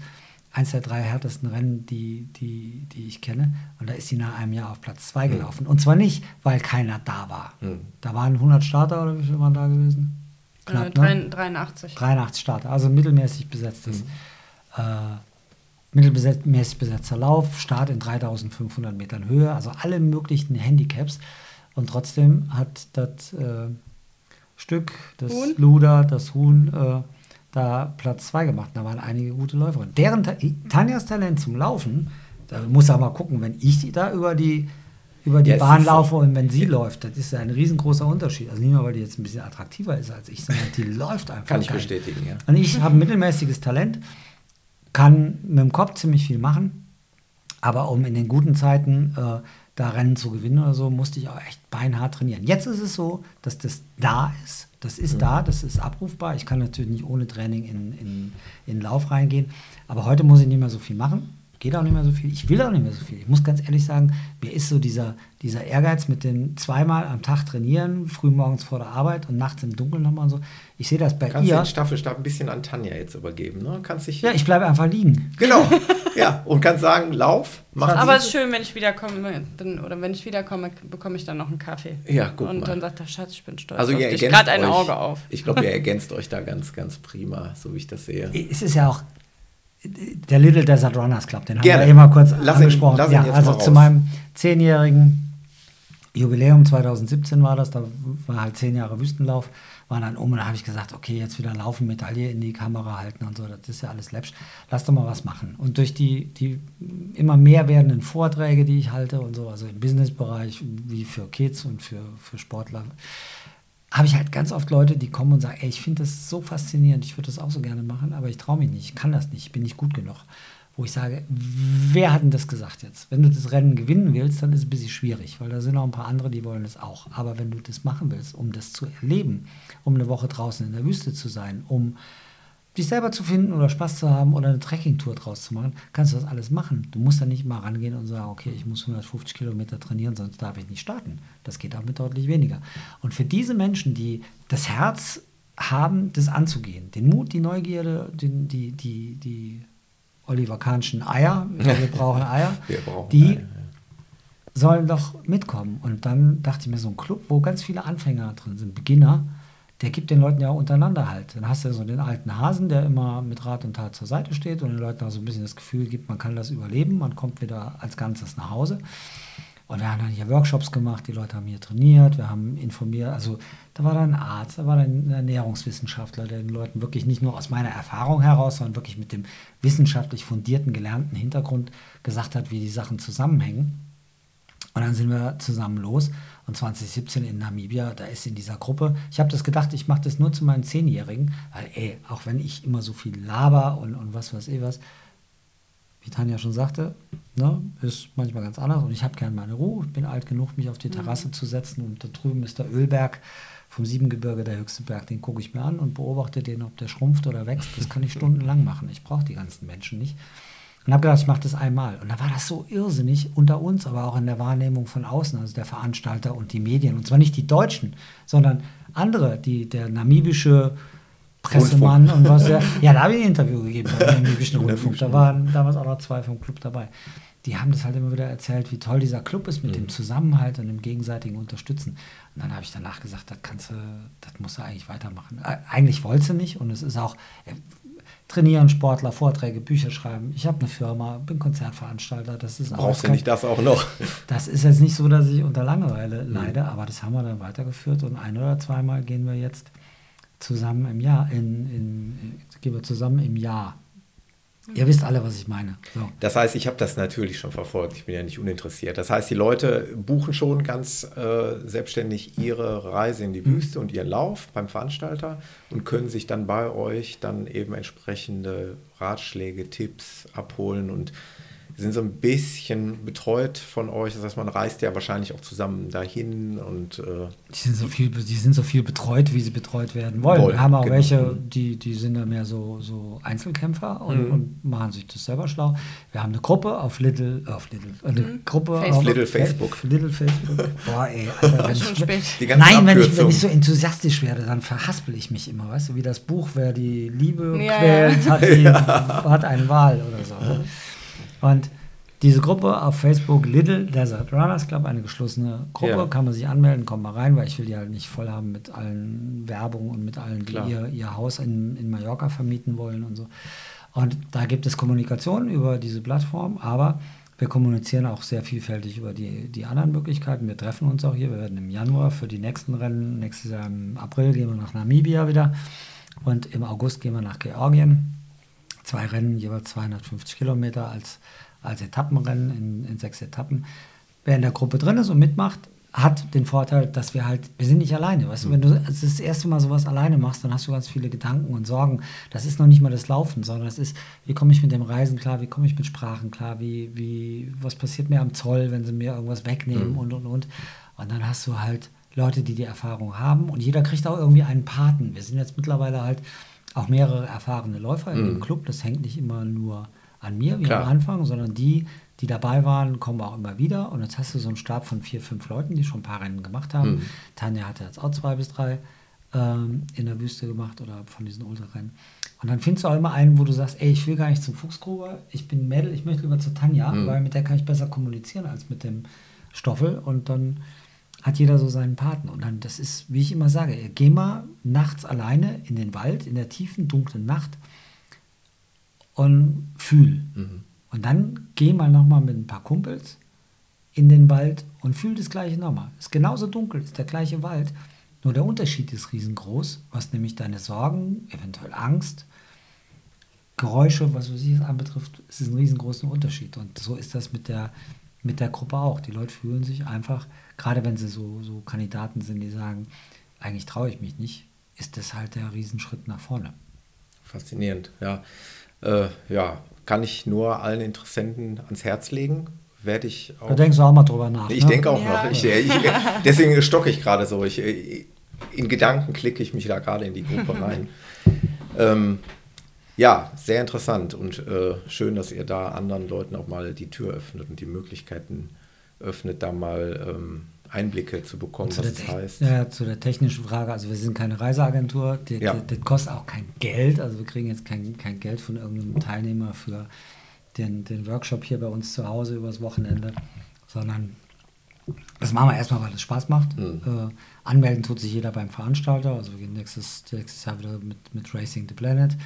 Eins der drei härtesten Rennen, die, die, die ich kenne. Und da ist sie nach einem Jahr auf Platz zwei gelaufen. Und zwar nicht, weil keiner da war. Mhm. Da waren 100 Starter oder wie viele waren da gewesen? Knapp, äh, 83. 83 Starter, also mittelmäßig besetztes. Mhm. Äh, mittelmäßig besetzter Lauf, Start in 3500 Metern Höhe, also alle möglichen Handicaps. Und trotzdem hat das äh, Stück, das Huhn? Luder, das Huhn, äh, da Platz 2 gemacht. Da waren einige gute Läuferinnen. Deren Ta Tanjas Talent zum Laufen, da muss er mal gucken, wenn ich da über die, über die Ja, Bahn laufe und wenn sie läuft, das ist ja ein riesengroßer Unterschied. Also nicht nur, weil die jetzt ein bisschen attraktiver ist als ich, sondern die läuft einfach. Kann ich geil. bestätigen, ja. Und ich habe mittelmäßiges Talent, kann mit dem Kopf ziemlich viel machen, aber um in den guten Zeiten äh, da Rennen zu gewinnen oder so, musste ich auch echt beinhart trainieren. Jetzt ist es so, dass das da ist. Das ist da, das ist abrufbar. Ich kann natürlich nicht ohne Training in, in, in Lauf reingehen. Aber heute muss ich nicht mehr so viel machen. Geht auch nicht mehr so viel. Ich will auch nicht mehr so viel. Ich muss ganz ehrlich sagen, mir ist so dieser, dieser Ehrgeiz mit dem zweimal am Tag trainieren, früh morgens vor der Arbeit und nachts im Dunkeln nochmal und so. Ich sehe das bei Kannst du ihr. den Staffelstab ein bisschen an Tanja jetzt übergeben, ne? Kannst dich. Ja, ich bleibe einfach liegen. Genau. ja, und kannst sagen, lauf, mach Aber es ist schön, wenn ich wiederkomme, dann, oder wenn ich wiederkomme, bekomme ich dann noch einen Kaffee. Ja, guck Und mal. dann sagt der Schatz, ich bin stolz Also ihr ergänzt Gerade ein euch. Auge auf. Ich glaube, ihr ergänzt euch da ganz, ganz prima, so wie ich das sehe. Es ist ja auch der Little Desert Runners Club, den Gerne. haben wir immer kurz Lass ihn- angesprochen. lass ihn ja, jetzt also mal zu meinem zehnjährigen Jubiläum 2017 war das, da war halt zehn Jahre Wüstenlauf, waren dann um und da habe ich gesagt, okay, jetzt wieder laufen, Medaille in die Kamera halten und so, das ist ja alles läppsch. Lass doch mal was machen. Und durch die, die immer mehr werdenden Vorträge, die ich halte und so, also im Businessbereich, wie für Kids und für, für Sportler, habe ich halt ganz oft Leute, die kommen und sagen, ey, ich finde das so faszinierend, ich würde das auch so gerne machen, aber ich traue mich nicht, ich kann das nicht, ich bin nicht gut genug. Wo ich sage, wer hat denn das gesagt jetzt? Wenn du das Rennen gewinnen willst, dann ist es ein bisschen schwierig, weil da sind auch ein paar andere, die wollen das auch. Aber wenn du das machen willst, um das zu erleben, um eine Woche draußen in der Wüste zu sein, um dich selber zu finden oder Spaß zu haben oder eine Trekkingtour draus zu machen, kannst du das alles machen. Du musst da nicht mal rangehen und sagen, okay, ich muss 150 Kilometer trainieren, sonst darf ich nicht starten. Das geht auch mit deutlich weniger. Und für diese Menschen, die das Herz haben, das anzugehen, den Mut, die Neugierde, den, die, die, die Oliver Kahnschen Eier, wir brauchen Eier, Wir brauchen die Eier, ja. sollen doch mitkommen. Und dann dachte ich mir, so ein Club, wo ganz viele Anfänger drin sind, Beginner, der gibt den Leuten ja auch untereinander halt. Dann hast du so den alten Hasen, der immer mit Rat und Tat zur Seite steht und den Leuten auch so ein bisschen das Gefühl gibt, man kann das überleben, man kommt wieder als Ganzes nach Hause. Und wir haben dann hier Workshops gemacht, die Leute haben hier trainiert, wir haben informiert, also da war dann ein Arzt, da war dann ein Ernährungswissenschaftler, der den Leuten wirklich nicht nur aus meiner Erfahrung heraus, sondern wirklich mit dem wissenschaftlich fundierten, gelernten Hintergrund gesagt hat, wie die Sachen zusammenhängen. Und dann sind wir zusammen los. Und 2017 in Namibia, da ist in dieser Gruppe, ich habe das gedacht, ich mache das nur zu meinen Zehnjährigen, weil ey, auch wenn ich immer so viel laber und, und was weiß ich was, wie Tanja schon sagte, ne, ist manchmal ganz anders und ich habe gerne meine Ruhe. Ich bin alt genug, mich auf die Terrasse zu setzen und da drüben ist der Ölberg vom Siebengebirge, der höchste Berg, den gucke ich mir an und beobachte den, ob der schrumpft oder wächst. Das kann ich stundenlang machen. Ich brauche die ganzen Menschen nicht. Und habe gedacht, ich mache das einmal. Und da war das so irrsinnig unter uns, aber auch in der Wahrnehmung von außen, also der Veranstalter und die Medien. Und zwar nicht die Deutschen, sondern andere, die, der namibische Pressemann und was. Ja, ja da habe ich ein Interview gegeben beim namibischen Rundfunk. Da waren damals auch noch zwei vom Club dabei. Die haben das halt immer wieder erzählt, wie toll dieser Club ist mit dem Zusammenhalt und dem gegenseitigen Unterstützen. Und dann habe ich danach gesagt, das kannst du, das musst du eigentlich weitermachen. Äh, Eigentlich wolltest du nicht und es ist auch, äh, trainieren, Sportler, Vorträge, Bücher schreiben. Ich habe eine Firma, bin Konzertveranstalter. Das ist Brauchst du nicht das auch noch? das ist jetzt nicht so, dass ich unter Langeweile leide, aber das haben wir dann weitergeführt und ein oder zweimal gehen wir jetzt zusammen im Jahr, in, in, gehen wir zusammen im Jahr. Ihr wisst alle, was ich meine. So. Das heißt, ich habe das natürlich schon verfolgt. Ich bin ja nicht uninteressiert. Das heißt, die Leute buchen schon ganz äh, selbstständig ihre Reise in die Wüste und ihren Lauf beim Veranstalter und können sich dann bei euch dann eben entsprechende Ratschläge, Tipps abholen und sind so ein bisschen betreut von euch. Das heißt, man reist ja wahrscheinlich auch zusammen dahin und. Äh die, sind so viel, die sind so viel betreut, wie sie betreut werden wollen. wollen Wir haben auch genau. welche, die, die sind dann mehr so, so Einzelkämpfer und, mhm. und, machen sich das selber schlau. Wir haben eine Gruppe auf Little, äh, auf Little, eine mhm. Gruppe Facebook. auf Little Facebook. Little Facebook. Boah, ey, Alter, wenn ich, nein, wenn ich, wenn ich so enthusiastisch werde, dann verhaspel ich mich immer, weißt du, wie das Buch, wer die Liebe ja, quält, ja. Hat, die, ja. hat eine Wahl oder so. Ne? Und diese Gruppe auf Facebook, Little Desert Runners Club, eine geschlossene Gruppe, ja. kann man sich anmelden, kommt mal rein, weil ich will die halt nicht voll haben mit allen Werbungen und mit allen, die ihr, ihr Haus in, in Mallorca vermieten wollen und so. Und da gibt es Kommunikation über diese Plattform, aber wir kommunizieren auch sehr vielfältig über die, die anderen Möglichkeiten. Wir treffen uns auch hier. Wir werden im Januar für die nächsten Rennen, nächstes Jahr im April gehen wir nach Namibia wieder und im August gehen wir nach Georgien. Zwei Rennen, jeweils 250 Kilometer als als Etappenrennen in, in sechs Etappen. Wer in der Gruppe drin ist und mitmacht, hat den Vorteil, dass wir halt, wir sind nicht alleine. Weißt du, wenn du das erste Mal sowas alleine machst, dann hast du ganz viele Gedanken und Sorgen. Das ist noch nicht mal das Laufen, sondern es ist, wie komme ich mit dem Reisen klar, wie komme ich mit Sprachen klar, wie, wie, was passiert mir am Zoll, wenn sie mir irgendwas wegnehmen mhm. und und und. Und dann hast du halt Leute, die die Erfahrung haben und jeder kriegt auch irgendwie einen Paten. Wir sind jetzt mittlerweile halt auch mehrere erfahrene Läufer mhm. im Club. Das hängt nicht immer nur an mir wie Klar. am Anfang, sondern die, die dabei waren, kommen auch immer wieder. Und jetzt hast du so einen Stab von vier, fünf Leuten, die schon ein paar Rennen gemacht haben. Mhm. Tanja hatte jetzt auch zwei bis drei ähm, in der Wüste gemacht oder von diesen Ultrarennen. Und dann findest du auch immer einen, wo du sagst, ey, ich will gar nicht zum Fuchsgruber, ich bin Mädel, ich möchte lieber zu Tanja, mhm. weil mit der kann ich besser kommunizieren als mit dem Stoffel. Und dann hat jeder so seinen Partner. Und dann, das ist, wie ich immer sage, geh mal nachts alleine in den Wald, in der tiefen, dunklen Nacht und fühl. Mhm. Und dann geh mal nochmal mit ein paar Kumpels in den Wald und fühl das gleiche nochmal. Ist genauso dunkel, ist der gleiche Wald. Nur der Unterschied ist riesengroß, was nämlich deine Sorgen, eventuell Angst, Geräusche, was weiß ich anbetrifft, ist ein riesengroßer Unterschied. Und so ist das mit der, mit der Gruppe auch. Die Leute fühlen sich einfach, gerade wenn sie so, so Kandidaten sind, die sagen, eigentlich traue ich mich nicht, ist das halt der Riesenschritt nach vorne. Faszinierend, ja äh, ja, kann ich nur allen Interessenten ans Herz legen. Werde ich auch. Da denkst du auch mal drüber nach. Ich ne? denke auch ja. noch. Ich, ich, deswegen stocke ich gerade so. Ich, in Gedanken klicke ich mich da gerade in die Gruppe rein. ähm, ja, sehr interessant und äh, schön, dass ihr da anderen Leuten auch mal die Tür öffnet und die Möglichkeiten öffnet, da mal ähm, Einblicke zu bekommen, zu was das heißt. Ja, zu der technischen Frage, also wir sind keine Reiseagentur, das, ja. das, kostet auch kein Geld, also wir kriegen jetzt kein, kein Geld von irgendeinem Teilnehmer für den, den Workshop hier bei uns zu Hause übers Wochenende, sondern das machen wir erstmal, weil es Spaß macht. Mhm. Äh, anmelden tut sich jeder beim Veranstalter, also wir gehen nächstes, nächstes Jahr wieder mit, mit Racing the Planet.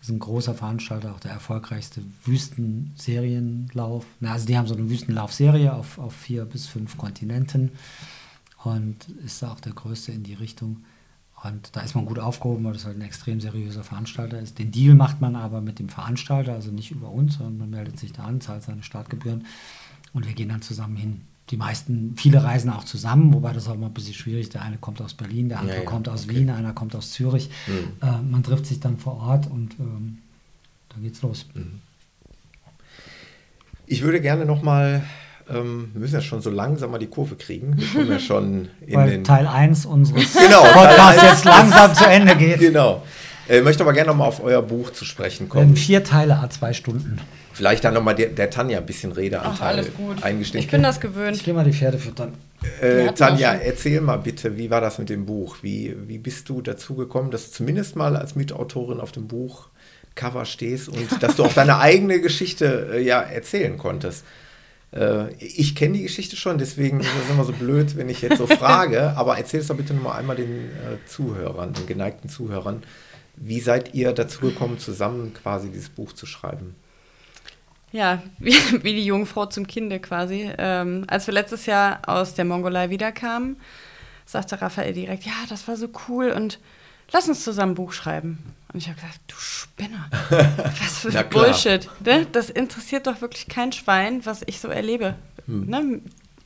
Das ist ein großer Veranstalter, auch der erfolgreichste Wüstenserienlauf. Na, also die haben so eine Wüstenlaufserie auf, auf vier bis fünf Kontinenten und ist auch der größte in die Richtung. Und da ist man gut aufgehoben, weil das halt ein extrem seriöser Veranstalter ist. Den Deal macht man aber mit dem Veranstalter, also nicht über uns, sondern man meldet sich da an, zahlt seine Startgebühren und wir gehen dann zusammen hin die meisten, viele reisen auch zusammen, wobei das auch mal ein bisschen schwierig ist. Der eine kommt aus Berlin, der andere ja, ja. kommt aus okay. Wien, einer kommt aus Zürich. Mhm. Äh, man trifft sich dann vor Ort und ähm, dann geht's los. Mhm. Ich würde gerne nochmal, ähm, wir müssen ja schon so langsam mal die Kurve kriegen. Wir kommen ja schon in Weil den Teil 1 unseres genau, Podcasts jetzt langsam zu Ende geht. Genau. Ich äh, möchte aber gerne nochmal auf euer Buch zu sprechen kommen. Vier Teile, a zwei Stunden. Vielleicht dann nochmal der, der Tanja ein bisschen Redeanteil eingestehen. Ich bin das gewöhnt. Ich gehe mal die Pferde füttern. Äh, Tanja, erzähl mal bitte, wie war das mit dem Buch? Wie, wie bist du dazu gekommen, dass du zumindest mal als Mitautorin auf dem Buchcover stehst und dass du auch deine eigene Geschichte äh, ja erzählen konntest? Äh, ich kenne die Geschichte schon, deswegen ist es immer so blöd, wenn ich jetzt so frage, aber erzähl es doch bitte nochmal einmal den äh, Zuhörern, den geneigten Zuhörern. Wie seid ihr dazu gekommen, zusammen quasi dieses Buch zu schreiben? Ja, wie, wie die Jungfrau zum Kinde quasi. Ähm, als wir letztes Jahr aus der Mongolei wiederkamen, sagte Raphael direkt, ja, das war so cool und lass uns zusammen ein Buch schreiben. Und ich habe gesagt, du Spinner, was für Bullshit. Ne? Das interessiert doch wirklich kein Schwein, was ich so erlebe. Hm. Ne?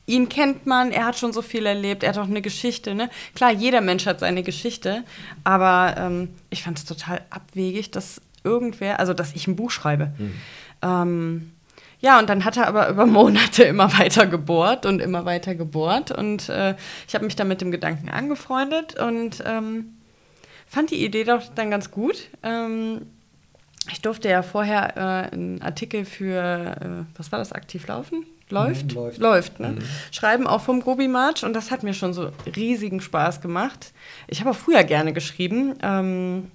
Ihn kennt man, er hat schon so viel erlebt, er hat auch eine Geschichte. Ne? Klar, jeder Mensch hat seine Geschichte, aber ähm, ich fand es total abwegig, dass irgendwer, also dass ich ein Buch schreibe. Hm. Ähm, ja, und dann hat er aber über Monate immer weiter gebohrt und immer weiter gebohrt. Und äh, ich habe mich dann mit dem Gedanken angefreundet und ähm, fand die Idee doch dann ganz gut. Ähm, ich durfte ja vorher äh, einen Artikel für, äh, was war das, aktiv laufen? Läuft? Mhm, läuft. läuft ne? Schreiben auch vom Gobi March und das hat mir schon so riesigen Spaß gemacht. Ich habe auch früher gerne geschrieben. Ähm,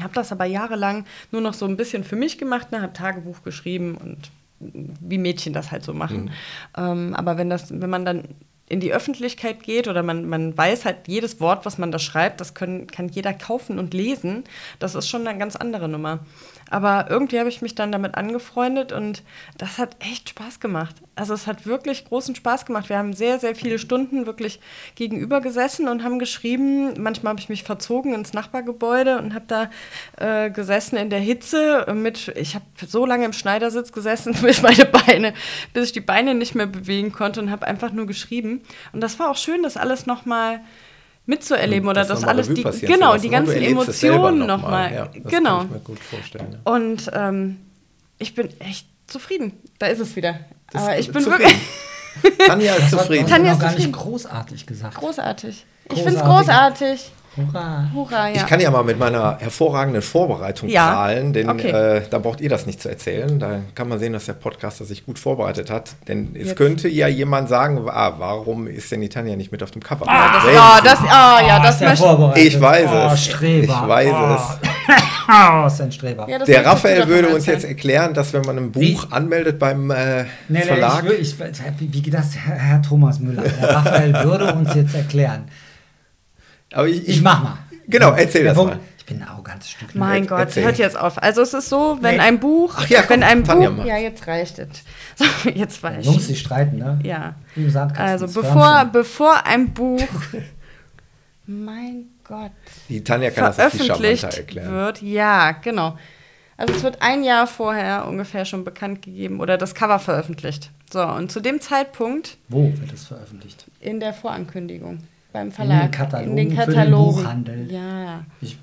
habe das aber jahrelang nur noch so ein bisschen für mich gemacht, ne? habe Tagebuch geschrieben und wie Mädchen das halt so machen. Ähm, aber wenn, das, wenn man dann in die Öffentlichkeit geht oder man, man weiß halt jedes Wort, was man da schreibt, das können, kann jeder kaufen und lesen, das ist schon eine ganz andere Nummer. Aber irgendwie habe ich mich dann damit angefreundet und das hat echt Spaß gemacht. Also es hat wirklich großen Spaß gemacht. Wir haben sehr, sehr viele Stunden wirklich gegenüber gesessen und haben geschrieben. Manchmal habe ich mich verzogen ins Nachbargebäude und habe da äh, gesessen in der Hitze mit, ich habe so lange im Schneidersitz gesessen, bis meine Beine, bis ich die Beine nicht mehr bewegen konnte und habe einfach nur geschrieben. Und das war auch schön, das alles nochmal mitzuerleben oder das, nochmal alles Revue die genau die ganzen Emotionen noch noch Ja, das genau ja. und ähm, ich bin echt zufrieden da ist es wieder Das aber ich bin zufrieden. wirklich Tanja ist Das zufrieden. das hat Tanja ist gar nicht zufrieden. großartig gesagt. großartig ich finde es Großartig. Hurra. hurra ja Ich kann ja mal mit meiner hervorragenden Vorbereitung Ja. prahlen, denn Okay. äh, da braucht ihr das nicht zu erzählen. Da kann man sehen, dass der Podcaster sich gut vorbereitet hat. Denn es Jetzt. könnte ja jemand sagen, ah, warum ist denn die Tanja nicht mit auf dem Cover? das, Wenn oh, sie- das, oh, ja, Oh, das möchte vorbereitet. Ich weiß oh, es. Streber. Ich weiß oh. Oh, ist ein Streber. ja, das Der Raphael würde uns jetzt erklären, dass wenn man ein Buch Wie? anmeldet beim äh, Nee, nee, Verlag, ich, will- ich, wie, wie geht das, Herr, Herr Thomas Müller? Der Raphael würde uns jetzt erklären. Aber ich, Ich mach mal. Genau, erzähl das mal. Ich bin ein arrogantes Stück. Mein Gott, erzähl. hört jetzt auf. Also es ist so, wenn Nee. ein Buch, Ach ja, komm, wenn ein Tanja Buch, macht. ja jetzt reicht es. So, jetzt war ich. Jungs, die streiten, ne? Ja. Also das bevor, bevor ein Buch, mein Gott, Die Tanja kann das auf die veröffentlicht charmanter erklären. wird, ja, genau. Also es wird ein Jahr vorher ungefähr schon bekannt gegeben oder das Cover veröffentlicht. So, und zu dem Zeitpunkt Wo wird das veröffentlicht? in der Vorankündigung beim Verlag. Katalogen in den für den Katalogen. Buchhandel. Ja. Ich,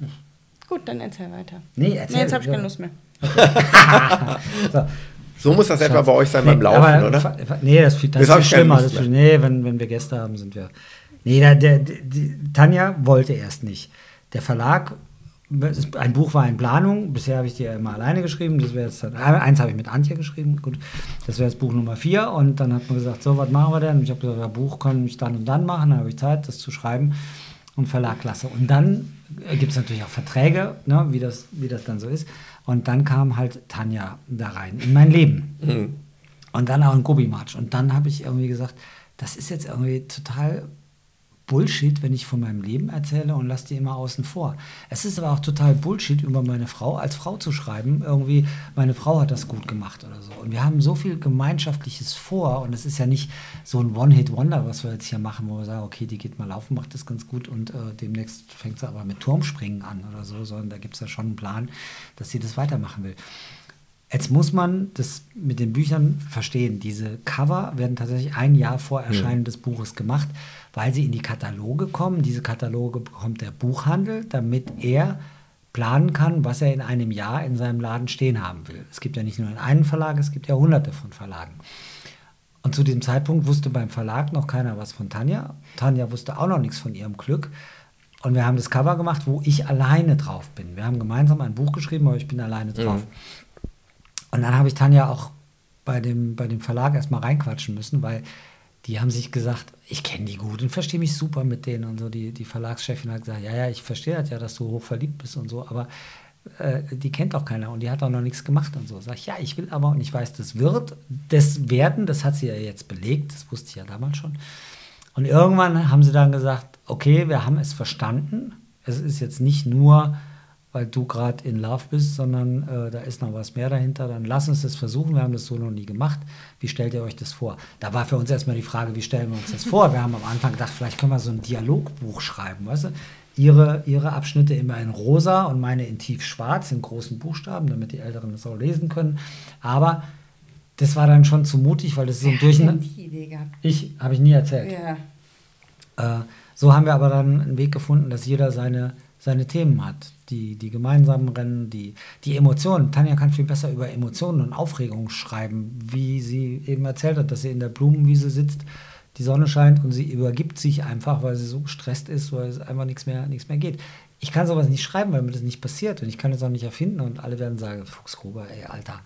Gut, dann erzähl weiter. nee, erzähl. Nee, jetzt habe ich ja. keine Lust mehr. So, So muss das etwa bei euch sein beim Nee, Laufen, aber, oder? Nee, das, das, Das ist schlimmer. Das nee, wenn, wenn wir Gäste haben, sind wir. Nee, der, der, die, Tanja wollte erst nicht. Der Verlag, ein Buch war in Planung. Bisher habe ich die ja immer alleine geschrieben. Das wäre jetzt äh, eins habe ich mit Antje geschrieben. Gut, das wäre jetzt Buch Nummer vier. Und dann hat man gesagt, so, was machen wir denn? Und ich habe gesagt, ja, Buch kann ich dann und dann machen. Dann habe ich Zeit, das zu schreiben. Und Verlag klasse. Und dann gibt es natürlich auch Verträge, ne, wie, das, wie das dann so ist. Und dann kam halt Tanja da rein in mein Leben. Und dann auch ein Gobi-March. Und dann habe ich irgendwie gesagt, das ist jetzt irgendwie total Bullshit, wenn ich von meinem Leben erzähle und lasse die immer außen vor. Es ist aber auch total Bullshit, über meine Frau als Frau zu schreiben. Irgendwie, meine Frau hat das gut gemacht oder so. Und wir haben so viel Gemeinschaftliches vor. Und es ist ja nicht so ein One-Hit-Wonder, was wir jetzt hier machen, wo wir sagen, okay, die geht mal laufen, macht das ganz gut und äh, demnächst fängt sie aber mit Turmspringen an oder so, sondern da gibt es ja schon einen Plan, dass sie das weitermachen will. Jetzt muss man das mit den Büchern verstehen. Diese Cover werden tatsächlich ein Jahr vor Erscheinen des Buches gemacht, weil sie in die Kataloge kommen. Diese Kataloge bekommt der Buchhandel, damit er planen kann, was er in einem Jahr in seinem Laden stehen haben will. Es gibt ja nicht nur einen Verlag, es gibt ja hunderte von Verlagen. Und zu diesem Zeitpunkt wusste beim Verlag noch keiner was von Tanja. Tanja wusste auch noch nichts von ihrem Glück. Und wir haben das Cover gemacht, wo ich alleine drauf bin. Wir haben gemeinsam ein Buch geschrieben, aber ich bin alleine drauf. Und dann habe ich Tanja auch bei dem, bei dem Verlag erstmal reinquatschen müssen, weil die haben sich gesagt, ich kenne die gut und verstehe mich super mit denen und so. Die, die Verlagschefin hat gesagt, ja, ja, ich verstehe das ja, dass du hochverliebt bist und so, aber äh, die kennt auch keiner und die hat auch noch nichts gemacht und so. Sag ich, ja, ich will aber und ich weiß, das wird, das werden, das hat sie ja jetzt belegt, das wusste ich ja damals schon. Und irgendwann haben sie dann gesagt, okay, wir haben es verstanden. Es ist jetzt nicht nur, weil du gerade in Love bist, sondern äh, da ist noch was mehr dahinter. Dann lass uns das versuchen. Wir haben das so noch nie gemacht. Wie stellt ihr euch das vor? Da war für uns erstmal die Frage, wie stellen wir uns das vor? Wir haben am Anfang gedacht, vielleicht können wir so ein Dialogbuch schreiben, weißt du? Ihre, ihre Abschnitte immer in rosa und meine in tiefschwarz, in großen Buchstaben, damit die Älteren das auch lesen können. Aber das war dann schon zu mutig, weil das ist so ein Durcheinander. die Idee gehabt. Ich habe ich nie erzählt. Ja. Äh, so haben wir aber dann einen Weg gefunden, dass jeder seine seine Themen hat. Die, die gemeinsamen Rennen, die, die Emotionen. Tanja kann viel besser über Emotionen und Aufregung schreiben, wie sie eben erzählt hat, dass sie in der Blumenwiese sitzt, die Sonne scheint und sie übergibt sich einfach, weil sie so gestresst ist, weil es einfach nichts mehr, nichts mehr geht. Ich kann sowas nicht schreiben, weil mir das nicht passiert und ich kann es auch nicht erfinden und alle werden sagen, Fuchsgruber, ey, Alter,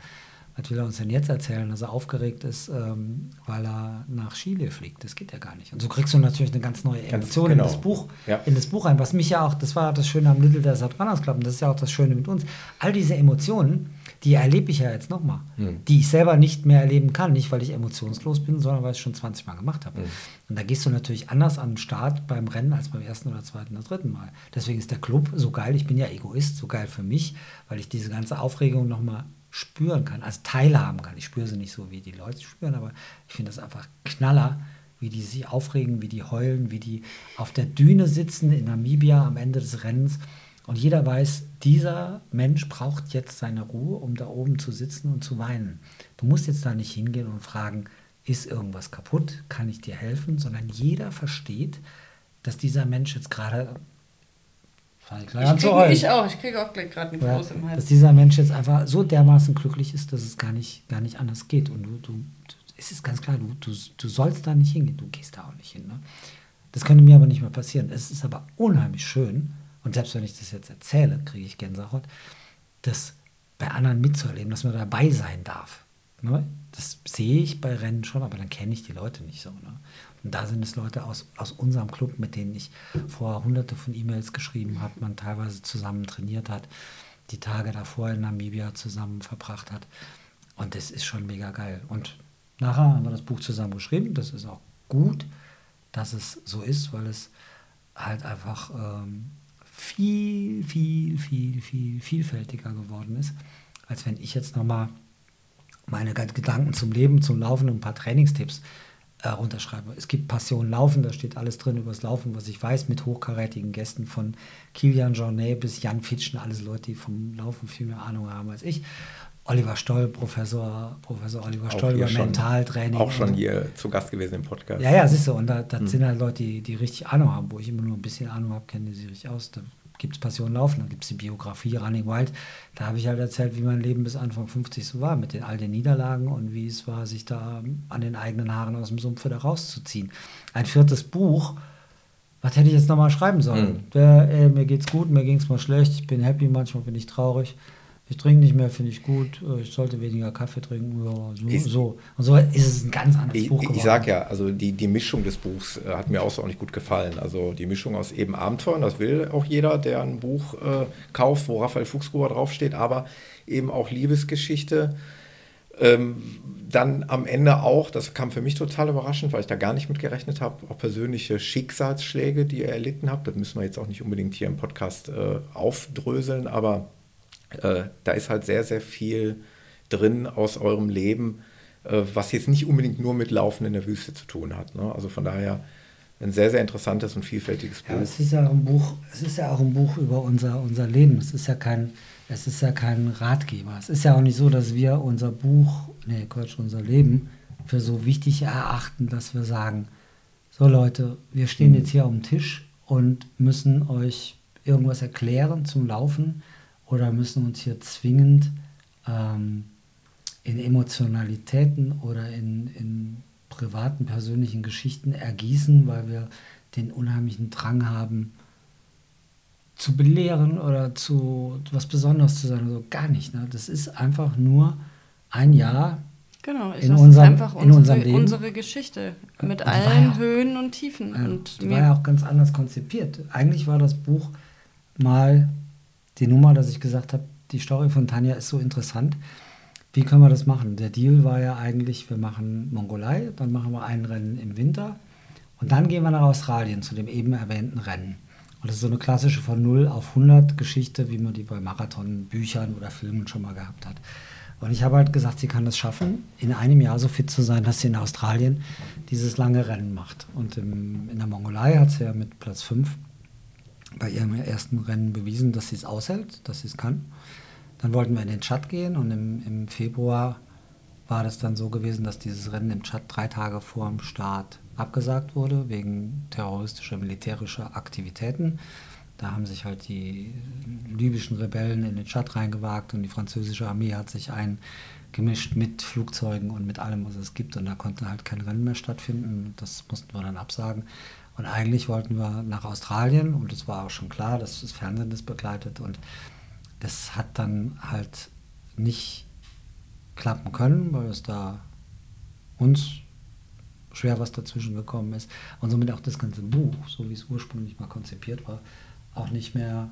was will er uns denn jetzt erzählen, dass er aufgeregt ist, ähm, weil er nach Chile fliegt? Das geht ja gar nicht. Und so kriegst du natürlich eine ganz neue Emotion genau. in, das Buch, ja. in das Buch rein. Was mich ja auch, das war das Schöne am Little Desert Runners Club, und das ist ja auch das Schöne mit uns. All diese Emotionen, die erlebe ich ja jetzt nochmal, mhm. die ich selber nicht mehr erleben kann. Nicht, weil ich emotionslos bin, sondern weil ich es schon 20 Mal gemacht habe. Mhm. Und da gehst du natürlich anders an den Start beim Rennen als beim ersten oder zweiten oder dritten Mal. Deswegen ist der Club so geil. Ich bin ja Egoist, so geil für mich, weil ich diese ganze Aufregung nochmal spüren kann, als teilhaben kann. Ich spüre sie nicht so, wie die Leute spüren, aber ich finde das einfach knaller, wie die sich aufregen, wie die heulen, wie die auf der Düne sitzen in Namibia am Ende des Rennens. Und jeder weiß, dieser Mensch braucht jetzt seine Ruhe, um da oben zu sitzen und zu weinen. Du musst jetzt da nicht hingehen und fragen, ist irgendwas kaputt? Kann ich dir helfen? Sondern jeder versteht, dass dieser Mensch jetzt gerade ich, krieg, ich auch, ich kriege auch gleich gerade einen Kloß im Hals. Dass dieser Mensch jetzt einfach so dermaßen glücklich ist, dass es gar nicht, gar nicht anders geht. Und du, du, es ist ganz klar, du, du, du sollst da nicht hingehen, du gehst da auch nicht hin. Ne? Das könnte mir aber nicht mehr passieren. Es ist aber unheimlich schön, und selbst wenn ich das jetzt erzähle, kriege ich Gänsehaut, das bei anderen mitzuerleben, dass man dabei sein darf. Ne? Das sehe ich bei Rennen schon, aber dann kenne ich die Leute nicht so. Ne? Und da sind es Leute aus, aus unserem Club, mit denen ich vorher hunderte von E-Mails geschrieben habe, man teilweise zusammen trainiert hat, die Tage davor in Namibia zusammen verbracht hat. Und das ist schon mega geil. Und nachher haben wir das Buch zusammen geschrieben. Das ist auch gut, dass es so ist, weil es halt einfach ähm, viel, viel, viel, viel vielfältiger geworden ist, als wenn ich jetzt nochmal meine Gedanken zum Leben, zum Laufen und ein paar Trainingstipps äh, runterschreibe. Es gibt Passion Laufen, da steht alles drin über das Laufen, was ich weiß, mit hochkarätigen Gästen von Kilian Jornet bis Jan Fitschen, alles Leute, die vom Laufen viel mehr Ahnung haben als ich. Oliver Stoll, Professor, Professor Oliver Stoll über Mentaltraining. Auch schon hier zu Gast gewesen im Podcast. Ja, ja, siehst du, und da, da hm. sind halt Leute, die, die richtig Ahnung haben, wo ich immer nur ein bisschen Ahnung habe, kennen die sich richtig aus. Da gibt es Passion Laufen, dann gibt es die Biografie Running Wild. Da habe ich halt erzählt, wie mein Leben bis Anfang 50 so war, mit den all den Niederlagen und wie es war, sich da an den eigenen Haaren aus dem Sumpf wieder rauszuziehen. Ein viertes Buch, was hätte ich jetzt nochmal schreiben sollen? Mhm. Der, ey, mir geht's gut, mir ging es mal schlecht, ich bin happy, manchmal bin ich traurig ich trinke nicht mehr, finde ich gut, äh, ich sollte weniger Kaffee trinken. So, ich, so. Und so ist es ein ganz anderes ich, Buch geworden. Ich sage ja, also die, die Mischung des Buchs äh, hat mir außerordentlich gut gefallen. Also die Mischung aus eben Abenteuern, das will auch jeder, der ein Buch äh, kauft, wo Raphael Fuchsgruber draufsteht, aber eben auch Liebesgeschichte. Ähm, dann am Ende auch, das kam für mich total überraschend, weil ich da gar nicht mit gerechnet habe, auch persönliche Schicksalsschläge, die ihr erlitten habt. Das müssen wir jetzt auch nicht unbedingt hier im Podcast äh, aufdröseln, aber äh, da ist halt sehr, sehr viel drin aus eurem Leben, äh, was jetzt nicht unbedingt nur mit Laufen in der Wüste zu tun hat. Ne? Also von daher ein sehr, sehr interessantes und vielfältiges Buch. Ja, es ist ja auch ein Buch, es ist ja auch ein Buch über unser, unser Leben. Es ist ja kein, es ist ja kein Ratgeber. Es ist ja auch nicht so, dass wir unser Buch, nee, Quatsch, unser Leben für so wichtig erachten, dass wir sagen, so Leute, wir stehen mhm. jetzt hier am Tisch und müssen euch irgendwas erklären zum Laufen oder müssen uns hier zwingend ähm, in Emotionalitäten oder in, in privaten, persönlichen Geschichten ergießen, weil wir den unheimlichen Drang haben, zu belehren oder zu was Besonderes zu sein. Also gar nicht. Ne? Das ist einfach nur ein Jahr Genau, ich in unserem, einfach unsere, unserem Leben. unsere Geschichte mit allen ja Höhen und Tiefen. Ja, und die war ja auch ganz anders konzipiert. Eigentlich war das Buch mal die Nummer, dass ich gesagt habe, die Story von Tanja ist so interessant. Wie können wir das machen? Der Deal war ja eigentlich, wir machen Mongolei, dann machen wir ein Rennen im Winter und dann gehen wir nach Australien zu dem eben erwähnten Rennen. Und das ist so eine klassische von 0 auf 100 Geschichte, wie man die bei Marathon-Büchern oder Filmen schon mal gehabt hat. Und ich habe halt gesagt, sie kann es schaffen, in einem Jahr so fit zu sein, dass sie in Australien dieses lange Rennen macht. Und im, in der Mongolei hat sie ja mit Platz 5 bei ihrem ersten Rennen bewiesen, dass sie es aushält, dass sie es kann. Dann wollten wir in den Tschad gehen und im, im Februar war das dann so gewesen, dass dieses Rennen im Tschad drei Tage vor dem Start abgesagt wurde, wegen terroristischer, militärischer Aktivitäten. Da haben sich halt die libyschen Rebellen in den Tschad reingewagt und die französische Armee hat sich eingemischt mit Flugzeugen und mit allem, was es gibt. Und da konnte halt kein Rennen mehr stattfinden. Das mussten wir dann absagen. Und eigentlich wollten wir nach Australien und es war auch schon klar, dass das Fernsehen das begleitet. Und das hat dann halt nicht klappen können, weil es da uns schwer was dazwischen gekommen ist. Und somit auch das ganze Buch, so wie es ursprünglich mal konzipiert war, auch nicht mehr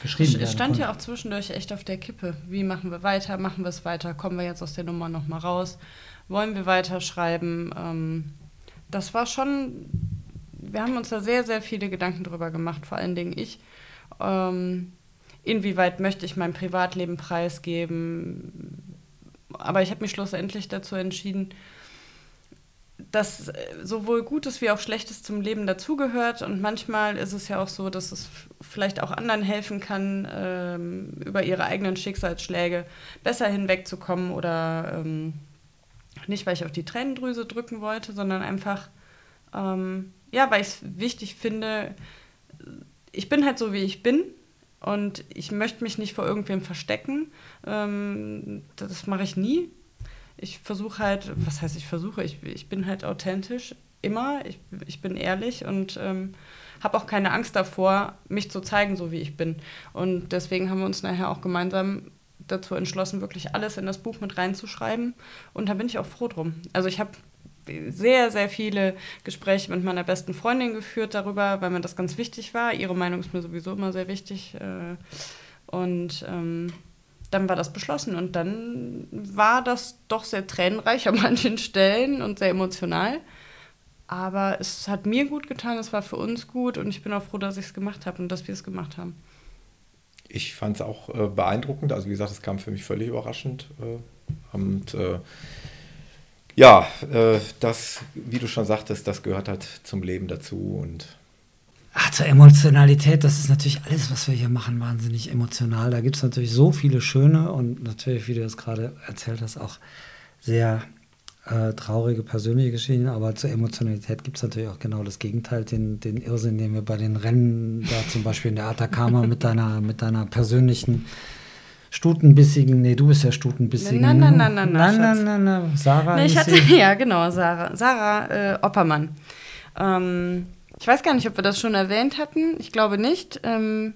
geschrieben Es stand ja auch zwischendurch echt auf der Kippe. Wie machen wir weiter? Machen wir es weiter? Kommen wir jetzt aus der Nummer nochmal raus? Wollen wir weiterschreiben? Ähm, das war schon, wir haben uns da sehr, sehr viele Gedanken drüber gemacht, vor allen Dingen ich. Ähm, inwieweit möchte ich mein Privatleben preisgeben? Aber ich habe mich schlussendlich dazu entschieden, dass äh, sowohl Gutes wie auch Schlechtes zum Leben dazugehört. Und manchmal ist es ja auch so, dass es vielleicht auch anderen helfen kann, ähm, über ihre eigenen Schicksalsschläge besser hinwegzukommen oder ähm, nicht, weil ich auf die Tränendrüse drücken wollte, sondern einfach, ähm, ja, weil ich es wichtig finde, ich bin halt so, wie ich bin. Und ich möchte mich nicht vor irgendwem verstecken. Ähm, das mache ich nie ich versuche halt, was heißt ich versuche, ich, ich bin halt authentisch immer, ich, ich bin ehrlich und ähm, habe auch keine Angst davor, mich zu zeigen, so wie ich bin. Und deswegen haben wir uns nachher auch gemeinsam dazu entschlossen, wirklich alles in das Buch mit reinzuschreiben. Und da bin ich auch froh drum. Also ich habe sehr, sehr viele Gespräche mit meiner besten Freundin geführt darüber, weil mir das ganz wichtig war. Ihre Meinung ist mir sowieso immer sehr wichtig. Äh, und ähm, dann war das beschlossen und dann war das doch sehr tränenreich an manchen Stellen und sehr emotional. Aber es hat mir gut getan, es war für uns gut und ich bin auch froh, dass ich es gemacht habe und dass wir es gemacht haben. Ich fand es auch äh, beeindruckend. Also wie gesagt, es kam für mich völlig überraschend. Äh, und äh, ja, äh, das, wie du schon sagtest, das gehört halt zum Leben dazu und Ach, zur Emotionalität, das ist natürlich alles, was wir hier machen, wahnsinnig emotional. Da gibt es natürlich so viele schöne und natürlich, wie du das gerade erzählt hast, auch sehr äh, traurige persönliche Geschichten. Aber zur Emotionalität gibt es natürlich auch genau das Gegenteil, den, den Irrsinn, den wir bei den Rennen, da zum Beispiel in der Atacama mit deiner, mit deiner persönlichen Stutenbissigen, nee, du bist ja Stutenbissigen. Nein, nein, nein, nein, nein, nein, nein, nein, nein, Sarah. Nee, ich ist hatte, ja, genau, Sarah, Sarah äh, Oppermann. Ähm, ich weiß gar nicht, ob wir das schon erwähnt hatten. Ich glaube nicht. Ähm,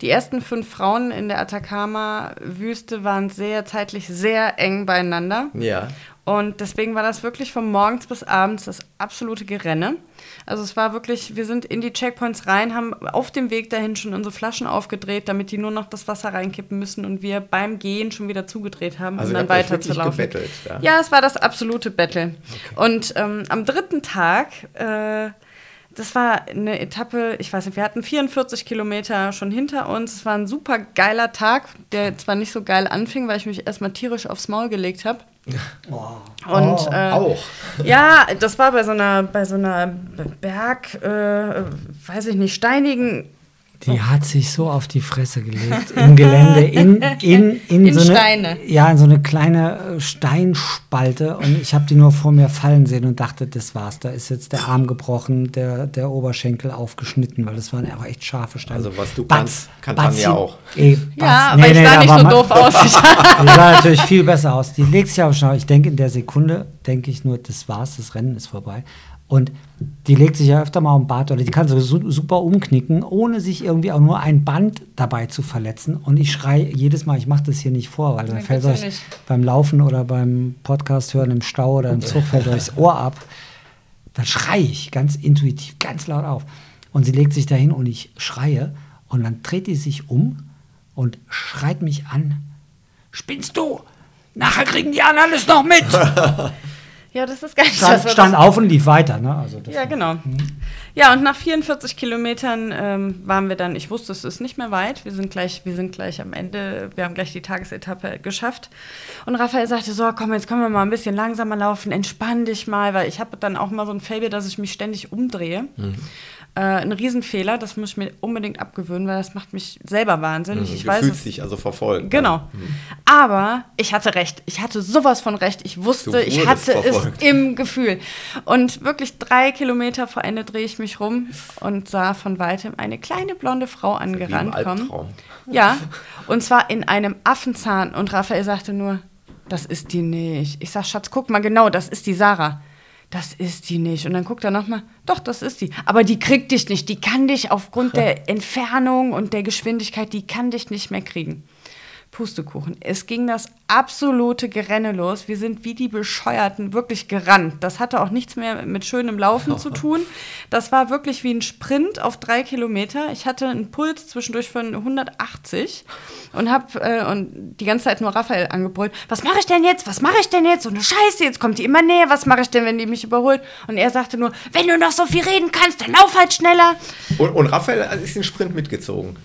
die ersten fünf Frauen in der Atacama-Wüste waren sehr zeitlich sehr eng beieinander. ja. Und deswegen war das wirklich von morgens bis abends das absolute Gerenne. Also es war wirklich, wir sind in die Checkpoints rein, haben auf dem Weg dahin schon unsere Flaschen aufgedreht, damit die nur noch das Wasser reinkippen müssen und wir beim Gehen schon wieder zugedreht haben, Also um dann weiterzulaufen. gebettelt, ja? Ja, es war das absolute Battle. Und ähm, am dritten Tag, äh, das war eine Etappe, ich weiß nicht, wir hatten 44 Kilometer schon hinter uns. Es war ein super geiler Tag, der zwar nicht so geil anfing, weil ich mich erstmal tierisch aufs Maul gelegt habe. Und Oh, äh, Auch. ja, das war bei so einer, bei so einer Berg, äh, weiß ich nicht, steinigen Die hat sich so auf die Fresse gelegt im Gelände, in, in, in, In so eine, Steine. Ja, in so eine kleine äh, Steinspalte. Und ich habe die nur vor mir fallen sehen und dachte, das war's. Da ist jetzt der Arm gebrochen, der, der Oberschenkel aufgeschnitten, weil das waren auch echt scharfe Steine. Also was du Batz, kannst, kann Batz, Tanja auch. Ey, Batz. Ja, Nee, aber ich nee, sah da nicht war so doof aus. Ich, Die sah natürlich viel besser aus. Die legt sich auf Schnau. Ich denke, in der Sekunde denke ich nur, das war's, das Rennen ist vorbei. Und die legt sich ja öfter mal um Bart oder die kann so su- super umknicken, ohne sich irgendwie auch nur ein Band dabei zu verletzen. Und ich schreie jedes Mal, ich mache das hier nicht vor, weil dann fällt euch nicht. beim Laufen oder beim Podcast hören im Stau oder im Zug fällt euch das Ohr ab. Dann schreie ich ganz intuitiv, ganz laut auf. Und sie legt sich dahin und ich schreie. Und dann dreht die sich um und schreit mich an. Spinnst du? Nachher kriegen die anderen es noch mit. ja, das ist gar nicht Stand, das, stand auf und lief weiter. Ne? Also Ja, genau. Ja, und nach 44 Kilometern ähm, waren wir dann, ich wusste, es ist nicht mehr weit. Wir sind gleich, wir sind gleich am Ende, wir haben gleich die Tagesetappe geschafft. Und Raphael sagte so, komm, jetzt können wir mal ein bisschen langsamer laufen, entspann dich mal, weil ich habe dann auch mal so ein Fable, dass ich mich ständig umdrehe. Äh, ein Riesenfehler, das muss ich mir unbedingt abgewöhnen, weil das macht mich selber wahnsinnig. Mhm, ich du weiß fühlst dich also verfolgt. Genau. Mhm. Aber ich hatte recht. Ich hatte sowas von recht. Ich wusste, ich hatte verfolgt. es im Gefühl. Und wirklich drei Kilometer vor Ende drehe ich mich rum und sah von weitem eine kleine blonde Frau angerannt kommen. Ja, und zwar in einem Affenzahn. Und Raphael sagte nur, das ist die nicht. Ich sag, Schatz, guck mal genau, das ist die Sarah. Das ist die nicht. Und dann guckt er nochmal, doch, das ist die. Aber die kriegt dich nicht. Die kann dich aufgrund der Entfernung und der Geschwindigkeit, die kann dich nicht mehr kriegen. Pustekuchen. Es ging das absolute Gerenne los. Wir sind wie die Bescheuerten wirklich gerannt. Das hatte auch nichts mehr mit schönem Laufen zu tun. Das war wirklich wie ein Sprint auf drei Kilometer. Ich hatte einen Puls zwischendurch von 180 und habe äh, und die ganze Zeit nur Raphael angebrüllt. Was mache ich denn jetzt? Was mache ich denn jetzt? So eine Scheiße, jetzt kommt die immer näher. Was mache ich denn, wenn die mich überholt? Und er sagte nur, wenn du noch so viel reden kannst, dann lauf halt schneller. Und, und Raphael ist den Sprint mitgezogen.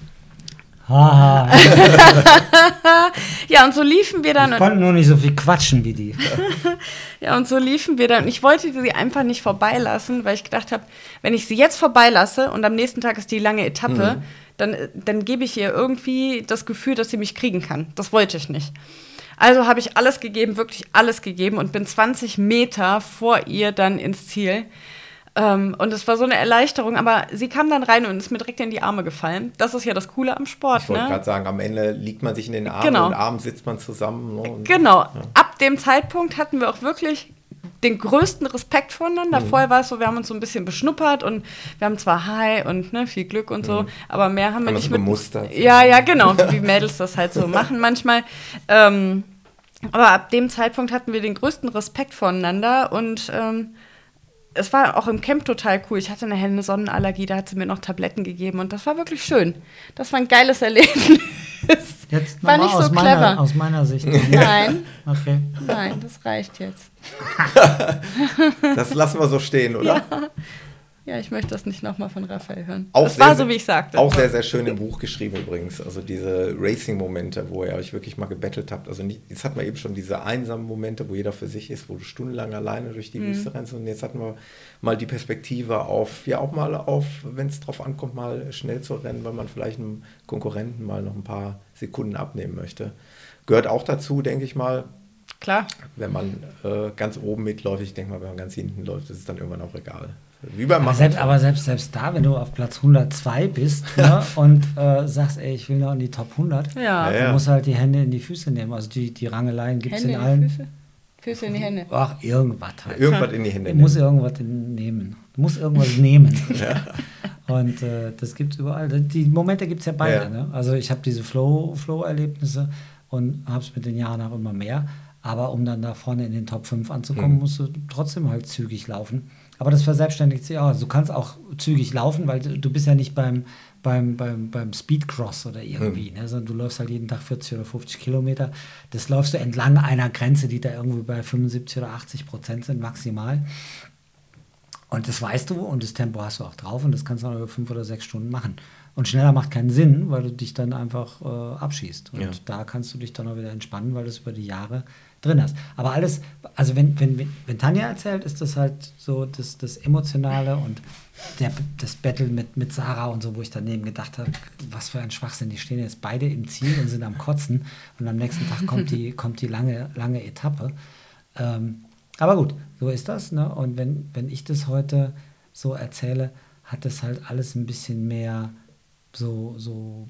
Haha, Ja, und so liefen wir dann. ich konnte nur nicht so viel quatschen wie die. Ja, und so liefen wir dann. Ich wollte sie einfach nicht vorbeilassen, weil ich gedacht habe, wenn ich sie jetzt vorbeilasse und am nächsten Tag ist die lange Etappe, dann, dann gebe ich ihr irgendwie das Gefühl, dass sie mich kriegen kann. Das wollte ich nicht. Also habe ich alles gegeben, wirklich alles gegeben und bin 20 Meter vor ihr dann ins Ziel. Ähm, und es war so eine Erleichterung, aber sie kam dann rein und ist mir direkt in die Arme gefallen. Das ist ja das Coole am Sport. Ich wollte ne? gerade sagen, am Ende liegt man sich in den Armen Genau. und abends sitzt man zusammen. Ne, und, Genau. Ab dem Zeitpunkt hatten wir auch wirklich den größten Respekt voneinander. Mhm. Vorher war es so, wir haben uns so ein bisschen beschnuppert und wir haben zwar Hi und ne, viel Glück und so, aber mehr haben wir nicht so mit. gemustert. Ja, ja, genau, wie Mädels das halt so machen manchmal. Ähm, aber ab dem Zeitpunkt hatten wir den größten Respekt voneinander und ähm, es war auch im Camp total cool. Ich hatte nachher eine Sonnenallergie, da hat sie mir noch Tabletten gegeben und das war wirklich schön. Das war ein geiles Erlebnis. Jetzt War nicht aus, so meiner, clever. aus meiner Sicht. Nein, Okay. nein, das reicht jetzt. Das lassen wir so stehen, oder? Ja, ich möchte das nicht nochmal von Raphael hören. Auch das sehr, war sehr- so, wie ich sagte. Auch sehr, sehr schön im Buch geschrieben übrigens. Also diese Racing-Momente, wo ihr euch wirklich mal gebettelt habt. Also nicht, jetzt hatten wir eben schon diese einsamen Momente, wo jeder für sich ist, wo du stundenlang alleine durch die Mhm. Wüste rennst. Und jetzt hatten wir mal die Perspektive auf, ja auch mal auf, wenn es drauf ankommt, mal schnell zu rennen, weil man vielleicht einem Konkurrenten mal noch ein paar Sekunden abnehmen möchte. Gehört auch dazu, denke ich mal, Klar. wenn man äh, ganz oben mitläuft. Ich denke mal, wenn man ganz hinten läuft, ist es dann irgendwann auch egal. Wie beim Aber selbst, aber selbst, selbst da, wenn du auf Platz 102 bist ne, und äh, sagst, ey, ich will noch in die Top 100, Ja. Ja, ja. dann musst du halt die Hände in die Füße nehmen. Also die, die Rangeleien gibt es in in allen. die Füße. Füße in die Hände. Ach, irgendwas halt. Irgendwas in die Hände Du musst nehmen. irgendwas nehmen. Du musst irgendwas nehmen. Und äh, das gibt es überall. Die Momente gibt es ja beide. Ja. Ne? Also ich habe diese Flow- Flow-Erlebnisse und habe es mit den Jahren auch immer mehr. Aber um dann da vorne in den Top 5 anzukommen, Mhm. musst du trotzdem halt zügig laufen. Aber das verselbstständigt sich auch. Du kannst auch zügig laufen, weil du, bist ja nicht beim, beim, beim, beim Speedcross oder irgendwie, ne? sondern du läufst halt jeden Tag 40 oder 50 Kilometer. Das läufst du entlang einer Grenze, die da irgendwie bei 75 oder 80 Prozent sind maximal. Und das weißt du und das Tempo hast du auch drauf und das kannst du auch über fünf oder sechs Stunden machen. Und schneller macht keinen Sinn, weil du dich dann einfach äh, abschießt. Und Ja. da kannst du dich dann auch wieder entspannen, weil du es über die Jahre drin hast. Aber alles, also wenn, wenn, wenn, Tanja erzählt, ist das halt so das, das Emotionale und der, das Battle mit, mit Sarah und so, wo ich daneben gedacht habe, was für ein Schwachsinn, die stehen jetzt beide im Ziel und sind am Kotzen und am nächsten Tag kommt die, kommt die lange, lange Etappe. Ähm, aber gut, so ist das. Ne? Und wenn, wenn ich das heute so erzähle, hat das halt alles ein bisschen mehr so, so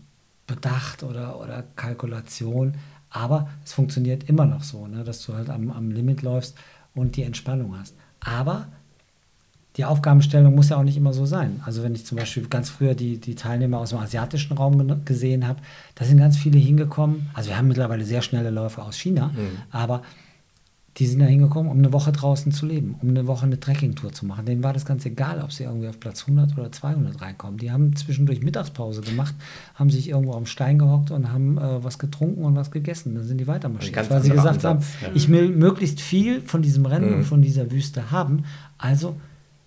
Bedacht oder, oder Kalkulation. Aber es funktioniert immer noch so, ne? dass du halt am, am Limit läufst und die Entspannung hast. Aber die Aufgabenstellung muss ja auch nicht immer so sein. Also wenn ich zum Beispiel ganz früher die, die Teilnehmer aus dem asiatischen Raum gesehen habe, da sind ganz viele hingekommen. Also wir haben mittlerweile sehr schnelle Läufer aus China, aber die sind da hingekommen, um eine Woche draußen zu leben, um eine Woche eine Trekkingtour zu machen. Denen war das ganz egal, ob sie irgendwie auf Platz 100 oder 200 reinkommen. Die haben zwischendurch Mittagspause gemacht, haben sich irgendwo am Stein gehockt und haben äh, was getrunken und was gegessen. Dann sind die weitermarschiert, weil sie gesagt haben, Ansatz, ja. ich will möglichst viel von diesem Rennen Mhm. und von dieser Wüste haben. Also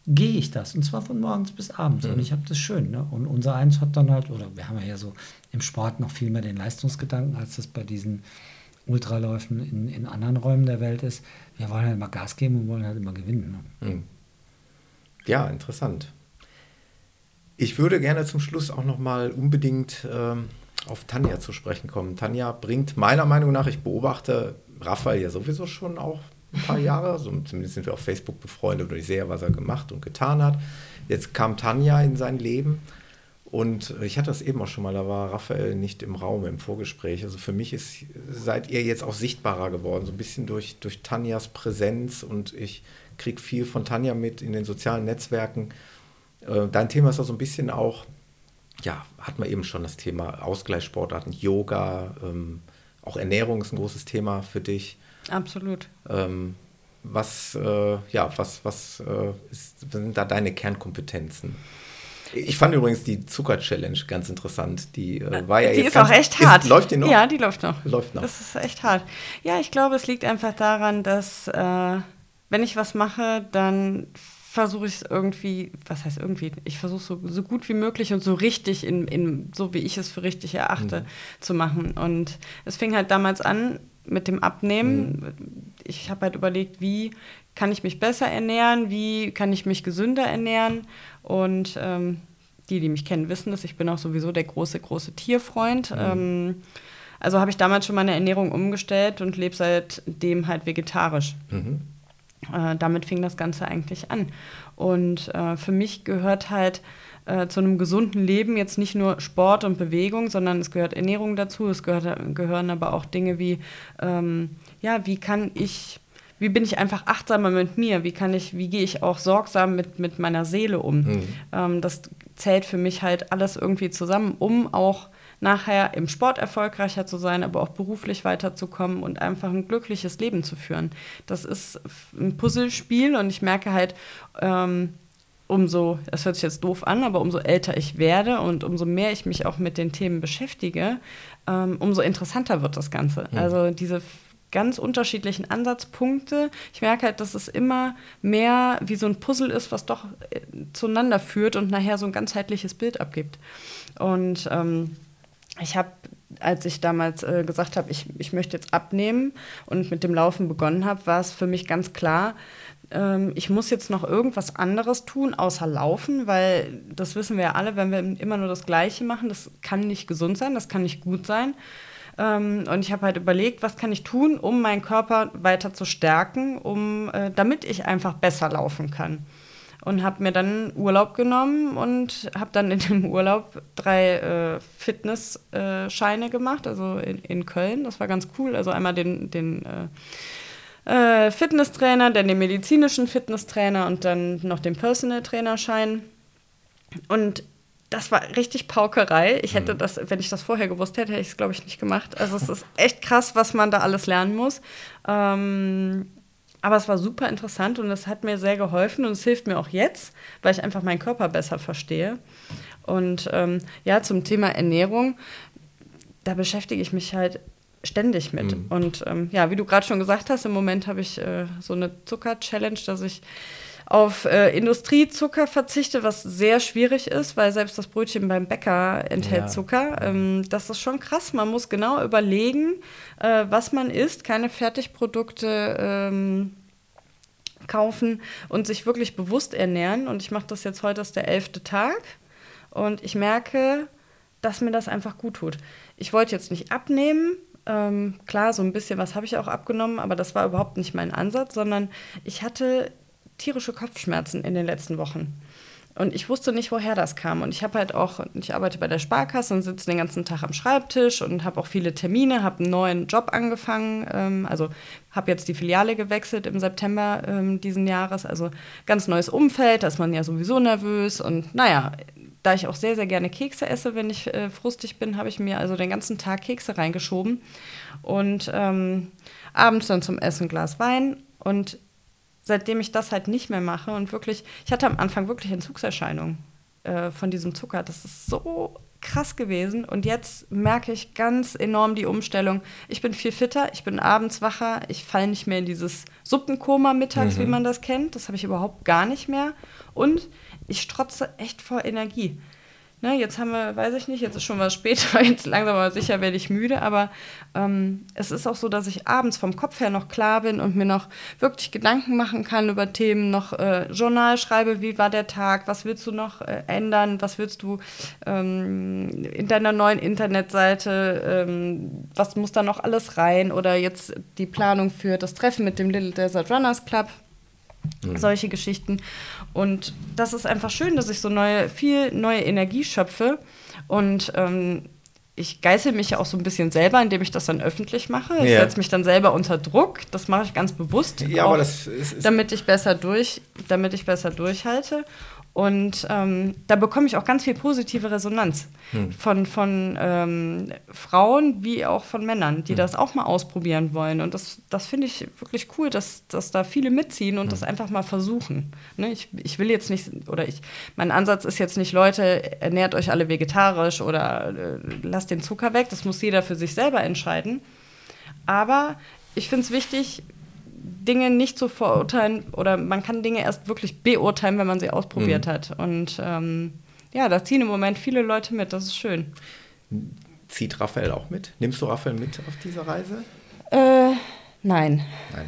gehe ich das. Und zwar von morgens bis abends. Mhm. Und ich habe das schön. Ne? Und unser Eins hat dann halt, oder wir haben ja so im Sport noch viel mehr den Leistungsgedanken, als das bei diesen Ultraläufen in, in anderen Räumen der Welt ist. Wir wollen halt immer Gas geben und wollen halt immer gewinnen. Ne? Hm. Ja, interessant. Ich würde gerne zum Schluss auch noch mal unbedingt ähm, auf Tanja zu sprechen kommen. Tanja bringt meiner Meinung nach, ich beobachte Raphael ja sowieso schon auch ein paar Jahre, so, zumindest sind wir auf Facebook befreundet und ich sehe, was er gemacht und getan hat. Jetzt kam Tanja in sein Leben und ich hatte das eben auch schon mal, da war Raphael nicht im Raum im Vorgespräch. Also für mich ist, seid ihr jetzt auch sichtbarer geworden, so ein bisschen durch, durch Tanjas Präsenz und ich kriege viel von Tanja mit in den sozialen Netzwerken. Äh, dein Thema ist auch so ein bisschen auch, ja, hat man eben schon das Thema Ausgleichssportarten, Yoga, ähm, auch Ernährung ist ein großes Thema für dich. Absolut. Ähm, was, äh, ja, was, was äh, ist, sind da deine Kernkompetenzen? Ich fand übrigens die Zucker-Challenge ganz interessant. Die äh, war ja die jetzt ist ganz, auch echt hart. Ist, läuft die noch? Ja, die läuft noch. Läuft noch. Das ist echt hart. Ja, ich glaube, es liegt einfach daran, dass äh, wenn ich was mache, dann versuche ich es irgendwie, was heißt irgendwie, ich versuche so, so gut wie möglich und so richtig, in, in, so wie ich es für richtig erachte, mhm. zu machen. Und es fing halt damals an mit dem Abnehmen. Mhm. Ich habe halt überlegt, wie kann ich mich besser ernähren, wie kann ich mich gesünder ernähren. Und ähm, die, die mich kennen, wissen das. Ich bin auch sowieso der große, große Tierfreund. Mhm. Ähm, also habe ich damals schon meine Ernährung umgestellt und lebe seitdem halt vegetarisch. Mhm. Äh, damit fing das Ganze eigentlich an. Und äh, für mich gehört halt äh, zu einem gesunden Leben jetzt nicht nur Sport und Bewegung, sondern es gehört Ernährung dazu. Es gehört, gehören aber auch Dinge wie, ähm, ja, wie kann ich wie bin ich einfach achtsamer mit mir? Wie kann ich, wie gehe ich auch sorgsam mit, mit meiner Seele um? Mhm. Ähm, das zählt für mich halt alles irgendwie zusammen, um auch nachher im Sport erfolgreicher zu sein, aber auch beruflich weiterzukommen und einfach ein glückliches Leben zu führen. Das ist ein Puzzlespiel und ich merke halt, ähm, umso, das hört sich jetzt doof an, aber umso älter ich werde und umso mehr ich mich auch mit den Themen beschäftige, ähm, umso interessanter wird das Ganze. Mhm. Also diese ganz unterschiedlichen Ansatzpunkte. Ich merke halt, dass es immer mehr wie so ein Puzzle ist, was doch äh, zueinander führt und nachher so ein ganzheitliches Bild abgibt. Und ähm, ich habe, als ich damals äh, gesagt habe, ich, ich möchte jetzt abnehmen und mit dem Laufen begonnen habe, war es für mich ganz klar, ähm, ich muss jetzt noch irgendwas anderes tun, außer laufen, weil das wissen wir ja alle, wenn wir immer nur das Gleiche machen, das kann nicht gesund sein, das kann nicht gut sein. Ähm, und ich habe halt überlegt, was kann ich tun, um meinen Körper weiter zu stärken, um, äh, damit ich einfach besser laufen kann und habe mir dann Urlaub genommen und habe dann in dem Urlaub drei äh, Fitnessscheine gemacht, also in, in, Köln. Das war ganz cool. Also einmal den, den äh, äh Fitnesstrainer, dann den medizinischen Fitnesstrainer und dann noch den Personal Trainerschein. Und das war richtig Paukerei. Ich hätte mhm. das, wenn ich das vorher gewusst hätte, hätte ich es, glaube ich, nicht gemacht. Also es ist echt krass, was man da alles lernen muss. Ähm, aber es war super interessant und es hat mir sehr geholfen und es hilft mir auch jetzt, weil ich einfach meinen Körper besser verstehe. Und ähm, ja, zum Thema Ernährung, da beschäftige ich mich halt ständig mit. Mhm. Und ähm, ja, wie du gerade schon gesagt hast, im Moment habe ich äh, so eine Zucker-Challenge, dass ich auf äh, Industriezucker verzichte, was sehr schwierig ist, weil selbst das Brötchen beim Bäcker enthält ja. Zucker. Ähm, das ist schon krass. Man muss genau überlegen, äh, was man isst, keine Fertigprodukte ähm, kaufen und sich wirklich bewusst ernähren. Und ich mache das jetzt heute, ist der elfte Tag. Und ich merke, dass mir das einfach gut tut. Ich wollte jetzt nicht abnehmen. Ähm, klar, so ein bisschen was habe ich auch abgenommen, aber das war überhaupt nicht mein Ansatz, sondern ich hatte tierische Kopfschmerzen in den letzten Wochen. Und ich wusste nicht, woher das kam. Und ich habe halt auch, ich arbeite bei der Sparkasse und sitze den ganzen Tag am Schreibtisch und habe auch viele Termine, habe einen neuen Job angefangen. Ähm, also habe jetzt die Filiale gewechselt im September ähm, diesen Jahres. Also ganz neues Umfeld, da ist man ja sowieso nervös. Und naja, da ich auch sehr, sehr gerne Kekse esse, wenn ich äh, frustig bin, habe ich mir also den ganzen Tag Kekse reingeschoben. Und ähm, abends dann zum Essen ein Glas Wein. Und seitdem ich das halt nicht mehr mache und wirklich, ich hatte am Anfang wirklich Entzugserscheinungen äh, von diesem Zucker. Das ist so krass gewesen. Und jetzt merke ich ganz enorm die Umstellung. Ich bin viel fitter, ich bin abends wacher, ich falle nicht mehr in dieses Suppenkoma mittags, mhm. wie man das kennt. Das habe ich überhaupt gar nicht mehr. Und ich strotze echt vor Energie. Ne, jetzt haben wir, weiß ich nicht, jetzt ist schon was später, jetzt langsam aber sicher werde ich müde, aber ähm, es ist auch so, dass ich abends vom Kopf her noch klar bin und mir noch wirklich Gedanken machen kann über Themen, noch äh, Journal schreibe, wie war der Tag, was willst du noch äh, ändern, was willst du ähm, in deiner neuen Internetseite, ähm, was muss da noch alles rein oder jetzt die Planung für das Treffen mit dem Little Desert Runners Club. Mhm. Solche Geschichten. Und das ist einfach schön, dass ich so neue, viel neue Energie schöpfe. Und ähm, ich geißel mich ja auch so ein bisschen selber, indem ich das dann öffentlich mache. Ich ja. setze mich dann selber unter Druck. Das mache ich ganz bewusst. Ja, auch, aber das ist, ist damit ich besser durch, damit ich besser durchhalte. Und ähm, da bekomme ich auch ganz viel positive Resonanz hm. von, von ähm, Frauen wie auch von Männern, die hm. das auch mal ausprobieren wollen. Und das, das finde ich wirklich cool, dass, dass da viele mitziehen und hm. das einfach mal versuchen. Ne? Ich, ich will jetzt nicht, oder ich, mein Ansatz ist jetzt nicht, Leute, ernährt euch alle vegetarisch oder äh, lasst den Zucker weg. Das muss jeder für sich selber entscheiden. Aber ich finde es wichtig, Dinge nicht zu verurteilen oder man kann Dinge erst wirklich beurteilen, wenn man sie ausprobiert mhm. hat. Und ähm, ja, da ziehen im Moment viele Leute mit, das ist schön. Zieht Raphael auch mit? Nimmst du Raphael mit auf diese Reise? Äh, nein. Nein.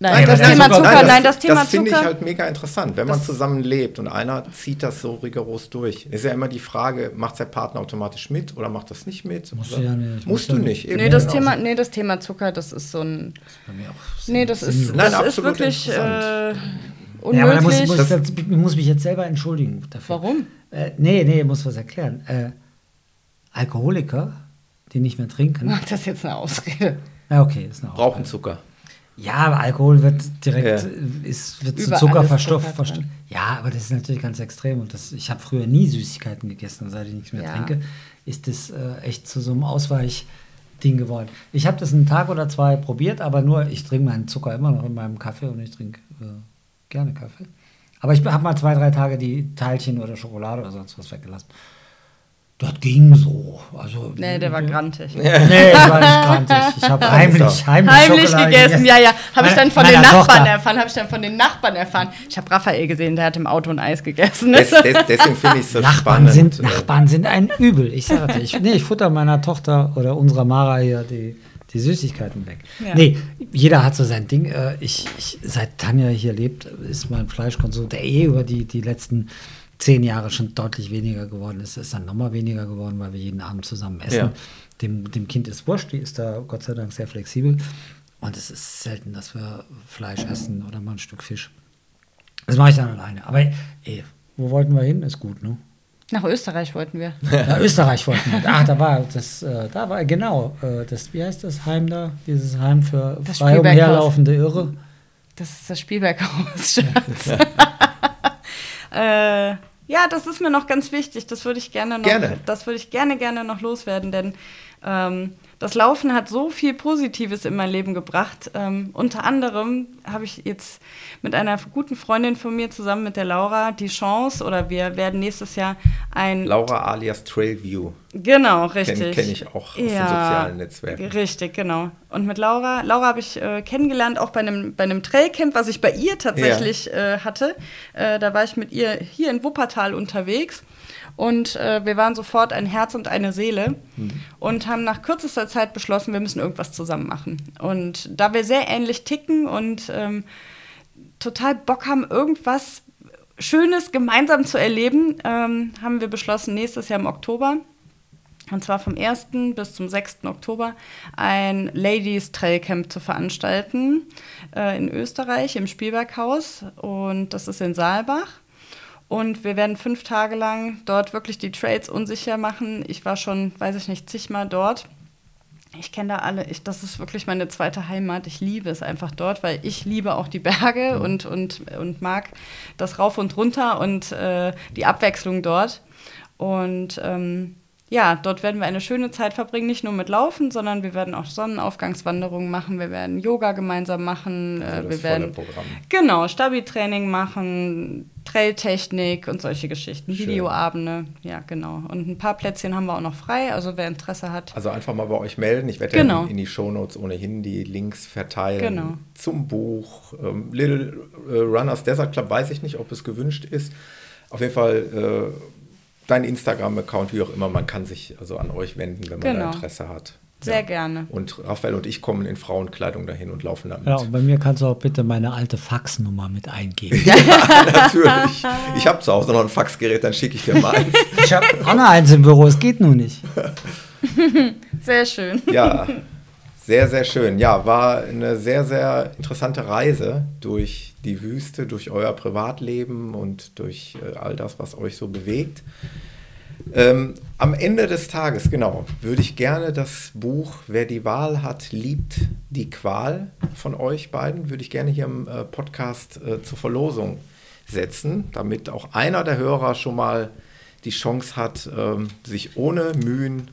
Nein, nein, das, Thema Zucker, nein, nein, das Thema Das finde ich halt mega interessant, wenn man zusammen lebt und einer zieht das so rigoros durch. Ist ja immer die Frage, macht der Partner automatisch mit oder macht das nicht mit? Musst du ja nicht. Musst du nicht. Eben. Nee, das Thema, nee, das Thema Zucker, das ist so ein. Das ist bei mir auch nee, das ist, nein, das ist wirklich äh, unmöglich. Ja, aber da muss, muss, das, ich muss mich jetzt selber entschuldigen dafür. Warum? Äh, nee, nee, ich muss was erklären. Äh, Alkoholiker, die nicht mehr trinken. Macht das jetzt eine Ausrede? Ja, okay, ist eine Ausrede. Brauchen Zucker. Ja, aber Alkohol wird direkt ja. ist, wird zu Zucker verstopft. Versto ja, aber das ist natürlich ganz extrem. Und das, ich habe früher nie Süßigkeiten gegessen, und seit ich nichts mehr ja. trinke, ist das äh, echt zu so einem Ausweichding geworden. Ich habe das einen Tag oder zwei probiert, aber nur, ich trinke meinen Zucker immer noch in meinem Kaffee und ich trinke äh, gerne Kaffee. Aber ich habe mal zwei, drei Tage die Teilchen oder Schokolade oder sonst was weggelassen. Das ging so. Also, nee, der war grantig. Nee, der war nicht grantig. Ich habe heimlich, heimlich, heimlich gegessen. Ja, ja. Habe ich dann von den Nachbarn Tochter. erfahren. Habe ich dann von den Nachbarn erfahren. Ich habe Raphael gesehen, der hat im Auto ein Eis gegessen. Des, des, deswegen finde ich es so Nachbarn spannend. Sind, Nachbarn sind ein Übel. Ich sage dir. Ich, nee, ich futter meiner Tochter oder unserer Mara hier die, die Süßigkeiten weg. Ja. Nee, jeder hat so sein Ding. Äh, ich, ich, seit Tanja hier lebt, ist mein Fleischkonsum der eh über die, die letzten zehn Jahre schon deutlich weniger geworden ist. Es ist dann nochmal weniger geworden, weil wir jeden Abend zusammen essen. Ja. Dem, dem Kind ist wurscht, die ist da Gott sei Dank sehr flexibel. Und es ist selten, dass wir Fleisch essen oder mal ein Stück Fisch. Das mache ich dann alleine. Aber ey, wo wollten wir hin? Ist gut, ne? Nach Österreich wollten wir. Nach Österreich wollten wir. Ach, da war das, äh, da war genau, äh, das, wie heißt das Heim da? Dieses Heim für das frei umherlaufende Irre. Das ist das Spielberghaus, Schatz. äh, ja, das ist mir noch ganz wichtig. Das würde ich gerne noch, gerne. das würde ich gerne, gerne noch loswerden, denn ähm, das Laufen hat so viel Positives in mein Leben gebracht. Ähm, unter anderem habe ich jetzt mit einer guten Freundin von mir zusammen mit der Laura die Chance, oder wir werden nächstes Jahr ein. Laura alias Trailview. Genau, richtig. Kenne kenn ich auch aus ja, den sozialen Netzwerken. Richtig, genau. Und mit Laura, Laura habe ich äh, kennengelernt, auch bei einem, bei einem Trailcamp, was ich bei ihr tatsächlich ja. äh, hatte. Äh, da war ich mit ihr hier in Wuppertal unterwegs. Und äh, wir waren sofort ein Herz und eine Seele mhm. und haben nach kürzester Zeit beschlossen, wir müssen irgendwas zusammen machen. Und da wir sehr ähnlich ticken und ähm, total Bock haben, irgendwas Schönes gemeinsam zu erleben, ähm, haben wir beschlossen, nächstes Jahr im Oktober, und zwar vom 1. bis zum 6. Oktober, ein Ladies Trail Camp zu veranstalten äh, in Österreich im Spielberghaus. Und das ist in Saalbach. Und wir werden fünf Tage lang dort wirklich die Trails unsicher machen. Ich war schon, weiß ich nicht, zigmal dort. Ich kenne da alle. Ich, das ist wirklich meine zweite Heimat. Ich liebe es einfach dort, weil ich liebe auch die Berge mhm. und, und, und mag das rauf und runter und äh, die Abwechslung dort. Und ähm, ja, dort werden wir eine schöne Zeit verbringen, nicht nur mit Laufen, sondern wir werden auch Sonnenaufgangswanderungen machen, wir werden Yoga gemeinsam machen, also äh, wir werden Programm. genau Stabi-Training machen, Trailtechnik und solche Geschichten, Schön. Videoabende, ja genau. Und ein paar Plätzchen haben wir auch noch frei, also wer Interesse hat. Also einfach mal bei euch melden. Ich werde genau. ja in die Shownotes ohnehin die Links verteilen genau. zum Buch. Ähm, Little äh, Runners Desert Club weiß ich nicht, ob es gewünscht ist. Auf jeden Fall äh, dein Instagram-Account, wie auch immer, man kann sich also an euch wenden, wenn man Genau. da Interesse hat. Sehr Ja. gerne. Und Raphael und ich kommen in Frauenkleidung dahin und laufen damit. Ja, und bei mir kannst du auch bitte meine alte Faxnummer mit eingeben. Natürlich. Ich habe zu Hause noch ein Faxgerät, dann schicke ich dir mal eins. Ich habe auch noch eins im Büro, es geht nur nicht. Sehr schön. Ja, sehr, sehr schön. Ja, war eine sehr, sehr interessante Reise durch die Wüste, durch euer Privatleben und durch äh, all das, was euch so bewegt. Ähm, am Ende des Tages, genau, würde ich gerne das Buch Wer die Wahl hat, liebt die Qual von euch beiden, würde ich gerne hier im äh, Podcast äh, zur Verlosung setzen, damit auch einer der Hörer schon mal die Chance hat, ähm, sich ohne Mühen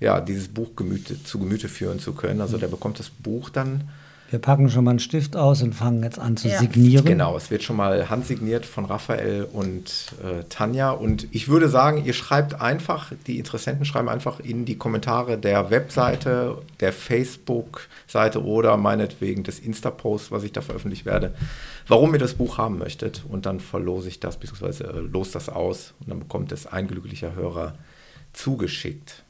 ja, dieses Buch Gemüte, zu Gemüte führen zu können. Also der bekommt das Buch dann. Wir packen schon mal einen Stift aus und fangen jetzt an zu Ja. signieren. Genau, es wird schon mal handsigniert von Raphael und äh, Tanja. Und ich würde sagen, ihr schreibt einfach, die Interessenten schreiben einfach in die Kommentare der Webseite, der Facebook-Seite oder meinetwegen des Insta-Posts, was ich da veröffentlicht werde, warum ihr das Buch haben möchtet. Und dann verlose ich das, beziehungsweise äh, los das aus und dann bekommt es ein glücklicher Hörer zugeschickt.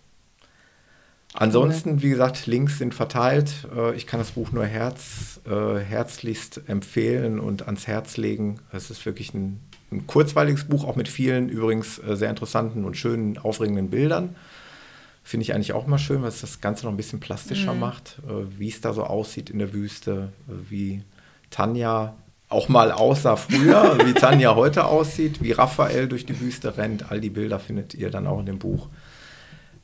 Ansonsten, wie gesagt, Links sind verteilt. Äh, Ich kann das Buch nur herz, äh, herzlichst empfehlen und ans Herz legen. Es ist wirklich ein, ein kurzweiliges Buch, auch mit vielen übrigens äh, sehr interessanten und schönen, aufregenden Bildern. Finde ich eigentlich auch mal schön, weil es das Ganze noch ein bisschen plastischer macht, äh, wie es da so aussieht in der Wüste, wie Tanja auch mal aussah früher, wie Tanja heute aussieht, wie Raphael durch die Wüste rennt. All die Bilder findet ihr dann auch in dem Buch.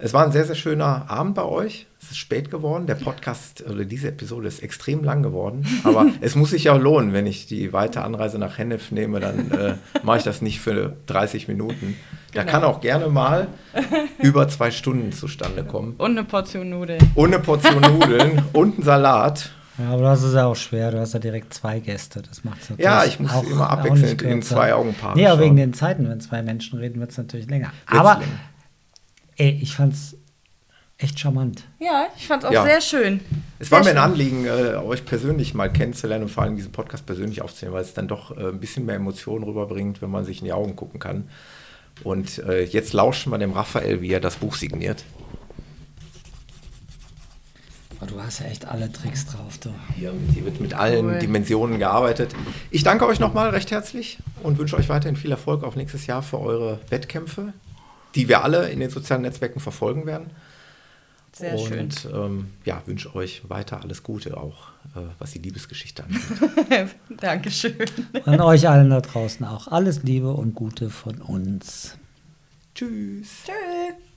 Es war ein sehr, sehr schöner Abend bei euch. Es ist spät geworden. Der Podcast oder diese Episode ist extrem lang geworden. Aber es muss sich ja lohnen, wenn ich die weite Anreise nach Hennef nehme, dann äh, mache ich das nicht für 30 Minuten. Da Genau. kann auch gerne mal über zwei Stunden zustande kommen. Und eine Portion Nudeln. Und eine Portion Nudeln und ein Salat. Ja, aber das ist ja auch schwer. Du hast ja direkt zwei Gäste. Das macht es natürlich Ja, ich muss auch, immer abwechselnd in zwei Augenpaare Nee, aber schauen. wegen den Zeiten, wenn zwei Menschen reden, wird es natürlich länger. Wird's aber länger. Ey, ich fand's echt charmant. Ja, ich fand es auch Ja. sehr schön. Es war Sehr mir ein. Anliegen, äh, euch persönlich mal kennenzulernen und vor allem diesen Podcast persönlich aufzunehmen, weil es dann doch äh, ein bisschen mehr Emotionen rüberbringt, wenn man sich in die Augen gucken kann. Und äh, jetzt lauschen wir dem Raphael, wie er das Buch signiert. Aber du hast ja echt alle Tricks drauf, du. Hier, hier wird mit allen Cool. Dimensionen gearbeitet. Ich danke euch nochmal recht herzlich und wünsche euch weiterhin viel Erfolg auch nächstes Jahr für eure Wettkämpfe, die wir alle in den sozialen Netzwerken verfolgen werden. Sehr schön. und ähm, ja, wünsche euch weiter alles Gute, auch äh, was die Liebesgeschichte angeht. Dankeschön. Und euch allen da draußen auch alles Liebe und Gute von uns. Tschüss. Tschüss.